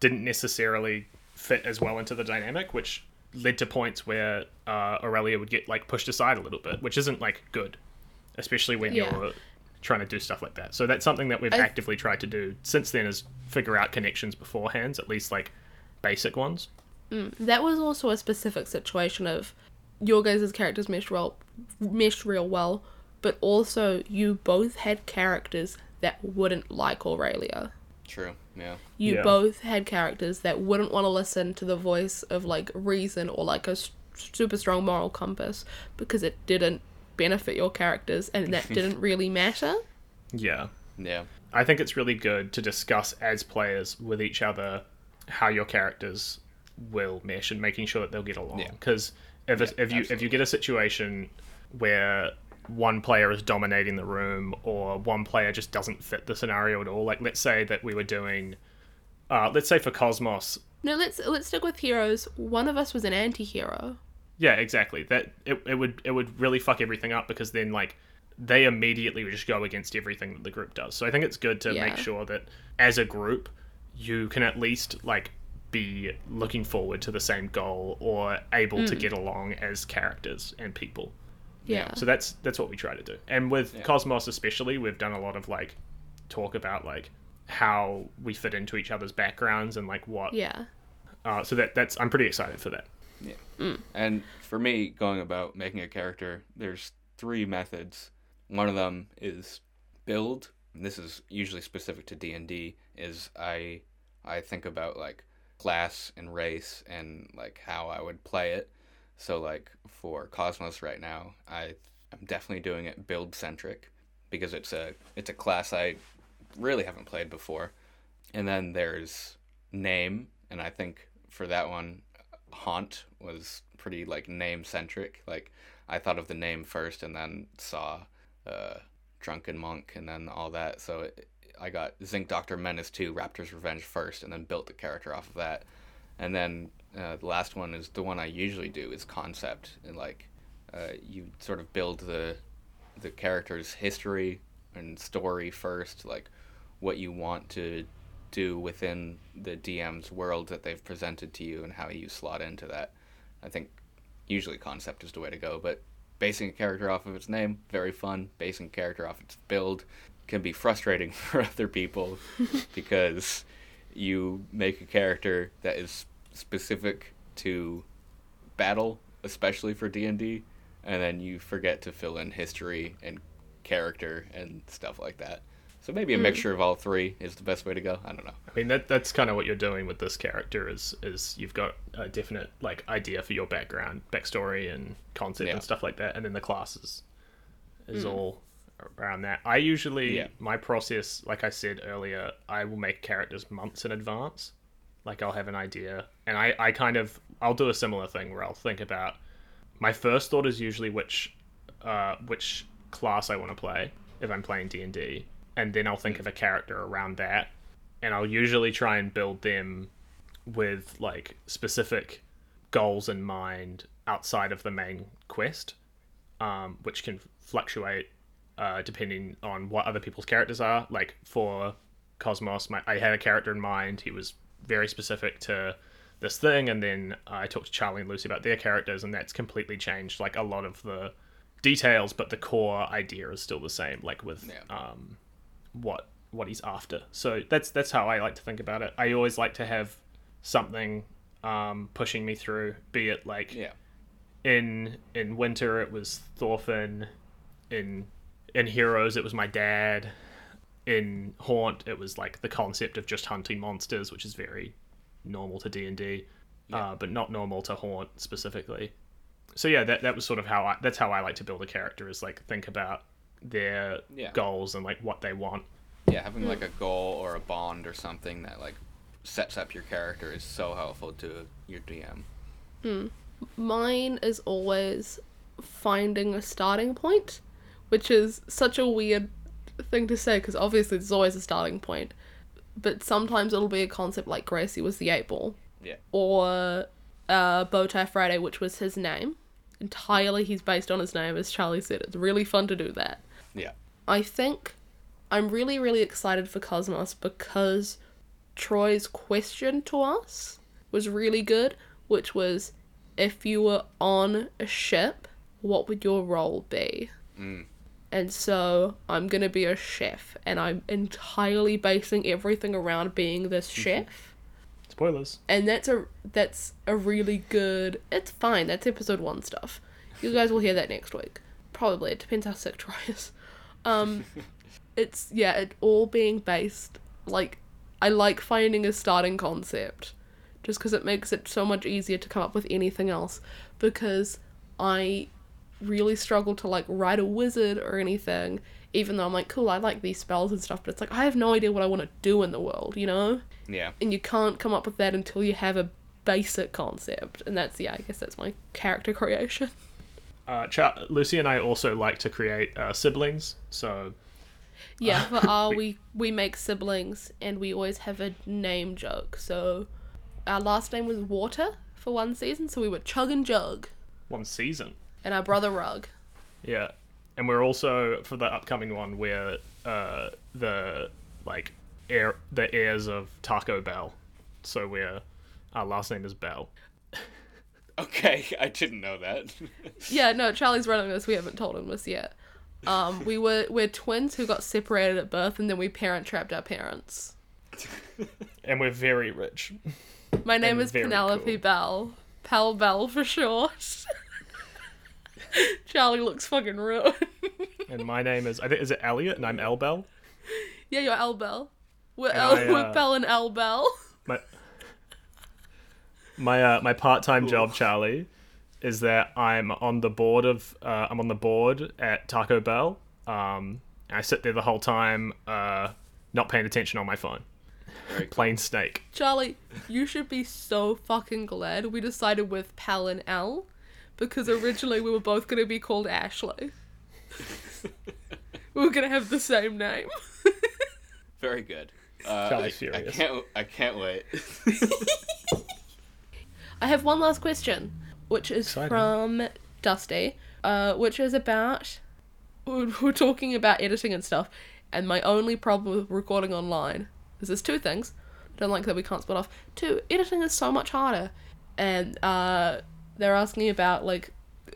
didn't necessarily fit as well into the dynamic, which led to points where uh, Aurelia would get like pushed aside a little bit, which isn't like good, especially when Yeah. you're trying to do stuff like that. So that's something that we've I- actively tried to do since then is figure out connections beforehand, at least like basic ones. Mm, that was also a specific situation of your guys' characters meshed well meshed real well but also you both had characters that wouldn't like aurelia True. Yeah. you Yeah. both had characters that wouldn't want to listen to the voice of like reason or like a s- super strong moral compass because it didn't benefit your characters and that didn't really matter Yeah. Yeah. I think it's really good to discuss as players with each other how your characters will mesh and making sure that they'll get along. Yeah. Because if, Yeah, if you if you get a situation where one player is dominating the room or one player just doesn't fit the scenario at all, like let's say that we were doing, uh, let's say for Cosmos, no let's let's stick with heroes one of us was an anti-hero Yeah, exactly. That it, it would it would really fuck everything up because then like they immediately would just go against everything that the group does. So I think it's good to Yeah. make sure that as a group you can at least like be looking forward to the same goal or able to get along as characters and people. yeah So that's that's what we try to do. And with Yeah. Cosmos especially, we've done a lot of like talk about like how we fit into each other's backgrounds and like what yeah uh, so that that's I'm pretty excited for that. Mm. And for me, going about making a character, there's three methods. One of them is build. And this is usually specific to D and D. Is I I think about like class and race and like how I would play it. So like for Cosmos right now, I I'm definitely doing it build centric because it's a it's a class I really haven't played before. And then there's name, and I think for that one, haunt was pretty like name centric. Like I thought of the name first, and then saw uh, drunken monk, and then all that. So it, I got Zinc Doctor Menace 2, Raptor's Revenge first, and then built the character off of that. And then uh, the last one is the one I usually do is concept, and like uh, you sort of build the the character's history and story first, like what you want to do within the DM's world that they've presented to you and how you slot into that. I think usually concept is the way to go, but basing a character off of its name, very fun. Basing a character off its build can be frustrating for other people because you make a character that is specific to battle, especially for D and D, and then you forget to fill in history and character and stuff like that. So maybe a mixture of all three is the best way to go. I don't know. I mean that that's kind of what you're doing with this character is is you've got a definite like idea for your background, backstory, and concept Yeah. and stuff like that, and then the classes is all around that. I usually Yeah. my process, like I said earlier, I will make characters months in advance. Like I'll have an idea, and I I kind of I'll do a similar thing where I'll think about. My first thought is usually which uh, which class I want to play if I'm playing D and D, and then I'll think of a character around that, and I'll usually try and build them with like specific goals in mind outside of the main quest, um, which can fluctuate uh, depending on what other people's characters are. Like for Cosmos, my, I had a character in mind. He was very specific to this thing, and then I talked to Charlie and Lucy about their characters, and that's completely changed. Like a lot of the details, but the core idea is still the same. Like with Yeah. um, what what he's after. So that's that's how I like to think about it. I always like to have something um, pushing me through, be it like Yeah. in in winter it was Thorfinn, in in Heroes it was my dad, in Haunt it was like the concept of just hunting monsters, which is very normal to D and D, uh, but not normal to Haunt specifically. So yeah, that that was sort of how I that's how I like to build a character is like think about their Yeah. goals and like what they want. Yeah, having like a goal or a bond or something that like sets up your character is so helpful to your DM. Mine is always finding a starting point, which is such a weird thing to say because obviously there's always a starting point. But sometimes it'll be a concept like Gracie was the eight ball, Yeah. or uh, Bowtie Friday, which was his name. Entirely, he's based on his name, as Charlie said. It's really fun to do that. Yeah. I think I'm really, really excited for Cosmos because Troy's question to us was really good, which was if you were on a ship, what would your role be? Mm. And so I'm gonna be a chef, and I'm entirely basing everything around being this chef. Spoilers. And that's a that's a really good. It's fine. That's episode one stuff. You guys will hear that next week. Probably. It depends how sick Troy is. Um, it's yeah. It all being based like I like finding a starting concept, just because it makes it so much easier to come up with anything else. Because I really struggle to like write a wizard or anything. Even though I'm like, cool, I like these spells and stuff, but it's like I have no idea what I want to do in the world, you know Yeah. and you can't come up with that until you have a basic concept and that's yeah i guess that's my character creation Uh, Char- Lucy and I also like to create uh, siblings, so. Yeah for our we we make siblings and we always have a name joke. So our last name was water for one season so we were chug and jug. One season. and our brother rug. Yeah, and we're also for the upcoming one we're uh, the like heir the heirs of Taco Bell, so we're our last name is Bell. Okay, I didn't know that. yeah no charlie's running this we haven't told him this yet um we were we're twins who got separated at birth and then we parent trapped our parents And we're very rich. My name And is Penelope cool. Bell. Pal Bell for short. Charlie looks fucking ruined. And my name is I think is it Elliot, and I'm El Bell. yeah, you're L Bell. We're, And L- I, we're uh, Bell and L Bell. My my uh, my part time job, Charlie, is that I'm on the board of uh, I'm on the board at Taco Bell. Um, I sit there the whole time, uh, not paying attention on my phone. Cool. Plain snake. Charlie, you should be so fucking glad we decided with Pal and L because originally we were both going to be called Ashley. we were going to have the same name. Very good. Uh, Charlie's I, I can't. I can't wait. I have one last question, which is Exciting. from Dusty, uh, which is about we're we're talking about editing and stuff, and my only problem with recording online is there's two things. I don't like that we can't split off. Two, editing is so much harder, and uh, they're asking about like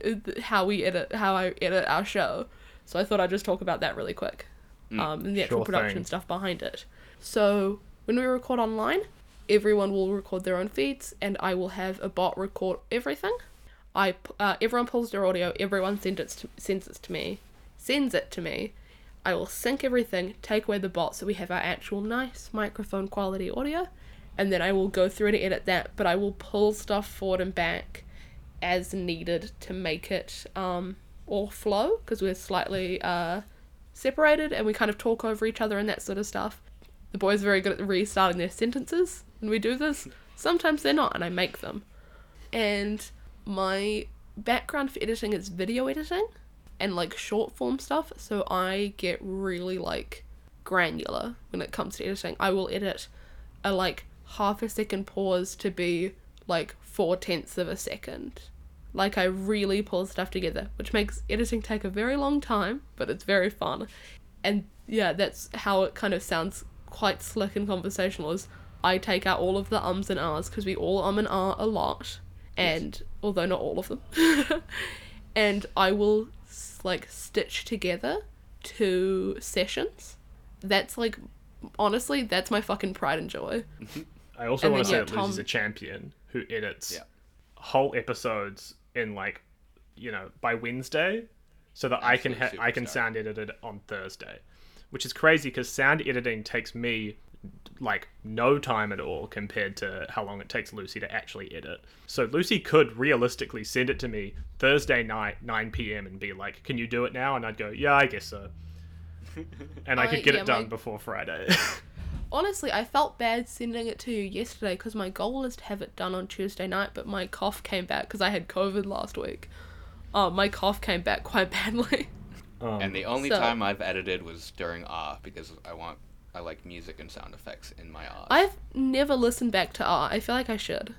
uh, how we edit, how I edit our show. So I thought I'd just talk about that really quick, um, and the actual Sure production thing. stuff behind it. So when we record online, everyone will record their own feeds, and I will have a bot record everything. I uh, everyone pulls their audio, everyone sends it to, sends it to me, sends it to me. I will sync everything, take away the bot, so we have our actual nice microphone quality audio, and then I will go through and edit that. But I will pull stuff forward and back as needed to make it um, all flow because we're slightly uh, separated and we kind of talk over each other and that sort of stuff. The boys are very good at restarting their sentences when we do this. Sometimes they're not, and I make them. And my background for editing is video editing and like short form stuff, so I get really like granular when it comes to editing. I will edit a like half a second pause to be like four tenths of a second. Like I really pull stuff together, which makes editing take a very long time, but it's very fun. And yeah, that's how it kind of sounds quite slick and conversational is I take out all of the ums and ahs because we all um and ah a lot, and although not all of them, and I will like stitch together two sessions. That's like honestly, that's my fucking pride and joy. I also want to say yeah, that Lucy's Tom- a champion who edits Yeah. whole episodes in like, you know, by Wednesday, so that I can ha- I can sound edit it on Thursday, which is crazy because sound editing takes me like no time at all compared to how long it takes Lucy to actually edit. So Lucy could realistically send it to me Thursday night, 9 p.m. and be like, "Can you do it now?" And I'd go, "Yeah, I guess so." And I I- could get yeah, it done my- before Friday. Honestly, I felt bad sending it to you yesterday because my goal is to have it done on Tuesday night, but my cough came back because I had COVID last week. Oh, my cough came back quite badly. um, And the only So- time I've edited was during Ah because I want I like music and sound effects in my art. I've never listened back to art. I feel like I should.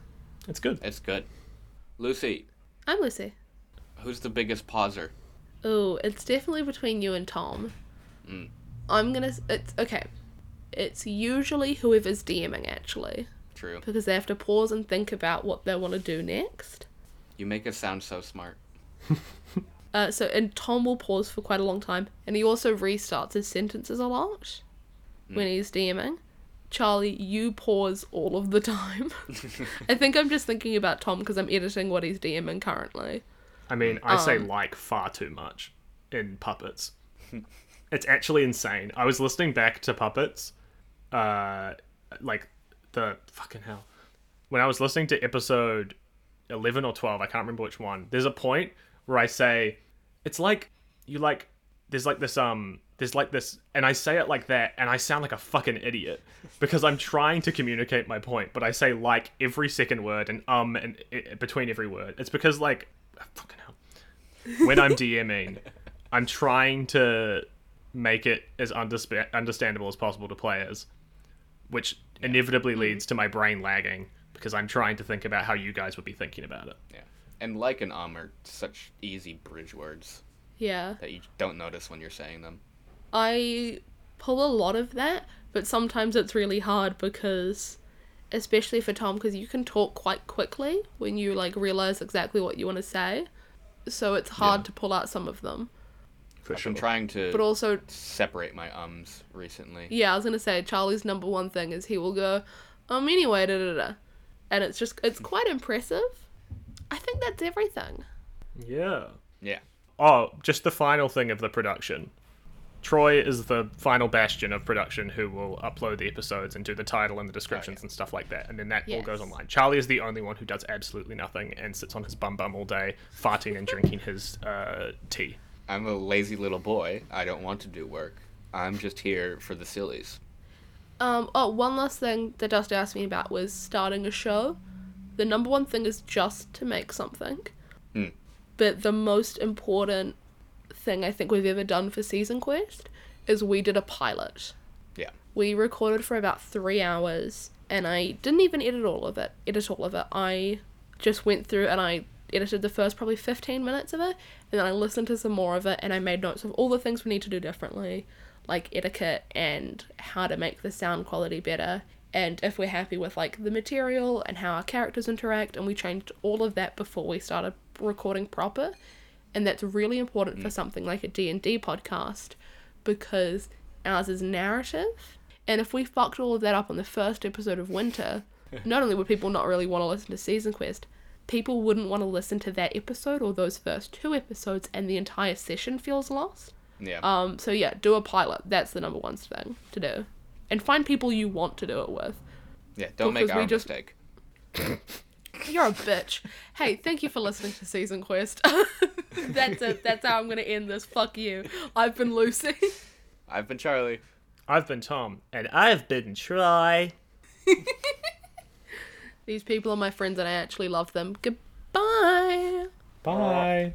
it's good. It's good. Lucy, I'm Lucy. who's the biggest pauser? Oh, it's definitely between you and Tom. Mm. I'm gonna. It's okay. It's usually whoever's DMing actually, True. because they have to pause and think about what they want to do next. You make us sound so smart. Uh, so and Tom will pause for quite a long time, and he also restarts his sentences a lot when he's DMing. Charlie, you pause all of the time. I think I'm just thinking about Tom because I'm editing what he's DMing currently. I mean, I say Um, like far too much in Puppets. it's actually insane. I was listening back to Puppets, uh, like the fucking hell. When I was listening to episode 11 or 12, I can't remember which one, there's a point where I say, it's like, you like, there's like this, um, there's like this, and I say it like that, and I sound like a fucking idiot because I'm trying to communicate my point, but I say like every second word and um and i between every word. It's because like, fucking hell when I'm DMing, I'm trying to make it as undersp- understandable as possible to players, which inevitably leads to my brain lagging because I'm trying to think about how you guys would be thinking about it. Yeah. And like and um are such easy bridge words Yeah. that you don't notice when you're saying them. I pull a lot of that, but sometimes it's really hard because, especially for Tom, because you can talk quite quickly when you like realize exactly what you want to say. So it's hard Yeah. to pull out some of them. For I've sure. been trying to But also, separate my ums recently. yeah, I was gonna say Charlie's number one thing is he will go, um, anyway, da da da, and it's just it's quite impressive. I think that's everything. Yeah. Yeah. Oh, just the final thing of the production. Troy is the final bastion of production who will upload the episodes and do the title and the descriptions and stuff like that, and then that all goes online. Charlie is the only one who does absolutely nothing and sits on his bum bum all day, farting and drinking his uh, tea. I'm a lazy little boy. I don't want to do work. I'm just here for the sillies. Um, oh, one last thing that Dusty asked me about was starting a show. The number one thing is just to make something. Hmm. But the most important thing I think we've ever done for Season Quest is we did a pilot. Yeah. We recorded for about three hours, and I didn't even edit all of it. Edit all of it. I just went through and I edited the first probably fifteen minutes of it, and then I listened to some more of it, and I made notes of all the things we need to do differently, like etiquette and how to make the sound quality better, and if we're happy with like the material and how our characters interact, and we changed all of that before we started recording proper, and that's really important for something like a D&D podcast because ours is narrative And if we fucked all of that up on the first episode of Winter, not only would people not really want to listen to Season Quest, people wouldn't want to listen to that episode or those first two episodes, and the entire session feels lost. Yeah. Um, so yeah, do a pilot. That's the number one thing to do, and find people you want to do it with. yeah. Don't make because we our just- mistake. You're a bitch. Hey, thank you for listening to Season Quest. That's it. That's how I'm gonna end this. Fuck you. I've been Lucy. I've been Charlie. I've been Tom, and I've been Troy. These people are my friends, and I actually love them. Goodbye. Bye.